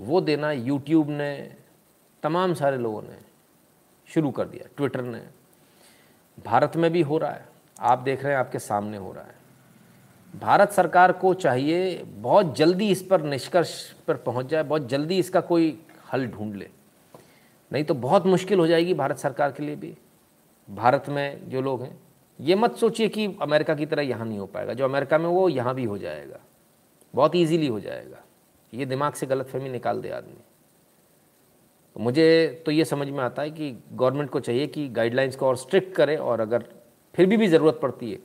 Speaker 1: वो देना यूट्यूब ने, तमाम सारे लोगों ने शुरू कर दिया ट्विटर ने। भारत में भी हो रहा है। आप देख रहे हैं, आपके सामने हो रहा है। भारत सरकार को चाहिए बहुत जल्दी इस पर निष्कर्ष पर पहुँच जाए, बहुत जल्दी इसका कोई हल ढूंढ ले। नहीं तो बहुत मुश्किल हो जाएगी भारत सरकार के लिए भी। भारत में जो लोग हैं, ये मत सोचिए कि अमेरिका की तरह यहाँ नहीं हो पाएगा। जो अमेरिका में वो यहाँ भी हो जाएगा। बहुत ईजीली हो जाएगा। ये दिमाग से गलत फहमी निकाल दे आदमी। तो मुझे तो ये समझ में आता है कि गवर्नमेंट को चाहिए कि गाइडलाइंस को और स्ट्रिक्ट करे और अगर फिर भी भी ज़रूरत पड़ती है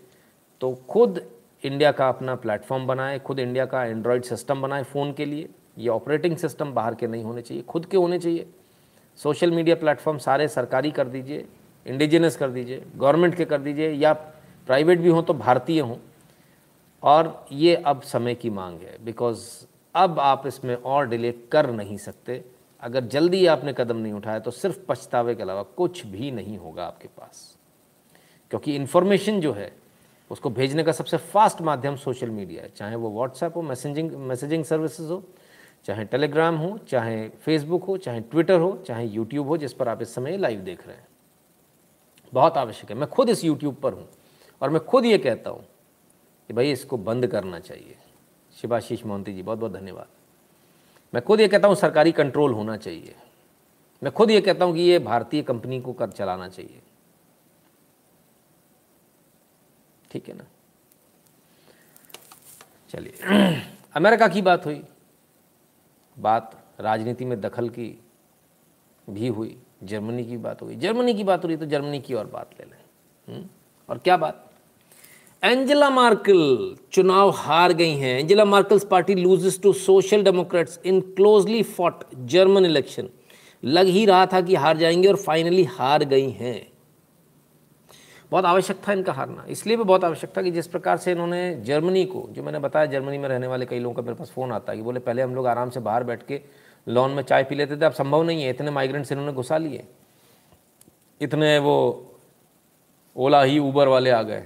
Speaker 1: तो खुद इंडिया का अपना प्लेटफॉर्म बनाए, खुद इंडिया का एंड्रॉयड सिस्टम बनाए फ़ोन के लिए। ये ऑपरेटिंग सिस्टम बाहर के नहीं होने चाहिए, खुद के होने चाहिए। सोशल मीडिया प्लेटफॉर्म सारे सरकारी कर दीजिए इंडिजिनस कर दीजिए गवर्नमेंट के कर दीजिए, या प्राइवेट भी हों तो भारतीय हों। और ये अब समय की मांग है बिकॉज़ अब आप इसमें और डिले कर नहीं सकते। अगर जल्दी आपने कदम नहीं उठाया तो सिर्फ़ पछतावे के अलावा कुछ भी नहीं होगा आपके पास। क्योंकि इन्फॉर्मेशन जो है उसको भेजने का सबसे फास्ट माध्यम सोशल मीडिया है। चाहे वो व्हाट्सएप हो मैसेजिंग मैसेजिंग सर्विसेज़ हो, चाहे टेलीग्राम हो, चाहे फेसबुक हो, चाहे ट्विटर हो, चाहे यूट्यूब हो, जिस पर आप इस समय लाइव देख रहे हैं। बहुत आवश्यक है। मैं खुद इस यूट्यूब पर हूँ और मैं खुद ये कहता हूँ कि भाई इसको बंद करना चाहिए। शिवाशीष मोहंती जी बहुत बहुत धन्यवाद। मैं खुद ये कहता हूँ सरकारी कंट्रोल होना चाहिए। मैं खुद ये कहता हूँ कि ये भारतीय कंपनी को कर चलाना चाहिए। ठीक है ना? चलिए। अमेरिका की बात हुई। बात राजनीति में दखल की भी हुई। जर्मनी की बात हुई। जर्मनी की बात हो रही तो जर्मनी की और बात ले लें। हम्म? और क्या बात? एंजेला मार्कल चुनाव हार गई हैं। Angela Merkel's party loses to social democrats in closely fought German election. लग ही रहा था कि हार जाएँगे और फाइनली हार गई हैं। बहुत आवश्यक था इनका हारना। इसलिए भी बहुत आवश्यक था कि जिस प्रकार से इन्होंने जर्मनी को, जो मैंने बताया जर्मनी में रहने वाले कई लोगों का मेरे पास फ़ोन आता है कि बोले, पहले हम लोग आराम से बाहर बैठ के लॉन में चाय पी लेते थे, अब संभव नहीं है, इतने माइग्रेंट्स इन्होंने घुसा लिए। इतने वो ओला ही ऊबर वाले आ गए।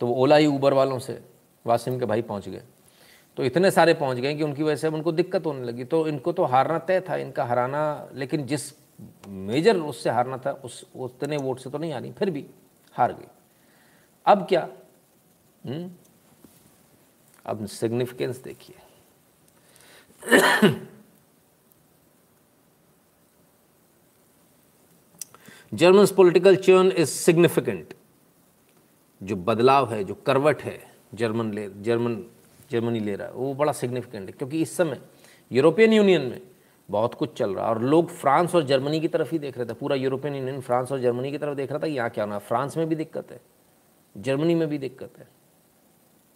Speaker 1: तो वो ओला ही ऊबर वालों से वासिम के भाई पहुँच गए। तो इतने सारे पहुँच गए कि उनकी वजह से उनको दिक्कत होने लगी। तो इनको तो हारना तय था, इनका हराना, लेकिन जिस मेजर उससे हारना था, उस, उतने वोट से तो नहीं हारी, फिर भी हार गई अब क्या हुँ? हम्म? अब सिग्निफिकेंस देखिए German political churn is significant जो बदलाव है, जो करवट है जर्मन ले जर्मन जर्मनी ले रहा है, वो बड़ा सिग्निफिकेंट है, क्योंकि इस समय यूरोपियन यूनियन में बहुत कुछ चल रहा और लोग फ्रांस और जर्मनी की तरफ़ ही देख रहे थे। पूरा यूरोपियन यूनियन फ्रांस और जर्मनी की तरफ़ देख रहा था, यहाँ क्या होना है फ्रांस में भी दिक्कत है, जर्मनी में भी दिक्कत है,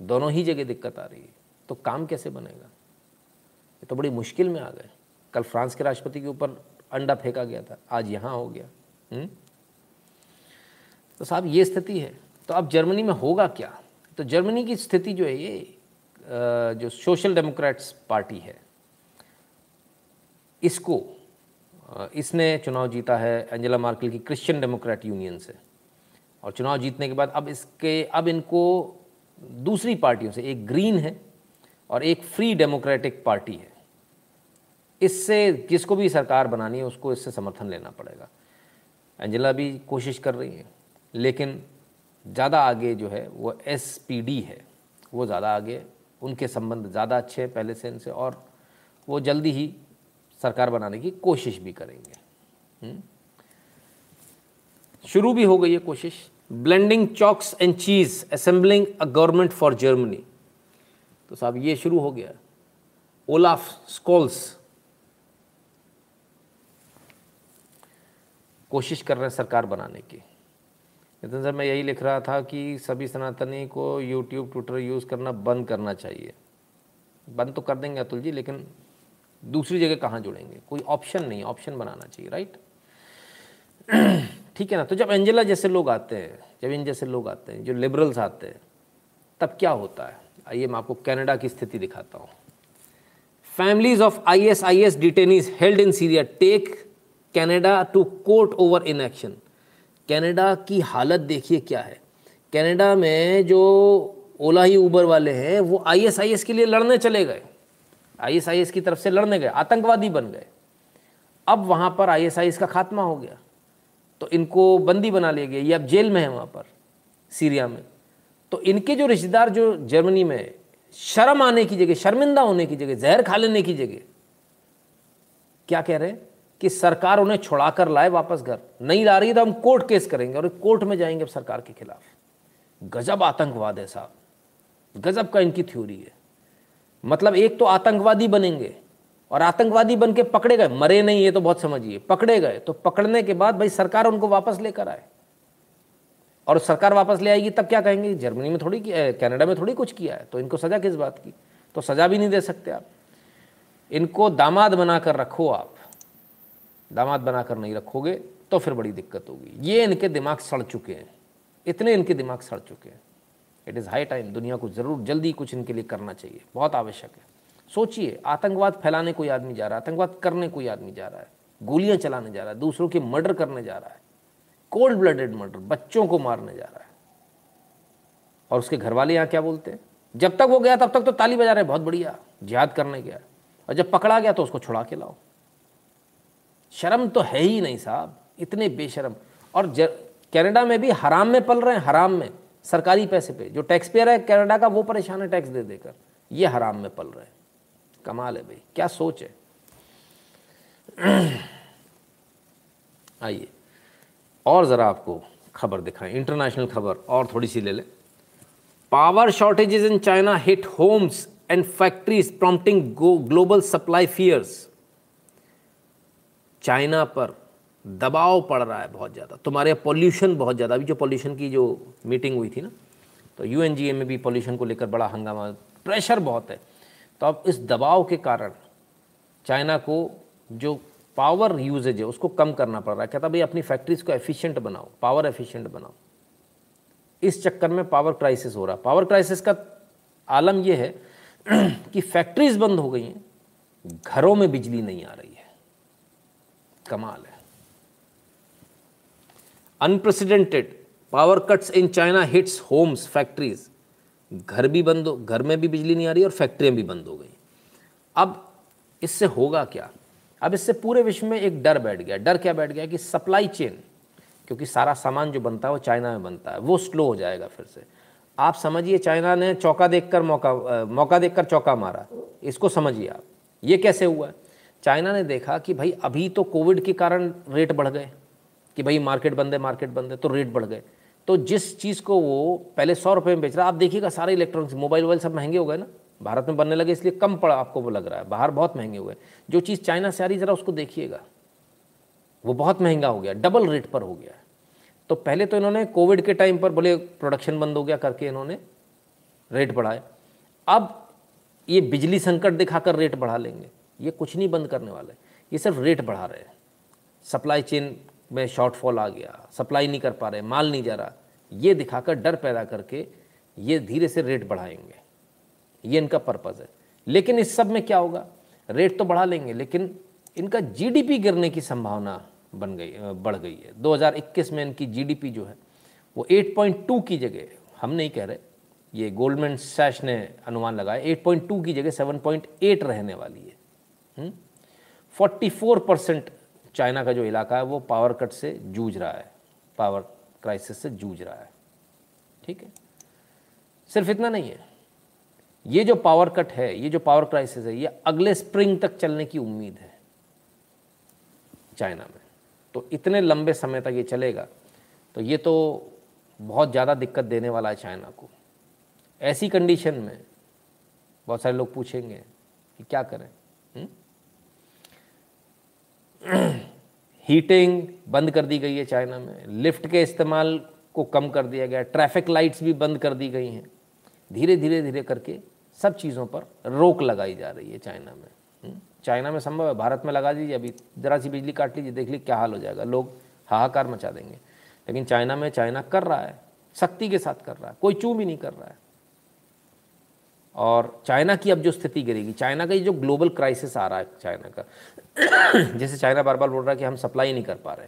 Speaker 1: दोनों ही जगह दिक्कत आ रही है तो काम कैसे बनेगा? ये तो बड़ी मुश्किल में आ गए। कल फ्रांस के राष्ट्रपति के ऊपर अंडा फेंका गया था, आज यहाँ हो गया? हम्म? तो साहब, ये स्थिति है। तो अब जर्मनी में होगा क्या? तो जर्मनी की स्थिति जो है ये जो सोशल डेमोक्रेट्स पार्टी है इसको इसने चुनाव जीता है एंजेला मार्केल की क्रिश्चियन डेमोक्रेट यूनियन से। और चुनाव जीतने के बाद अब इसके, अब इनको दूसरी पार्टियों से, एक ग्रीन है और एक फ्री डेमोक्रेटिक पार्टी है। इससे, जिसको भी सरकार बनानी है, उसको इससे समर्थन लेना पड़ेगा। एंजेला भी कोशिश कर रही है, लेकिन ज़्यादा आगे जो है, वो एसपीडी है। वो ज़्यादा आगे, उनके संबंध ज़्यादा अच्छे हैं पहले से इनसे, और वो जल्दी ही सरकार बनाने की कोशिश भी करेंगे। हम्म? शुरू भी हो गई है कोशिश। Blending chalks and cheese assembling a government for Germany तो साहब, ये शुरू हो गया। ओलाफ स्कॉल्स कोशिश कर रहे हैं सरकार बनाने की। नितिन सर, मैं यही लिख रहा था कि सभी सनातनी को यूट्यूब ट्विटर यूज़ करना बंद करना चाहिए। बंद तो कर देंगे अतुल जी, लेकिन दूसरी जगह कहाँ जुड़ेंगे? कोई ऑप्शन नहीं ऑप्शन बनाना चाहिए राइट ठीक है ना? तो जब एंजेला जैसे लोग आते हैं, जब इन जैसे लोग आते हैं, जो लिबरल्स आते हैं, तब क्या होता है? आइए मैं आपको कनाडा की स्थिति दिखाता हूँ। Families of I S I S detainees held in Syria take Canada to court over inaction Canada की हालत देखिए क्या है। कनाडा में जो ओला ही ऊबर वाले हैं, वो आईएसआईएस के लिए लड़ने चले गए। आईएसआईएस की तरफ़ से लड़ने गए, आतंकवादी बन गए। अब वहाँ पर आईएसआईएस का खात्मा हो गया। तो इनको बंदी बना लिया गया। ये अब जेल में है वहाँ पर, सीरिया में। तो इनके जो रिश्तेदार, जो जर्मनी में शर्म आने की जगह, शर्मिंदा होने की जगह, जहर खा लेने की जगह, क्या कह रहे हैं? कि सरकार उन्हें छुड़ा कर लाए वापस घर। नहीं ला रही तो हम कोर्ट केस करेंगे और कोर्ट में जाएँगे अब सरकार के खिलाफ। गजब आतंकवाद है साहब। गजब का इनकी थ्योरी है। मतलब एक तो आतंकवादी बनेंगे और आतंकवादी बन के पकड़े गए। मरे नहीं, ये तो बहुत समझिए। पकड़े गए तो पकड़ने के बाद भाई सरकार उनको वापस लेकर आए। और सरकार वापस ले आएगी, तब क्या कहेंगे? जर्मनी में थोड़ी कनाडा में थोड़ी कुछ किया है तो इनको सज़ा किस बात की? तो सज़ा भी नहीं दे सकते आप। इनको दामाद बनाकर रखो आप। दामाद बनाकर नहीं रखोगे तो फिर बड़ी दिक्कत होगी। ये इनके दिमाग सड़ चुके हैं। इतने इनके दिमाग सड़ चुके हैं। इट इज़ हाई टाइम दुनिया को ज़रूर जल्दी कुछ इनके लिए करना चाहिए। बहुत आवश्यक है। सोचिए, आतंकवाद फैलाने कोई आदमी जा रहा है, आतंकवाद करने कोई आदमी जा रहा है, गोलियाँ चलाने जा रहा है, दूसरों के मर्डर करने जा रहा है कोल्ड ब्लडेड मर्डर बच्चों को मारने जा रहा है। और उसके घर वाले यहाँ क्या बोलते हैं? जब तक वो गया, तब तक तो ताली बजा रहे बहुत बढ़िया, जिहाद करने गया। और जब पकड़ा गया तो उसको छुड़ा के लाओ। शर्म तो है ही नहीं साहब, इतने बेशरम। और कनाडा में भी हराम में पल रहे हैं, हराम में। सरकारी पैसे पे, जो टैक्स पेयर है कनाडा का, वो परेशान है टैक्स दे देकर। ये हराम में पल रहे हैं। कमाल है भाई, क्या सोच है? आइए, और ज़रा आपको खबर दिखाएँ इंटरनेशनल खबर और थोड़ी सी ले लें। Power shortages in China hit homes and factories prompting global supply fears China पर दबाव पड़ रहा है बहुत ज़्यादा। तुम्हारे पॉल्यूशन बहुत ज़्यादा। अभी जो पॉल्यूशन की जो मीटिंग हुई थी ना तो यू में भी पॉल्यूशन को लेकर बड़ा हंगामा प्रेशर बहुत है। तो अब इस दबाव के कारण चाइना को जो पावर यूजेज है, उसको कम करना पड़ रहा है। कहता, भाई, अपनी फैक्ट्रीज को एफिशिएंट बनाओ पावर एफिशिएंट बनाओ। इस चक्कर में पावर क्राइसिस हो रहा। है पावर क्राइसिस का आलम यह है कि फैक्ट्रीज बंद हो गई हैं, घरों में बिजली नहीं आ रही है। कमाल है। Unprecedented power cuts in China hits homes factories घर भी बंद हो घर में भी बिजली नहीं आ रही और फैक्ट्रियाँ भी बंद हो गई। अब इससे होगा क्या? अब इससे पूरे विश्व में एक डर बैठ गया। डर क्या बैठ गया कि सप्लाई चेन क्योंकि सारा सामान जो बनता है वो चाइना में बनता है। वो स्लो हो जाएगा फिर से। आप समझिए चाइना ने चौका देखकर मौका आ, मौका देखकर चौका मारा। इसको समझिए आप। ये कैसे हुआ? चाइना ने देखा कि भाई अभी तो कोविड के कारण रेट बढ़ गए। कि भाई मार्केट बंद है, मार्केट बंद है तो रेट बढ़ गए। तो जिस चीज़ को वो पहले सौ रुपये में बेच रहा, आप देखिएगा सारे इलेक्ट्रॉनिक्स मोबाइल वोबाइल सब महँगे हो गए ना। भारत में बनने लगे, इसलिए कम पड़ा आपको वो लग रहा है। बाहर बहुत महँगे हुए। जो चीज़ चाइना से आ रही, ज़रा उसको देखिएगा। वो बहुत महँगा हो गया डबल रेट पर हो गया। तो पहले तो इन्होंने कोविड के टाइम पर बोले प्रोडक्शन बंद हो गया करके इन्होंने रेट बढ़ाए। अब ये बिजली संकट दिखाकर रेट बढ़ा लेंगे। ये कुछ नहीं बंद करने वाले। ये सिर्फ़ रेट बढ़ा रहे हैं। सप्लाई चेन में शॉर्टफॉल आ गया सप्लाई नहीं कर पा रहे, माल नहीं जा रहा, ये दिखाकर डर पैदा करके ये धीरे से रेट बढ़ाएँगे। ये इनका पर्पज़ है। लेकिन इस सब में क्या होगा? रेट तो बढ़ा लेंगे, लेकिन इनका जीडीपी गिरने की संभावना बन गई बढ़ गई है। 2021 में इनकी जीडीपी जो है, वो 8.2 की जगह, हम नहीं कह रहे, ये गोल्डमैन सैश ने अनुमान लगाया 8.2 की जगह 7.8 रहने वाली है। 44 हम्म? परसेंट चाइना का जो इलाका है, वो पावर कट से जूझ रहा है। पावर क्राइसिस से जूझ रहा है। ठीक है? सिर्फ़ इतना नहीं है। ये जो पावर कट है, ये जो पावर क्राइसिस है, ये अगले स्प्रिंग तक चलने की उम्मीद है चाइना में। तो इतने लंबे समय तक ये चलेगा तो ये तो बहुत ज़्यादा दिक्कत देने वाला है चाइना को। ऐसी कंडीशन में बहुत सारे लोग पूछेंगे कि क्या करें? हुँ? हीटिंग बंद कर दी गई है चाइना में। लिफ्ट के इस्तेमाल को कम कर दिया गया। ट्रैफ़िक लाइट्स भी बंद कर दी गई हैं। धीरे धीरे धीरे करके सब चीज़ों पर रोक लगाई जा रही है चाइना में। हम्म? चाइना में संभव है। भारत में लगा दीजिए। अभी ज़रा सी बिजली काट लीजिए, देख लीजिए क्या हाल हो जाएगा। लोग हाहाकार मचा देंगे। लेकिन चाइना में चाइना कर रहा है। सख्ती के साथ कर रहा है। कोई चू भी नहीं कर रहा है। और चाइना की अब जो स्थिति गिरेगी, चाइना का ये जो ग्लोबल क्राइसिस आ रहा है चाइना का जैसे चाइना बार बार बोल रहा है कि हम सप्लाई नहीं कर पा रहे।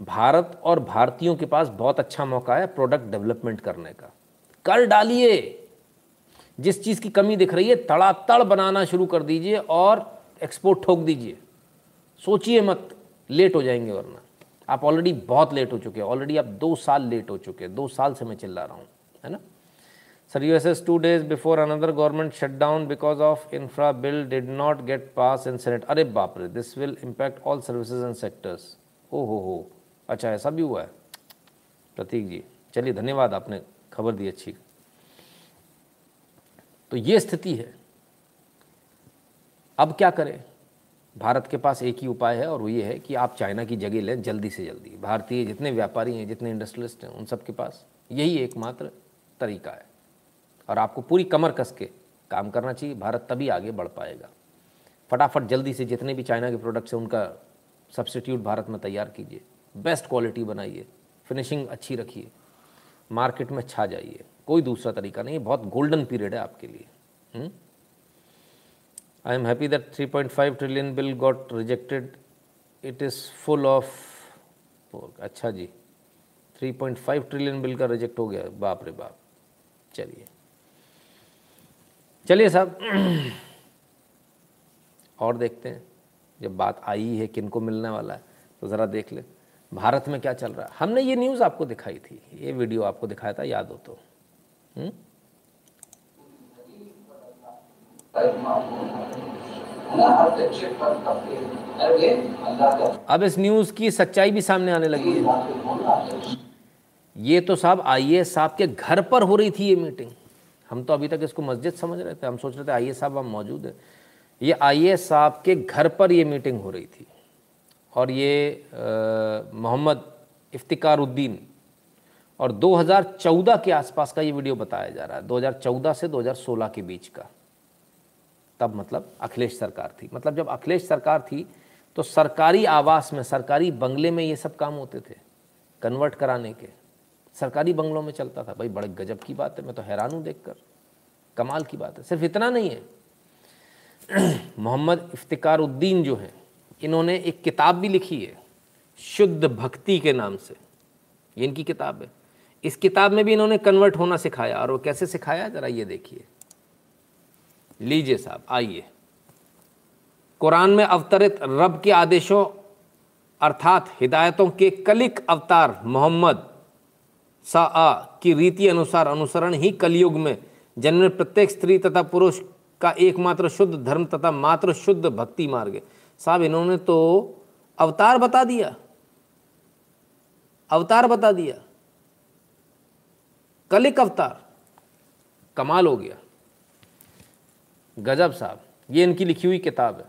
Speaker 1: भारत और भारतीयों के पास बहुत अच्छा मौका है प्रोडक्ट डेवलपमेंट करने का। कर डालिए। जिस चीज़ की कमी दिख रही है, तड़ातड़ बनाना शुरू कर दीजिए और एक्सपोर्ट ठोक दीजिए। सोचिए मत लेट हो जाएँगे वरना। आप ऑलरेडी बहुत लेट हो चुके हैं। ऑलरेडी आप दो साल लेट हो चुके हैं। दो साल से मैं चिल्ला रहा हूँ, है ना? Sir U S S two days before another government shutdown because of infra bill did not get pass in senate अरे बाप रे this will impact all services and sectors ओ हो हो अच्छा ऐसा भी हुआ है प्रतीक जी चलिए धन्यवाद आपने खबर दी अच्छी तो ये स्थिति है अब क्या करें भारत के पास एक ही उपाय है और वो ये है कि आप चाइना की जगह लें जल्दी से जल्दी भारतीय जितने व्यापारी हैं जितने इंडस्ट्रियलिस्ट हैं उन सब के पास यही एकमात्र तरीका है और आपको पूरी कमर कस के काम करना चाहिए, भारत तभी आगे बढ़ पाएगा। फटाफट, जल्दी से जितने भी चाइना के प्रोडक्ट्स हैं, उनका सब्सटीट्यूट भारत में तैयार कीजिए। बेस्ट क्वालिटी बनाइए। फिनिशिंग अच्छी रखिए। मार्केट में छा जाइए। कोई दूसरा तरीका नहीं बहुत गोल्डन पीरियड है आपके लिए। I am happy that 3.5 trillion bill got rejected it is full of अच्छा जी। 3.5 ट्रिलियन बिल का रिजेक्ट हो गया। बाप रे बाप। चलिए। चलिए साहब, और देखते हैं, जब बात आई है किन को मिलने वाला है तो ज़रा देख ले, भारत में क्या चल रहा है हमने ये न्यूज़ आपको दिखाई थी, ये वीडियो आपको दिखाया था, याद हो तो? हम्म? अब इस न्यूज़ की सच्चाई भी सामने आने लगी है ये तो साहब आई साहब के घर पर हो रही थी ये मीटिंग हम तो अभी तक इसको मस्जिद समझ रहे थे, हम सोच रहे थे आई साहब, हम मौजूद है। ये आई साहब के घर पर ये मीटिंग हो रही थी और ये मोहम्मद इफ्तिकार उद्दीन और 2014 के आसपास का ये वीडियो बताया जा रहा है 2014 से 2016 के बीच का। तब मतलब अखिलेश सरकार थी। मतलब जब अखिलेश सरकार थी तो सरकारी आवास में, सरकारी बंगले में ये सब काम होते थे, कन्वर्ट कराने के। सरकारी बंगलों में चलता था। भाई, बड़े गजब की बात है, मैं तो हैरान हूँ देख कमाल की बात है। सिर्फ़ इतना नहीं है। मोहम्मद इफ्तिकार उद्दीन जो हैं, इन्होंने एक किताब भी लिखी है, शुद्ध भक्ति के नाम से। ये इनकी किताब है। इस किताब में भी इन्होंने कन्वर्ट होना सिखाया, और वो कैसे सिखाया, ज़रा ये देखिए। लीजिए साहब, आइए। कुरान में अवतरित रब के आदेशों, अर्थात हिदायतों के कलिक अवतार मोहम्मद सा आ की रीति अनुसार अनुसरण ही कलयुग में, जन्म प्रत्येक स्त्री तथा पुरुष का एकमात्र शुद्ध धर्म तथा मात्र शुद्ध भक्ति मार्ग साहब, इन्होंने तो अवतार बता दिया। अवतार बता दिया। कलिक अवतार। कमाल हो गया। गजब साहब, ये इनकी लिखी हुई किताब है।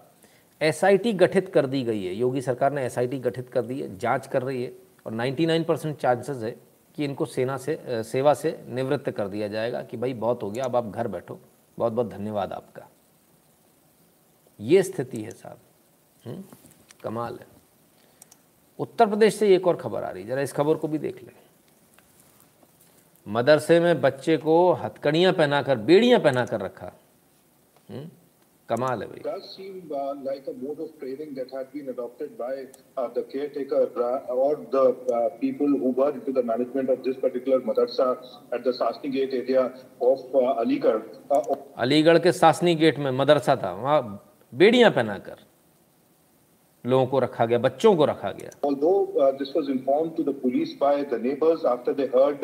Speaker 1: एसआईटी गठित कर दी गई है। योगी सरकार ने एसआईटी गठित कर दी है, जाँच कर रही है और 99 परसेंट चांसेस है। कि इनको सेना से सेवा से निवृत्त कर दिया जाएगा कि भाई बहुत हो गया अब आप घर बैठो। बहुत बहुत धन्यवाद आपका। ये स्थिति है साहब। हम्म, कमाल है। उत्तर प्रदेश से एक और खबर आ रही है। जरा इस खबर को भी देख लें। मदरसे में बच्चे को हथकड़ियाँ पहनाकर बेड़ियाँ पहनाकर रखा। हुँ? कमाल है भाई।
Speaker 13: That seem like a mode of training that had been adopted by the caretaker और the people who were into the management of this particular madrasa at the Sasni gate area of Aligarh
Speaker 1: Aligarh के Sasni gate में मदरसा था वहाँ बेड़ियाँ पहनाकर लोगों को रखा गया बच्चों को रखा गया।
Speaker 13: Although this was informed to the police by the neighbours after they heard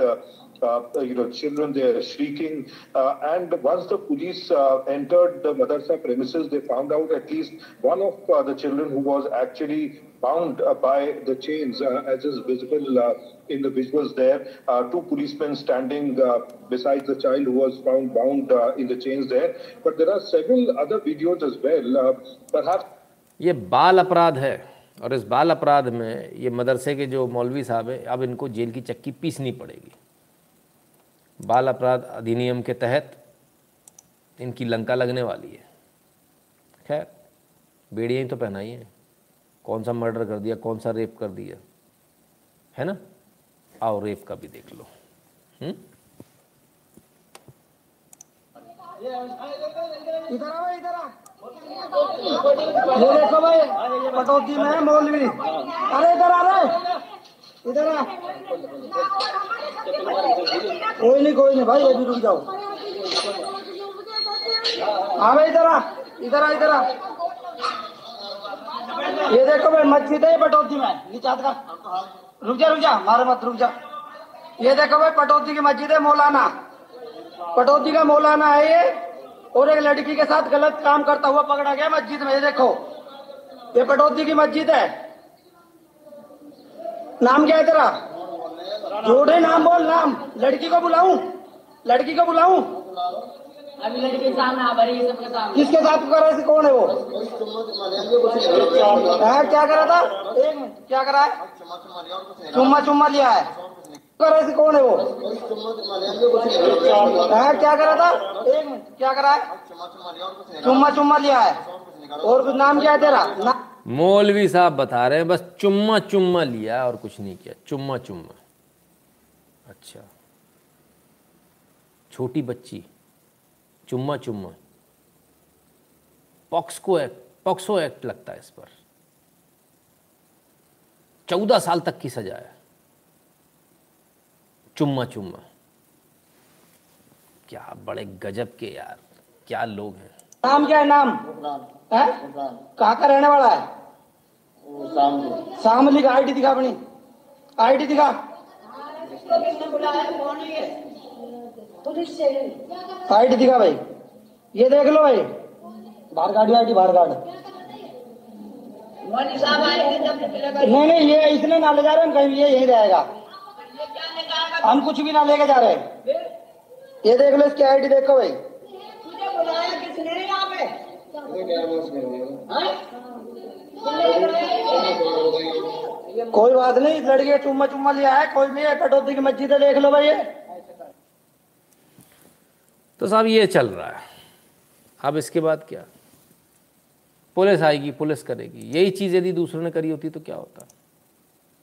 Speaker 13: you know, children there shrieking. Uh, and once the police uh, entered the madrasa premises, they found out at least one of uh, the children who was actually bound uh, by the chains, uh, as is visible uh, in the visuals there. Uh, two policemen standing uh, beside the child who was found bound uh, in the chains there. But there are several other videos as well. Uh, perhaps
Speaker 1: ये बाल अपराध है और इस बाल अपराध में ये मदरसे के जो मौलवी साहब हैं अब इनको जेल की चक्की पीसनी पड़ेगी बाल अपराध अधिनियम के तहत इनकी लंका लगने वाली है। खैर, बेड़ियाँ ही तो पहनाई हैं। कौन सा मर्डर कर दिया, कौन सा रेप कर दिया? है ना? आओ, रेप का भी देख लो। हुँ?
Speaker 4: इधर आओ, इधर आ ये देखो भाई कटौती में मौलवी। अरे, इधर आ रहे। इधर आ। कोई नहीं कोई नहीं, भाई, अभी रुक जाओ। हाँ भाई, इधर आ इधर आ इधर आ। ये देखो भाई, मस्जिद है पटौती में, नीचे का। रुक जा रुक जा, मारे मत, रुक जा। ये देखो भाई पटौती की मस्जिद है मौलाना। पटौती का मौलाना है ये, और एक लड़की के साथ गलत काम करता हुआ पकड़ा गया मस्जिद में, ये देखो। ये पटौती की मस्जिद है। नाम क्या है तेरा? जोड़े नाम बोल नाम। लड़की को बुलाऊं? लड़की को बुलाऊं?
Speaker 14: अभी लड़के सामने आ भरी सबके सामने।
Speaker 4: किसके साथ करा है? कौन है वो? हाँ, क्या करा था? एक मिनट क्या करा है? चुम्मा चुम्मा लिया है। करा है कौन है वो? हाँ, क्या करा था? एक मिनट क्या करा है? चुम्मा चुम्मा लिया है। और कुछ नाम क्या है तेरा?
Speaker 1: मौलवी साहब बता रहे हैं बस चुम्मा चुम्मा लिया और कुछ नहीं किया। चुम्मा चुम्मा। अच्छा। छोटी बच्ची। चुम्मा चुम्मा। पॉक्सको एक्ट पॉक्सो एक्ट लगता है इस पर। चौदह साल तक की सजा है। चुम्मा चुम्मा। क्या बड़े गजब के यार क्या लोग हैं।
Speaker 4: नाम क्या है नाम? है? कहाँ का रहने वाला है? शामली। का आईडी दिखा अपनी। आईडी दिखा। आईडी दिखा भाई। ये देख लो भाई। बाहर गाड़ी आईडी बाहर गाड़। नहीं नहीं ये इसने ना ले जा रहे हम कहीं ये यही रहेगा। हम कुछ भी ना लेके जा रहे ये देख लो इसकी आईडी देखो भाई। कोई बात नहीं, लड़के चुम्मा चुम्मा लिया है कोई भी है कटौती की मस्जिद देख लो भाई।
Speaker 1: तो साहब, ये चल रहा है। अब इसके बाद क्या? पुलिस आएगी, पुलिस करेगी। यही चीज़ यदि दूसरों ने करी होती तो क्या होता?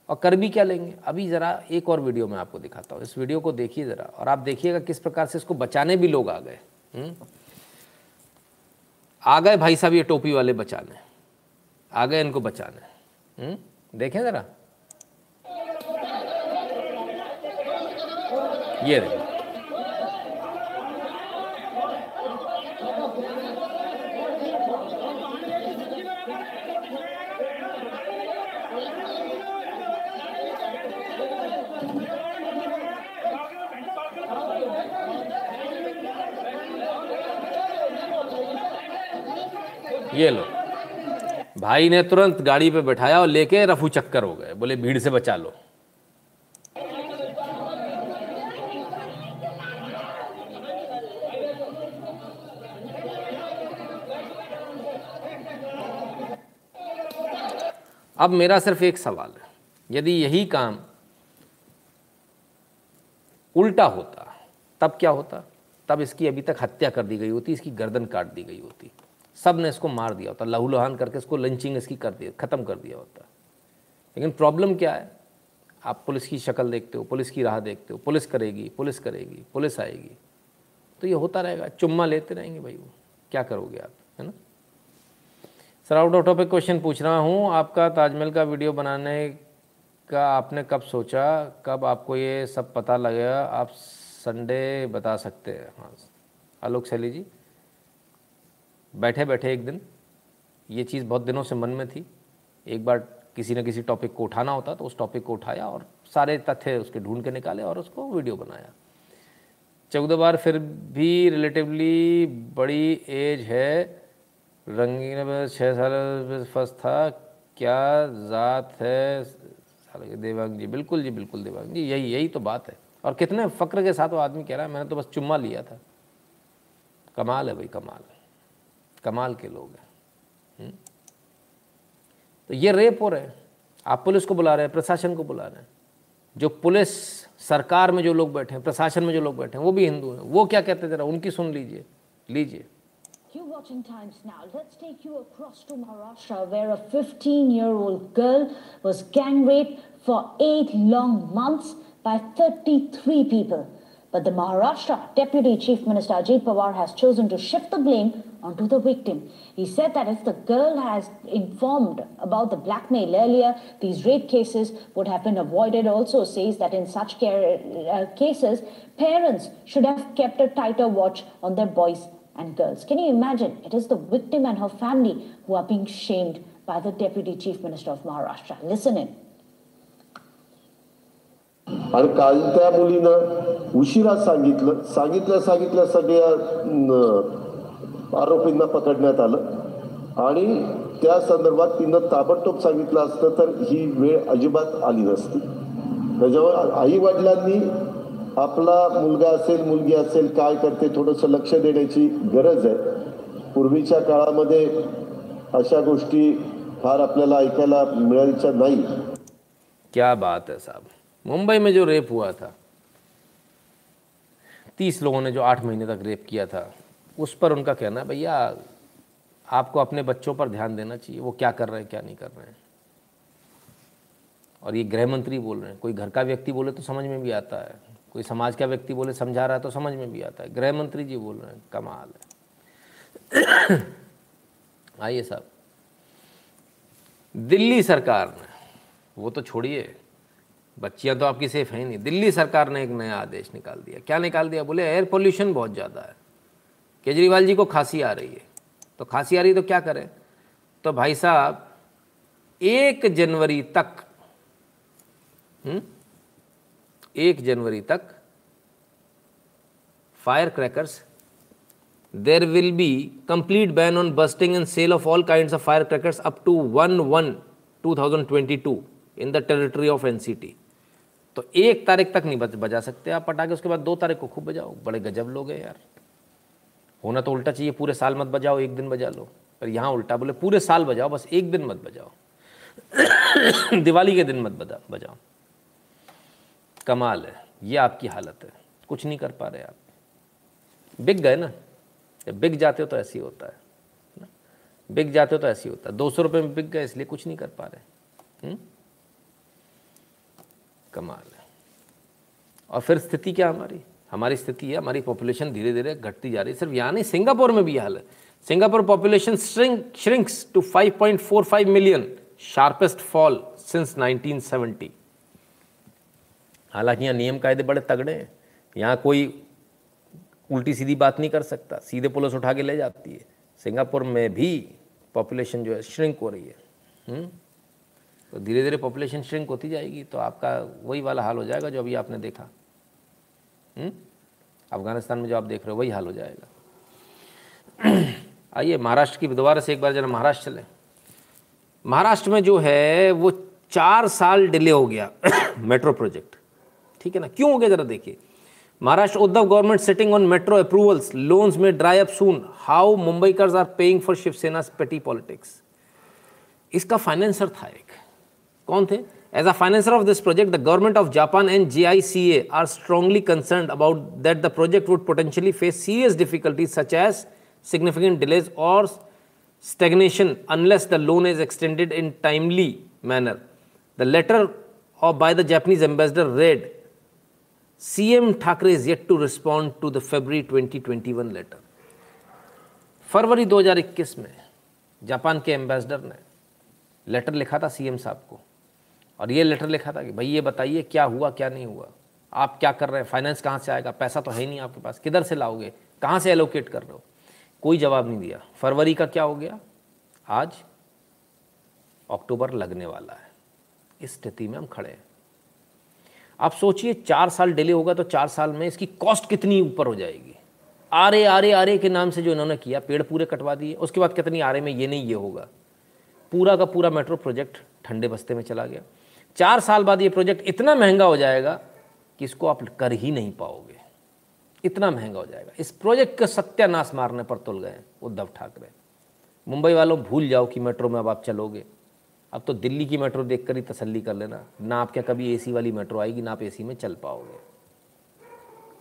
Speaker 1: और कर भी क्या लेंगे? अभी ज़रा एक और वीडियो मैं आपको दिखाता हूँ। इस वीडियो को देखिए ज़रा। और आप देखिएगा किस प्रकार से इसको बचाने भी लोग आ गए। हम्म? आ गए भाई साहब ये टोपी वाले बचाने। आ गए इनको बचाने। हम्म? देखें ज़रा। ये देखो। ये लो। भाई ने तुरंत गाड़ी पे बैठाया और लेके रफू चक्कर हो गए। बोले, भीड़ से बचा लो। अब मेरा सिर्फ़ एक सवाल है। यदि यही काम उल्टा होता, तब क्या होता? तब इसकी अभी तक हत्या कर दी गई होती, इसकी गर्दन काट दी गई होती। सबने इसको मार दिया होता, लहूलुहान करके इसको लंचिंग इसकी कर दिया ख़त्म कर दिया होता। लेकिन प्रॉब्लम क्या है? आप पुलिस की शक्ल देखते हो, पुलिस की राह देखते हो, पुलिस करेगी पुलिस करेगी, पुलिस आएगी। तो ये होता रहेगा, चुम्मा लेते रहेंगे भाई वो, क्या करोगे आप, है ना? Sir out of topic question पूछ रहा हूँ, आपका ताजमहल का वीडियो बनाने का आपने कब सोचा, कब आपको ये सब पता लगा, आप संडे बता सकते हैं। हाँ आलोक शैली जी बैठे बैठे एक दिन, ये चीज़ बहुत दिनों से मन में थी। एक बार किसी न किसी टॉपिक को उठाना होता तो उस टॉपिक को उठाया और सारे तथ्य उसके ढूंढ के निकाले और उसको वीडियो बनाया। चौदह बार फिर भी रिलेटिवली बड़ी एज है। रंगीन में छः साल फ़र्स्ट था। क्या ज़ात है? देवांग जी, बिल्कुल जी, बिल्कुल देवांग जी, यही यही तो बात है। और कितने फ़क्र के साथ वो आदमी कह रहा है, मैंने तो बस चुम्मा लिया था। कमाल है भाई, कमाल कमाल के लोग हैं तो ये रेप हो रहे हैं आप पुलिस को बुला रहे हैं प्रशासन को बुला रहे हैं जो पुलिस सरकार में जो लोग बैठे हैं प्रशासन में जो लोग बैठे हैं वो भी हिंदू हैं वो क्या कहते जरा उनकी सुन लीजिए लीजिए
Speaker 15: You're watching Times Now. Let's take you across to Maharashtra, where a 15 year old girl was gang raped for eight long months by 33 people. But the Maharashtra Deputy Chief Minister Ajit Pawar has chosen to shift the blame onto the victim. He said that if the girl has informed about the blackmail earlier, these rape cases would have been avoided. Also says that in such care, uh, cases, parents should have kept a tighter watch on their boys and girls. Can you imagine? It is the victim and her family who are being shamed by the Deputy Chief Minister of Maharashtra. Listen in.
Speaker 16: आणि काल त्या मुलीनं उशिरा सांगितलं सांगितल्या सांगितल्या सगळ्या न, आरोपींना पकडण्यात आलं. आणि त्या संदर्भात तिनं ताबडतोब सांगितलं असतं तर ही वेळ अजिबात आली नसती. त्याच्यावर आई वडिलांनी आपला मुलगा असेल मुलगी असेल काय करते थोडंसं लक्ष देण्याची गरज आहे. पूर्वीच्या काळामध्ये अशा गोष्टी फार आपल्याला ऐकायला मिळायच्या नाही.
Speaker 1: क्या बात है साहब. मुंबई में जो रेप हुआ था तीस लोगों ने जो आठ महीने तक रेप किया था उस पर उनका कहना है भैया, आपको अपने बच्चों पर ध्यान देना चाहिए, वो क्या कर रहे हैं, क्या नहीं कर रहे हैं? और ये गृह मंत्री बोल रहे हैं, कोई घर का व्यक्ति बोले तो समझ में भी आता है, कोई समाज का व्यक्ति बोले समझा रहा है तो समझ में भी आता है। गृह मंत्री जी बोल रहे हैं, कमाल है। आइए साहब। दिल्ली सरकार ने, वो तो छोड़िए, बच्चियाँ तो आपकी सेफ़ है नहीं। दिल्ली सरकार ने एक नया आदेश निकाल दिया। क्या निकाल दिया? बोले एयर पोल्यूशन बहुत ज़्यादा है। केजरीवाल जी को खांसी आ रही है तो खांसी आ रही है तो क्या करें तो भाई साहब, एक जनवरी तक हुँ? एक जनवरी तक firecrackers, there will be complete ban on bursting and sale of all kinds of firecrackers up to 1 1 2022 in the territory of NCT. तो एक तारीख तक नहीं बजा सकते आप पटाखे, उसके बाद दो तारीख को खूब बजाओ बड़े गजब लोग हैं यार होना तो उल्टा चाहिए, पूरे साल मत बजाओ, एक दिन बजा लो। पर यहाँ उल्टा बोले, पूरे साल बजाओ, बस एक दिन मत बजाओ। दिवाली के दिन मत बजा, बजाओ। कमाल है, ये आपकी हालत है। कुछ नहीं कर पा रहे आप। बिक गए ना? जब बिक जाते हो तो ऐसे ही होता है ना? बिक जाते हो तो ऐसे ही होता है। दो सौ रुपये में बिक गए, इसलिए कुछ नहीं कर पा रहे। हुँ? कमाल है। और फिर स्थिति क्या हमारी? हमारी स्थिति है, हमारी पॉपुलेशन धीरे धीरे घटती जा रही है। सिर्फ़ यहाँ नहीं, सिंगापुर में भी हाल है। Singapore population shrink shrinks to 5.45 million sharpest fall since 1970 हालाँकि यहाँ नियम कायदे बड़े तगड़े हैं। यहाँ कोई उल्टी सीधी बात नहीं कर सकता। सीधे पुलिस उठा के ले जाती है। सिंगापुर में भी पॉपुलेशन जो है श्रिंक हो रही है। हुँ? तो धीरे धीरे पॉपुलेशन श्रिंक होती जाएगी तो आपका वही वाला हाल हो जाएगा जो अभी आपने देखा। अफ़गानिस्तान में जो आप देख रहे हो, वही हाल हो जाएगा। आइए, महाराष्ट्र की दोबारा से एक बार जरा महाराष्ट्र चले। महाराष्ट्र में जो है, वो चार साल डिले हो गया मेट्रो प्रोजेक्ट। ठीक है ना? क्यों हो गया जरा देखिए। Maharashtra Uddhav government sitting on metro approvals loans may dry up soon how Mumbaikars are paying for Shiv Sena petty politics इसका फाइनेंसर था एक। कौन थे? As a financer of this project the government of Japan and J I C A are strongly concern about that the project would potentially face serious difficulties such as significant delays or stagnation unless the loan is extended in timely manner. The letter of, by the Japanese ambassador read, CM Thakre is yet to respond to the February 2021 letter. फरवरी 2021 में Japan के ambassador ने letter लिखा था CM साहब को और ये letter लिखा था कि भाई ये बताइए क्या हुआ, क्या नहीं हुआ? आप क्या कर रहे हैं? फाइनेंस कहाँ से आएगा? पैसा तो है नहीं आपके पास। किधर से लाओगे? कहाँ से एलोकेट कर रहे हो? कोई जवाब नहीं दिया। फरवरी का क्या हो गया? आज अक्टूबर लगने वाला है। इस स्थिति में हम खड़े हैं। आप सोचिए, चार साल डिले होगा तो चार साल में इसकी कॉस्ट कितनी ऊपर हो जाएगी? आरे आरे आरे के नाम से जो इन्होंने किया, पेड़ पूरे कटवा दिए। उसके बाद कितनी आरे में ये नहीं, ये होगा। पूरा का पूरा मेट्रो प्रोजेक्ट ठंडे बस्ते में चला गया। चार साल बाद ये प्रोजेक्ट इतना महँगा हो जाएगा कि इसको आप कर ही नहीं पाओगे। इतना महँगा हो जाएगा। इस प्रोजेक्ट का सत्यानाश मारने पर तुल गए उद्धव ठाकरे। मुंबई वालों, भूल जाओ कि मेट्रो में अब आप चलोगे। अब तो दिल्ली की मेट्रो देखकर ही तसल्ली कर लेना। ना आप क्या कभी एसी वाली मेट्रो आएगी, ना आप एसी में चल पाओगे।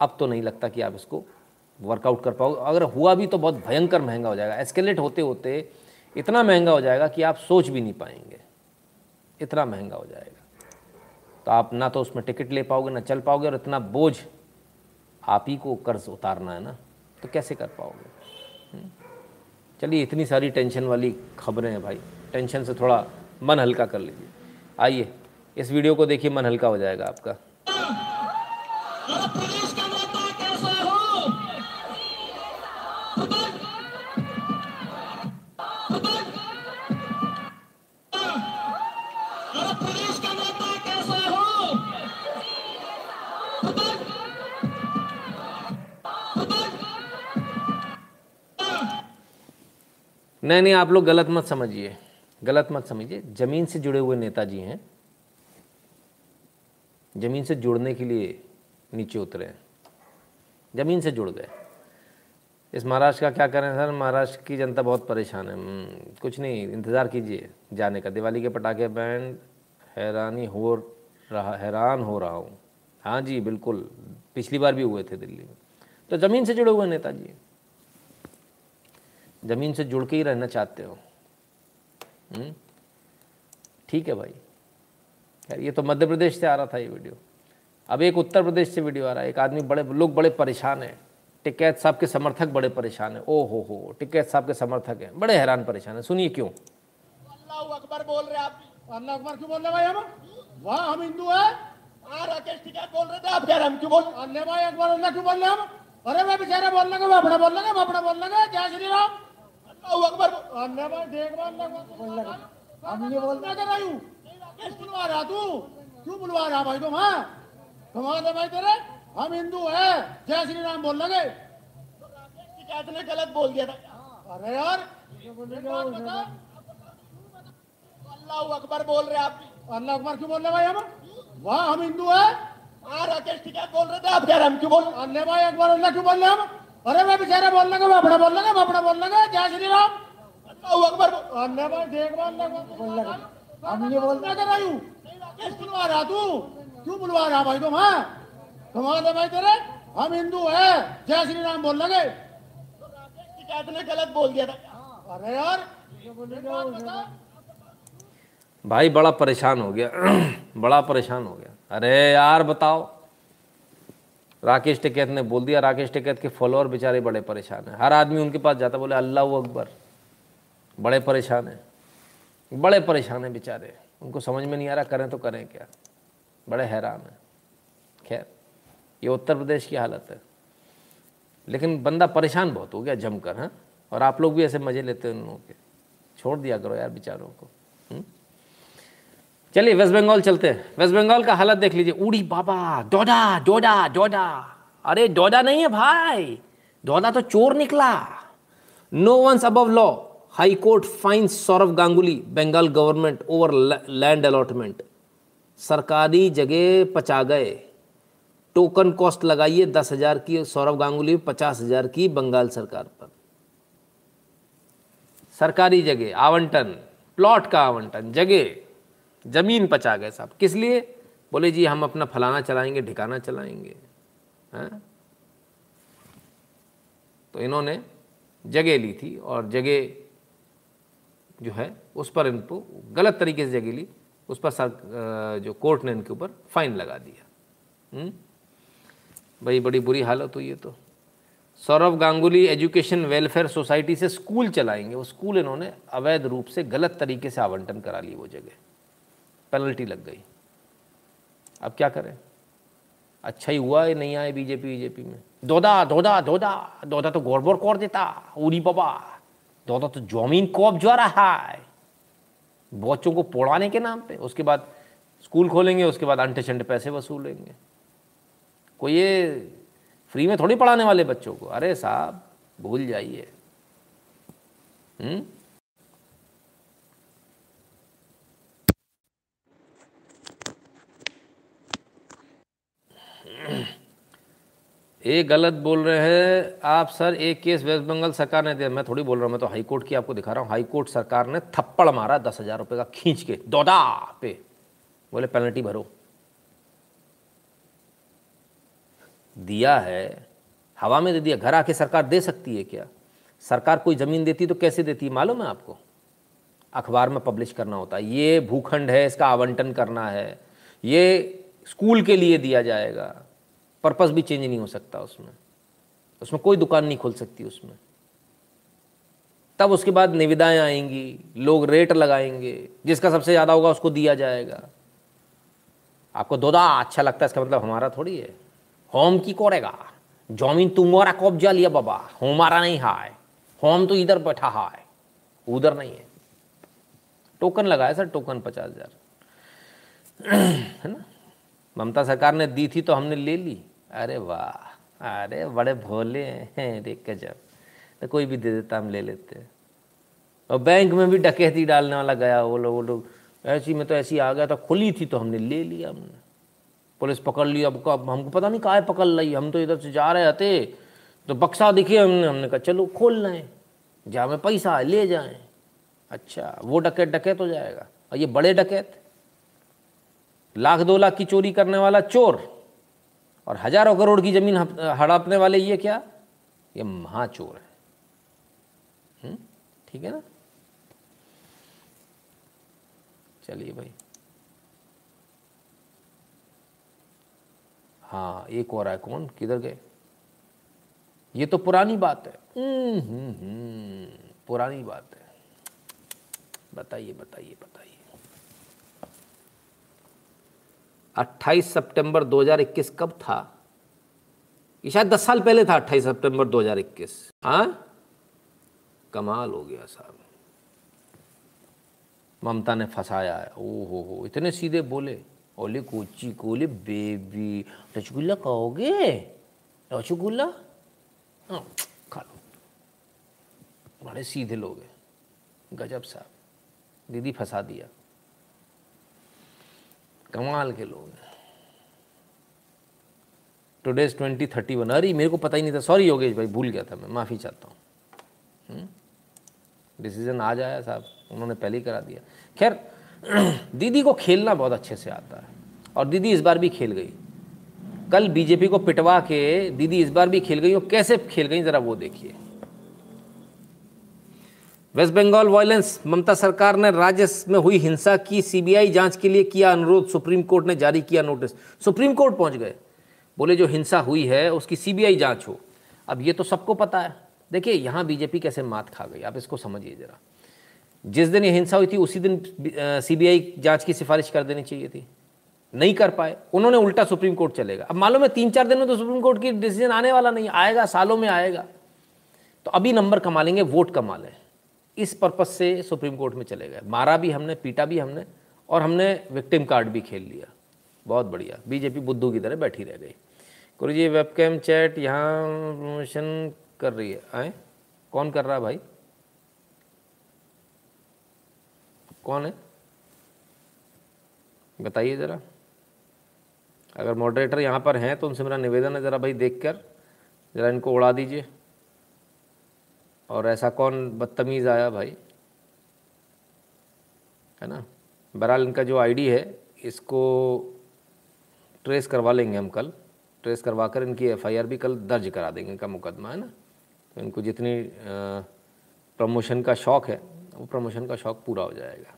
Speaker 1: अब तो नहीं लगता कि आप इसको वर्कआउट कर पाओगे। अगर हुआ भी तो बहुत भयंकर महँगा हो जाएगा। एस्केलेट होते होते इतना महँगा हो जाएगा कि आप सोच भी नहीं पाएँगे। इतना महँगा हो जाएगा। तो आप ना तो उसमें टिकट ले पाओगे, ना चल पाओगे और इतना बोझ आप ही को कर्ज उतारना है ना? तो कैसे कर पाओगे? हम्म? चलिए, इतनी सारी टेंशन वाली खबरें हैं भाई। टेंशन से थोड़ा मन हल्का कर लीजिए। आइए, इस वीडियो को देखिए, मन हल्का हो जाएगा आपका। नहीं नहीं आप लोग गलत मत समझिए। गलत मत समझिए। ज़मीन से जुड़े हुए नेताजी हैं। ज़मीन से जुड़ने के लिए नीचे उतरे हैं। ज़मीन से जुड़ गए। इस महाराष्ट्र का क्या करें सर? महाराष्ट्र की जनता बहुत परेशान है। हम्म, कुछ नहीं इंतज़ार कीजिए जाने का। दिवाली के पटाखे बैंड हैरानी हो रहा हैरान हो रहा हूँ। हाँ जी बिल्कुल। पिछली बार भी हुए थे दिल्ली में। तो ज़मीन से जुड़े हुए नेताजी ज़मीन से जुड़ के ही रहना चाहते हो। हम्म? ठीक है भाई। यार, ये तो मध्य प्रदेश से आ रहा था ये वीडियो। अब एक उत्तर प्रदेश से वीडियो आ रहा है। एक आदमी बड़े, लोग बड़े परेशान हैं। टिकैत साहब के समर्थक बड़े परेशान हैं। ओ हो हो टिकैत साहब के समर्थक हैं। बड़े हैरान परेशान हैं। सुनिए क्यों?
Speaker 6: अल्लाह अकबर बोल रहे आप। अल्लाह अकबर क्यों बोल रहे भाई हम? वाह हम हिंदू है। हाँ राकेश टिकैत बोल रहे थे। आप कह रहे हम क्यों बोल अल्लाह भाई अकबर, अल्लाह क्यों बोल रहे हम? अरे, मैं बेचारे बोल लगे मैं अपना बोल लगे मैं अपना बोल लगे जय श्री राम अल्लाह अकबर। अल्लाह भाई देख रहा अल्लाह बोल लगे हम ये बोल रहे रहा हूँ राकेश बुलवा रहा तू। क्यों बुलवा रहा भाई तुम हाँ? तुम्हारे भाई तेरे हम हिंदू है। जय श्री राम बोल लगे। ने गलत बोल दिया था। अरे यार। अल्लाह अकबर बोल रहे आप। अल्लाह अकबर क्यों बोल रहे भाई हम? वाह हम हिंदू है। हाँ राकेश टिकैत बोल रहे थे आप कह रहे हम क्यों बोल अल्लाह भाई अकबर अल्लाह क्यों बोल रहे हम? अरे मैं बेचारे बोल लगे मैं अपना बोल लगे मैं अपना बोल लगे जय श्री राम अल्लाह अकबर। अल्लाह भाई देख रहा अल्लाह बोल लगे हम ये बोल रहे रहा हूँ। राकेश बुलवा रहा तू। क्यों बुलवा रहा भाई तुम हाँ? तुम्हारे भाई तेरे। हम हिंदू है। जय श्री राम बोल लगे। टिकैत ने गलत बोल दिया था। अरे यार
Speaker 1: भाई बड़ा परेशान हो गया। बड़ा परेशान हो गया। अरे यार बताओ। राकेश टिकैत ने बोल दिया, राकेश टिकैत के फॉलोअर बेचारे बड़े परेशान हैं। हर आदमी उनके पास जाता, बोले, अल्लाह अकबर। बड़े परेशान हैं। बड़े परेशान हैं बेचारे। उनको समझ में नहीं आ रहा, करें तो करें क्या? बड़े हैरान हैं। खैर, ये उत्तर प्रदेश की हालत है। लेकिन बंदा परेशान बहुत हो गया जमकर हाँ? और आप लोग भी ऐसे मज़े लेते हैं उन लोगों के। छोड़ दिया करो यार बेचारों को। हुँ? चलिए वेस्ट बंगाल चलते हैं। वेस्ट बंगाल का हालत देख लीजिए। उड़ी बाबा, डोडा डोडा डोडा। अरे, डोडा नहीं है भाई। डोडा तो चोर निकला। No one's above law high court fine Sourav Ganguly Bengal government over land allotment सरकारी जगह पचा गए। टोकन कॉस्ट लगाइए दस हज़ार की सौरभ गांगुली पचास हज़ार की बंगाल सरकार पर। सरकारी जगह, आवंटन प्लॉट का आवंटन, जगह। ज़मीन पचा गए साहब। किस लिए? बोले, जी, हम अपना फलाना चलाएँगे ढिकाना चलाएँगे। हैं? तो इन्होंने जगह ली थी और जगह जो है, उस पर इनको गलत तरीके से जगह ली। उस पर सर जो कोर्ट ने इनके ऊपर फाइन लगा दिया। हुँ? भाई, बड़ी बुरी हालत हुई है तो। Sourav Ganguly education welfare society से स्कूल चलाएँगे। वो स्कूल इन्होंने अवैध रूप से गलत तरीके से आवंटन करा ली वो जगह। पेनल्टी लग गई। अब क्या करें? अच्छा ही हुआ है, नहीं आए बीजेपी बीजेपी में। दोदा दोदा दोदा दोदा तो गौरबोर कर देता, उरी बाबा। दोदा तो ज़मीन कौब जा रहा है बच्चों को पढ़ाने के नाम पे। उसके बाद स्कूल खोलेंगे, उसके बाद अंटे शंटे पैसे वसूलेंगे। कोई ये फ्री में थोड़ी पढ़ाने वाले बच्चों को? अरे साहब, भूल जाइए। ये गलत बोल रहे हैं। आप सर, एक केस वेस्ट बंगाल सरकार ने दिया। मैं थोड़ी बोल रहा हूँ, मैं तो हाई कोर्ट की आपको दिखा रहा हूँ। हाई कोर्ट सरकार ने थप्पड़ मारा दस हज़ार रुपये का खींच के, दौदा पे। बोले, पेनल्टी भरो। दिया है। हवा में दे दिया। घर आके सरकार दे सकती है क्या? सरकार कोई ज़मीन देती तो कैसे देती? है मालूम है आपको? अखबार में पब्लिश करना होता है। ये भूखंड है, इसका आवंटन करना है। ये स्कूल के लिए दिया जाएगा। पर्पस भी चेंज नहीं हो सकता उसमें। उसमें कोई दुकान नहीं खोल सकती उसमें। तब उसके बाद निविदाएँ आएँगी, लोग रेट लगाएँगे, जिसका सबसे ज़्यादा होगा उसको दिया जाएगा। आपको दोदा अच्छा लगता है, इसका मतलब हमारा थोड़ी है। होम की कोरेगा। ज़मीन तुम्हारा कब्जा लिया बाबा, हमारा नहीं है होम तो इधर बैठा है उधर नहीं है। टोकन लगाया सर, टोकन पचास हज़ार। है ना? ममता सरकार ने दी थी तो हमने ले ली। अरे वाह, अरे बड़े भोले हैं देख के जब तो कोई भी दे देता, हम ले लेते। और बैंक में भी डकैती डालने वाला गया, वो लोग वो लोग, ऐसी में तो ऐसी आ गया था खुली थी तो हमने ले लिया हमने। पुलिस पकड़ ली, अब अब हमको पता नहीं कहा पकड़ ली हम तो इधर से जा रहे थे तो बक्सा दिखे हमने हमने कहा, चलो खोल लें जहाँ में पैसा है, ले जाएँ। अच्छा वो डकैत डकैत हो जाएगा। और ये बड़े डकैत, लाख दो लाख की चोरी करने वाला चोर और हज़ारों करोड़ की ज़मीन हड़पने वाले ये क्या? ये महाचोर है। ठीक है ना? चलिए भाई। हाँ एक और है कौन किधर गए? ये तो पुरानी बात है। हम्म, हम्म, हम्म, पुरानी बात है। बताइए बताइए बताइए। 28 सितंबर 2021 कब था? ये शायद 10 साल पहले था 28 सितंबर 2021 हाँ? कमाल हो गया साहब। ममता ने फंसाया है। ओ हो हो इतने सीधे बोले। ओले कोची कोले, बेबी। रसगुल्ला कहोगे रसगुल्ला? हाँ खा लो। बड़े सीधे लोग हैं। गजब साहब। दीदी फंसा दिया। कमाल के लोग हैं। टुडेज ट्वेंटी थर्टी वन अरे, मेरे को पता ही नहीं था। सॉरी योगेश भाई, भूल गया था मैं। माफ़ी चाहता हूँ। डिसीज़न आ जाया साहब। उन्होंने पहले ही करा दिया। खैर, दीदी को खेलना बहुत अच्छे से आता है। और दीदी इस बार भी खेल गई। कल बीजेपी को पिटवा के दीदी इस बार भी खेल गई। और कैसे खेल गई, ज़रा वो देखिए। वेस्ट बंगाल वायलेंस, ममता सरकार ने राज्य में हुई हिंसा की, सीबीआई जाँच के लिए किया अनुरोध, सुप्रीम कोर्ट ने जारी किया नोटिस। सुप्रीम कोर्ट पहुँच गए। बोले, जो हिंसा हुई है, उसकी सीबीआई जाँच हो। अब ये तो सबको पता है। देखिए, यहाँ बीजेपी कैसे मात खा गई, आप इसको समझिए ज़रा। जिस दिन ये हिंसा हुई थी, उसी दिन सीबीआई जाँच की सिफारिश कर देनी चाहिए थी। नहीं कर पाए। उन्होंने उल्टा सुप्रीम कोर्ट चलेगा अब मालूम है तीन चार दिन में तो सुप्रीम कोर्ट की डिसीज़न आने वाला नहीं, आएगा, सालों में आएगा। तो अभी नंबर कमा लेंगे, वोट कमा लें। इस पर्पज से सुप्रीम कोर्ट में चले गए। मारा भी हमने, पीटा भी हमने और हमने विक्टिम कार्ड भी खेल लिया। बहुत बढ़िया। बीजेपी बुद्धू की तरह बैठी रह गई। गुरु जी वेबकैम चैट यहाँ प्रमोशन कर रही है। आए? कौन कर रहा है भाई? कौन है? बताइए ज़रा। अगर मॉडरेटर यहाँ पर हैं तो उनसे मेरा निवेदन है ज़रा भाई देखकर, ज़रा इनको उड़ा दीजिए। और ऐसा कौन बदतमीज़ आया भाई? है ना? बहरहाल इनका जो आईडी है, इसको ट्रेस करवा लेंगे हम कल। ट्रेस करवा कर इनकी एफआईआर भी कल दर्ज करा देंगे इनका मुकदमा, है ना? तो इनको जितनी प्रमोशन का शौक़ है, वो प्रमोशन का शौक़ पूरा हो जाएगा।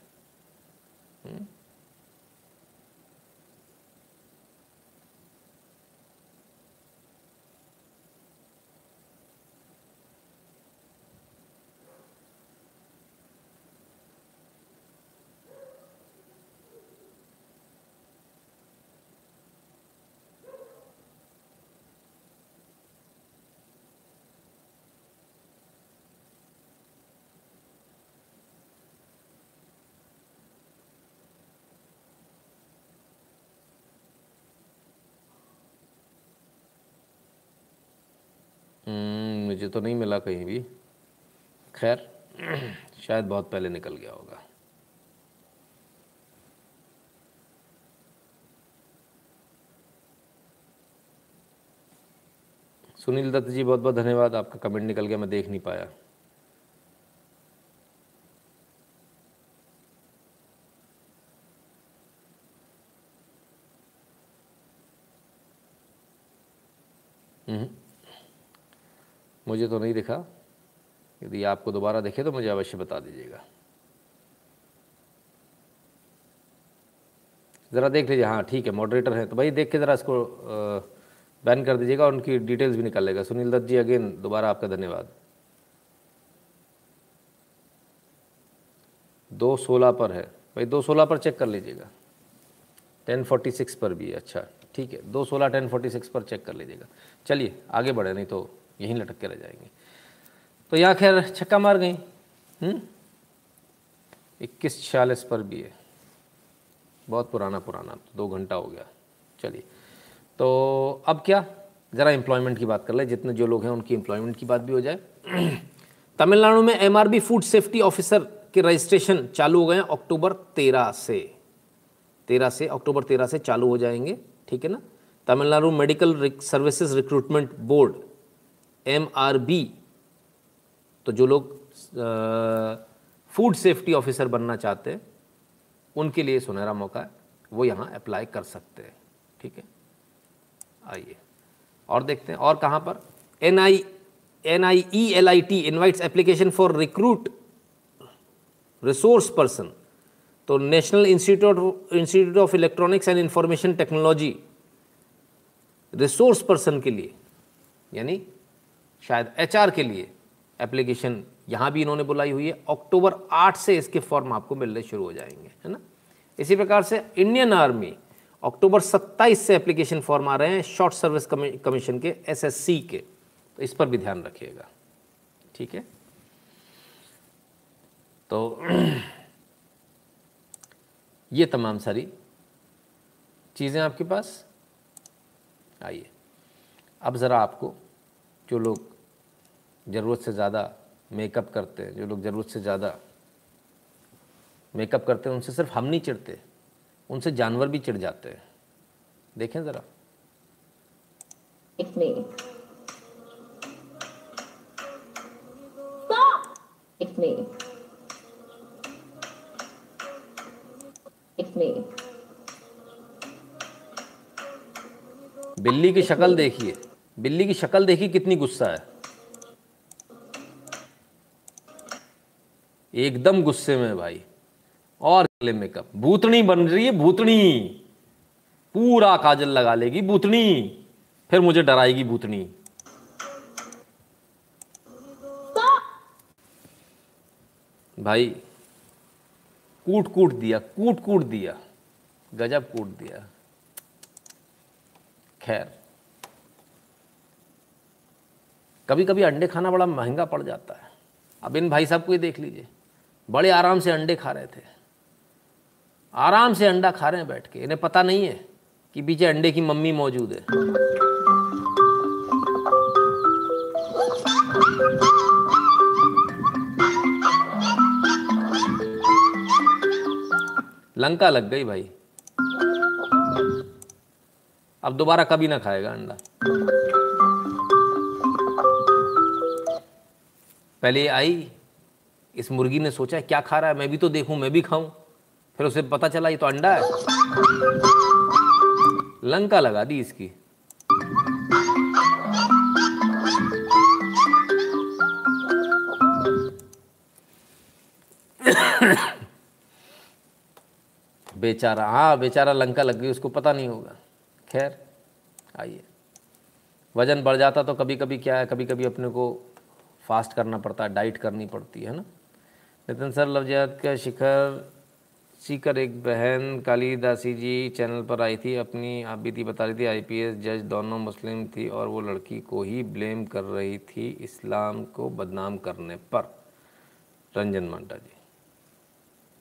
Speaker 1: मुझे तो नहीं मिला कहीं भी। खैर, शायद बहुत पहले निकल गया होगा। सुनील दत्त जी बहुत बहुत धन्यवाद। आपका कमेंट निकल गया, मैं देख नहीं पाया हम्म। मुझे तो नहीं दिखा। यदि आपको दोबारा देखे तो मुझे अवश्य बता दीजिएगा। ज़रा देख लीजिए हाँ ठीक है मॉडरेटर है तो भाई देख के ज़रा इसको बैन कर दीजिएगा और उनकी डिटेल्स भी निकाल लेगा। सुनील दत्त जी अगेन दोबारा आपका धन्यवाद। दो सोलह पर है। भाई, दो सोलह पर चेक कर लीजिएगा। टेन फोर्टी सिक्स पर भी अच्छा ठीक है। दो सोलह, टेन फोर्टी सिक्स पर चेक कर लीजिएगा। चलिए, आगे बढ़े, नहीं तो यहीं लटक के रह जाएँगे। तो यहाँ खैर छक्का मार गई। हम्म? इक्कीस छियालीस पर भी है। बहुत पुराना पुराना। तो दो घंटा हो गया। चलिए। तो अब क्या? ज़रा एम्प्लॉयमेंट की बात कर ले। जितने जो लोग हैं, उनकी एम्प्लॉयमेंट की बात भी हो जाए। तमिलनाडु में एमआरबी फ़ूड सेफ्टी ऑफिसर के रजिस्ट्रेशन चालू हो गए हैं अक्टूबर तेरह से। तेरह से, अक्टूबर तेरह से चालू हो जाएँगे। ठीक है ना? Tamil Nadu medical services recruitment board M R B तो जो लोग फ़ूड सेफ्टी ऑफिसर बनना चाहते हैं, उनके लिए सुनहरा मौका है, वो यहाँ अप्लाई कर सकते हैं, ठीक है? आइए, और देखते हैं, और कहाँ पर? N I N I E L I T invites application for recruit resource person तो national institute institute of electronics and information technology resource person के लिए, यानी शायद एचआर के लिए एप्लीकेशन यहाँ भी इन्होंने बुलाई हुई है। अक्टूबर आठ से इसके फॉर्म आपको मिलने शुरू हो जाएँगे, है ना? इसी प्रकार से इंडियन आर्मी अक्टूबर 27 से एप्लीकेशन फॉर्म आ रहे हैं शॉर्ट सर्विस कमीशन के, एसएससी के। तो इस पर भी ध्यान रखिएगा, ठीक है? तो ये तमाम सारी चीज़ें आपके पास। आइए, अब ज़रा आपको जो लोग ज़रूरत से ज़्यादा मेकअप करते हैं जो लोग ज़रूरत से ज़्यादा मेकअप करते हैं उनसे सिर्फ़ हम नहीं चिढ़ते उनसे जानवर भी चिढ़ जाते हैं देखें ज़रा
Speaker 17: It's me. Stop! It's me. It's me.
Speaker 1: बिल्ली की शक्ल देखिए बिल्ली की शक्ल देखी कितनी गुस्सा है। एकदम गुस्से में भाई। और मेकअप भूतनी बन रही है, भूतनी। पूरा काजल लगा लेगी, भूतनी। फिर मुझे डराएगी भूतनी। भाई कूट कूट दिया कूट कूट दिया। गजब कूट दिया। खैर। कभी कभी अंडे खाना बड़ा महँगा पड़ जाता है। अब इन भाई साहब को ही देख लीजिए। बड़े आराम से अंडे खा रहे थे। आराम से अंडा खा रहे हैं बैठ के। इन्हें पता नहीं है कि पीछे अंडे की मम्मी मौजूद है। लंका लग गई भाई। अब दोबारा कभी ना खाएगा अंडा। पहले आई, इस मुर्गी ने सोचा, क्या खा रहा है? मैं भी तो देखूँ, मैं भी खाऊं। फिर उसे पता चला, ये तो अंडा है। लंका लगा दी इसकी। बेचारा हाँ बेचारा लंका लग गई, उसको पता नहीं होगा। खैर, आइए। वज़न बढ़ जाता तो कभी कभी क्या है कभी कभी अपने को फास्ट करना पड़ता है, डाइट करनी पड़ती है ना? नितिन सर लवजात का शिखर, सीकर एक बहन कालीदासी जी चैनल पर आई थी, अपनी आप बीती बता रही थी, आईपीएस जज दोनों मुस्लिम थी और वो लड़की को ही ब्लेम कर रही थी इस्लाम को बदनाम करने पर। रंजन मांटा जी।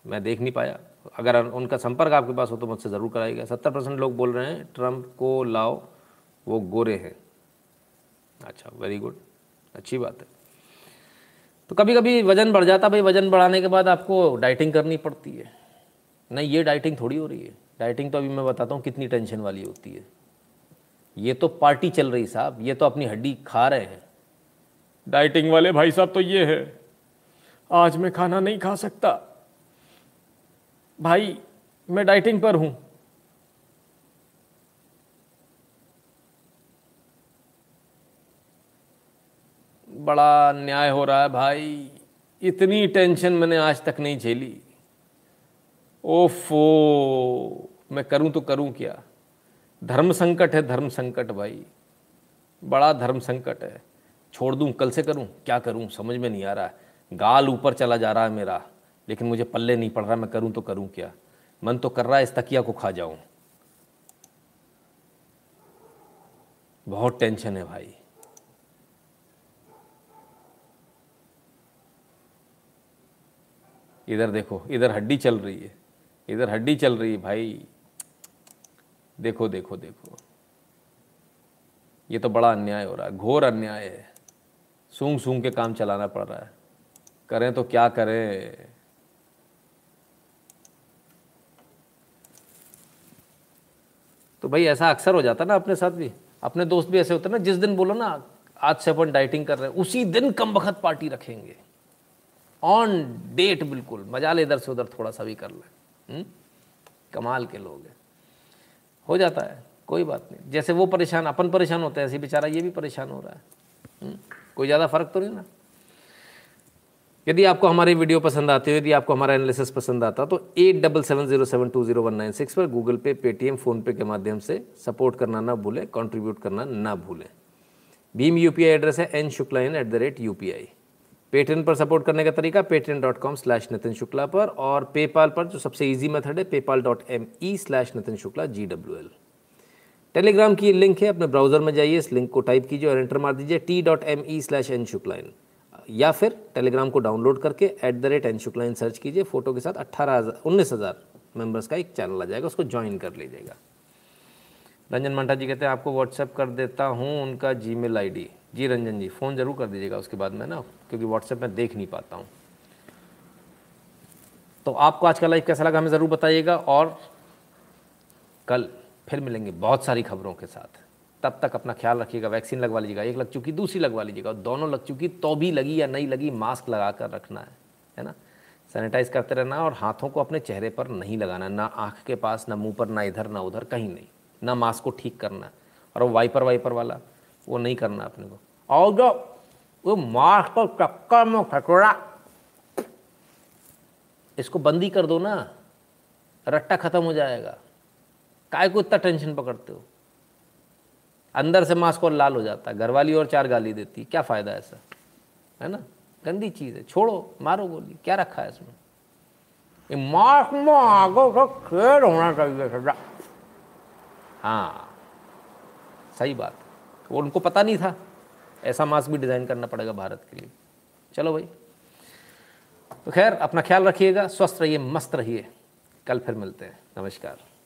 Speaker 1: मैं देख नहीं पाया। अगर उनका संपर्क आपके पास हो तो मुझसे ज़रूर कराइएगा। सत्तर परसेंट लोग बोल रहे हैं, ट्रंप को लाओ, वो गोरे हैं। अच्छा वेरी गुड अच्छी बात है। तो कभी कभी वज़न बढ़ जाता भाई, वज़न बढ़ाने के बाद आपको डाइटिंग करनी पड़ती है। नहीं, ये डाइटिंग थोड़ी हो रही है। डाइटिंग तो अभी मैं बताता हूँ कितनी टेंशन वाली होती है। ये तो पार्टी चल रही साहब, ये तो अपनी हड्डी खा रहे हैं। डाइटिंग वाले भाई साहब तो ये है, आज मैं खाना नहीं खा सकता। भाई, मैं डाइटिंग पर हूँ। बड़ा न्याय हो रहा है भाई। इतनी टेंशन मैंने आज तक नहीं झेली। ओफो, मैं करूँ तो करूँ क्या? धर्म संकट है, धर्म संकट भाई। बड़ा धर्म संकट है। छोड़ दूँ, कल से करूँ? क्या करूँ? समझ में नहीं आ रहा है। गाल ऊपर चला जा रहा है मेरा, लेकिन मुझे पल्ले नहीं पड़ रहा, मैं करूँ तो करूँ क्या? मन तो कर रहा है इस तकिया को खा जाऊँ। बहुत टेंशन है भाई। इधर देखो, इधर हड्डी चल रही है, इधर हड्डी चल रही है भाई। देखो देखो देखो। ये तो बड़ा अन्याय हो रहा है, घोर अन्याय है। सूंघ सूंघ के काम चलाना पड़ रहा है। करें तो क्या करें? तो भाई ऐसा अक्सर हो जाता ना अपने साथ भी। अपने दोस्त भी ऐसे होते ना, जिस दिन बोलो ना, आज से अपन डाइटिंग कर रहे हैं, उसी दिन कम वक्त पार्टी रखेंगे। ऑन डेट बिल्कुल, मज़ा ले इधर से उधर थोड़ा सा भी कर ले। हम्म? कमाल के लोग हैं। हो जाता है, कोई बात नहीं। जैसे वो परेशान, अपन परेशान होते हैं, ऐसे बेचारा ये भी परेशान हो रहा है। हम्म? कोई ज़्यादा फ़र्क तो नहीं ना। यदि आपको हमारी वीडियो पसंद आती हो, यदि आपको हमारा एनालिसिस पसंद आता तो eight double seven zero seven two zero one nine six पर गूगल पे पेटीएम फ़ोनपे के माध्यम से सपोर्ट करना ना भूलें कंट्रीब्यूट करना ना भूलें। भीम यूपीआई एड्रेस है N Shukla in at the rate U Paytm पर सपोर्ट करने का तरीका, Paytm dot com slash Nitin Shukla पर, और पेपाल पर जो सबसे ईजी मेथड है, PayPal dot M E slash Nitin Shukla G W L Telegram की लिंक है, अपने ब्राउज़र में जाइए, इस लिंक को टाइप कीजिए और एंटर मार दीजिए T dot M E slash N Shukla in या फिर टेलीग्राम को डाउनलोड करके at the rate N Shukla in search कीजिए फ़ोटो के साथ अट्ठारह हज़ार, उन्नीस हज़ार मेंबर्स का एक चैनल आ जाएगा, उसको ज्वाइन कर लीजिएगा। रंजन मंटा जी कहते हैं, आपको व्हाट्सएप कर देता हूँ, उनका जी मेल जी रंजन जी फ़ोन ज़रूर कर दीजिएगा, उसके बाद मैं ना क्योंकि व्हाट्सएप में देख नहीं पाता हूँ। तो आपको आज का लाइव कैसा लगा हमें ज़रूर बताइएगा और कल फिर मिलेंगे बहुत सारी खबरों के साथ। तब तक अपना ख्याल रखिएगा वैक्सीन लगवा लीजिएगा, एक लग चुकी, दूसरी लगवा लीजिएगा दोनों लग चुकी तो भी लगी या नहीं लगी मास्क लगा कर रखना है है ना? सैनिटाइज करते रहना और हाथों को अपने चेहरे पर नहीं लगाना, ना आँख के पास, ना मुँह पर, ना इधर, ना उधर, कहीं नहीं, ना मास्क को ठीक करना और वो वाइपर वाइपर वाला, वो नहीं करना अपने को। और वो मास्क को चक्कर में खटोरा। इसको बंदी कर दो ना। रट्टा खत्म हो जाएगा। काय को इतना टेंशन पकड़ते हो? अंदर से मास्क और लाल हो जाता है। घरवाली और चार गाली देती क्या फ़ायदा ऐसा? है ना? गंदी चीज़ है। छोड़ो, मारो गोली। क्या रखा है इसमें? ये मास्क में आगो का खेल होना चाहिए सजा हाँ सही बात। वो उनको पता नहीं था। ऐसा मास्क भी डिज़ाइन करना पड़ेगा भारत के लिए। चलो भाई। तो खैर, अपना ख्याल रखिएगा, स्वस्थ रहिए, मस्त रहिए। कल फिर मिलते हैं। नमस्कार।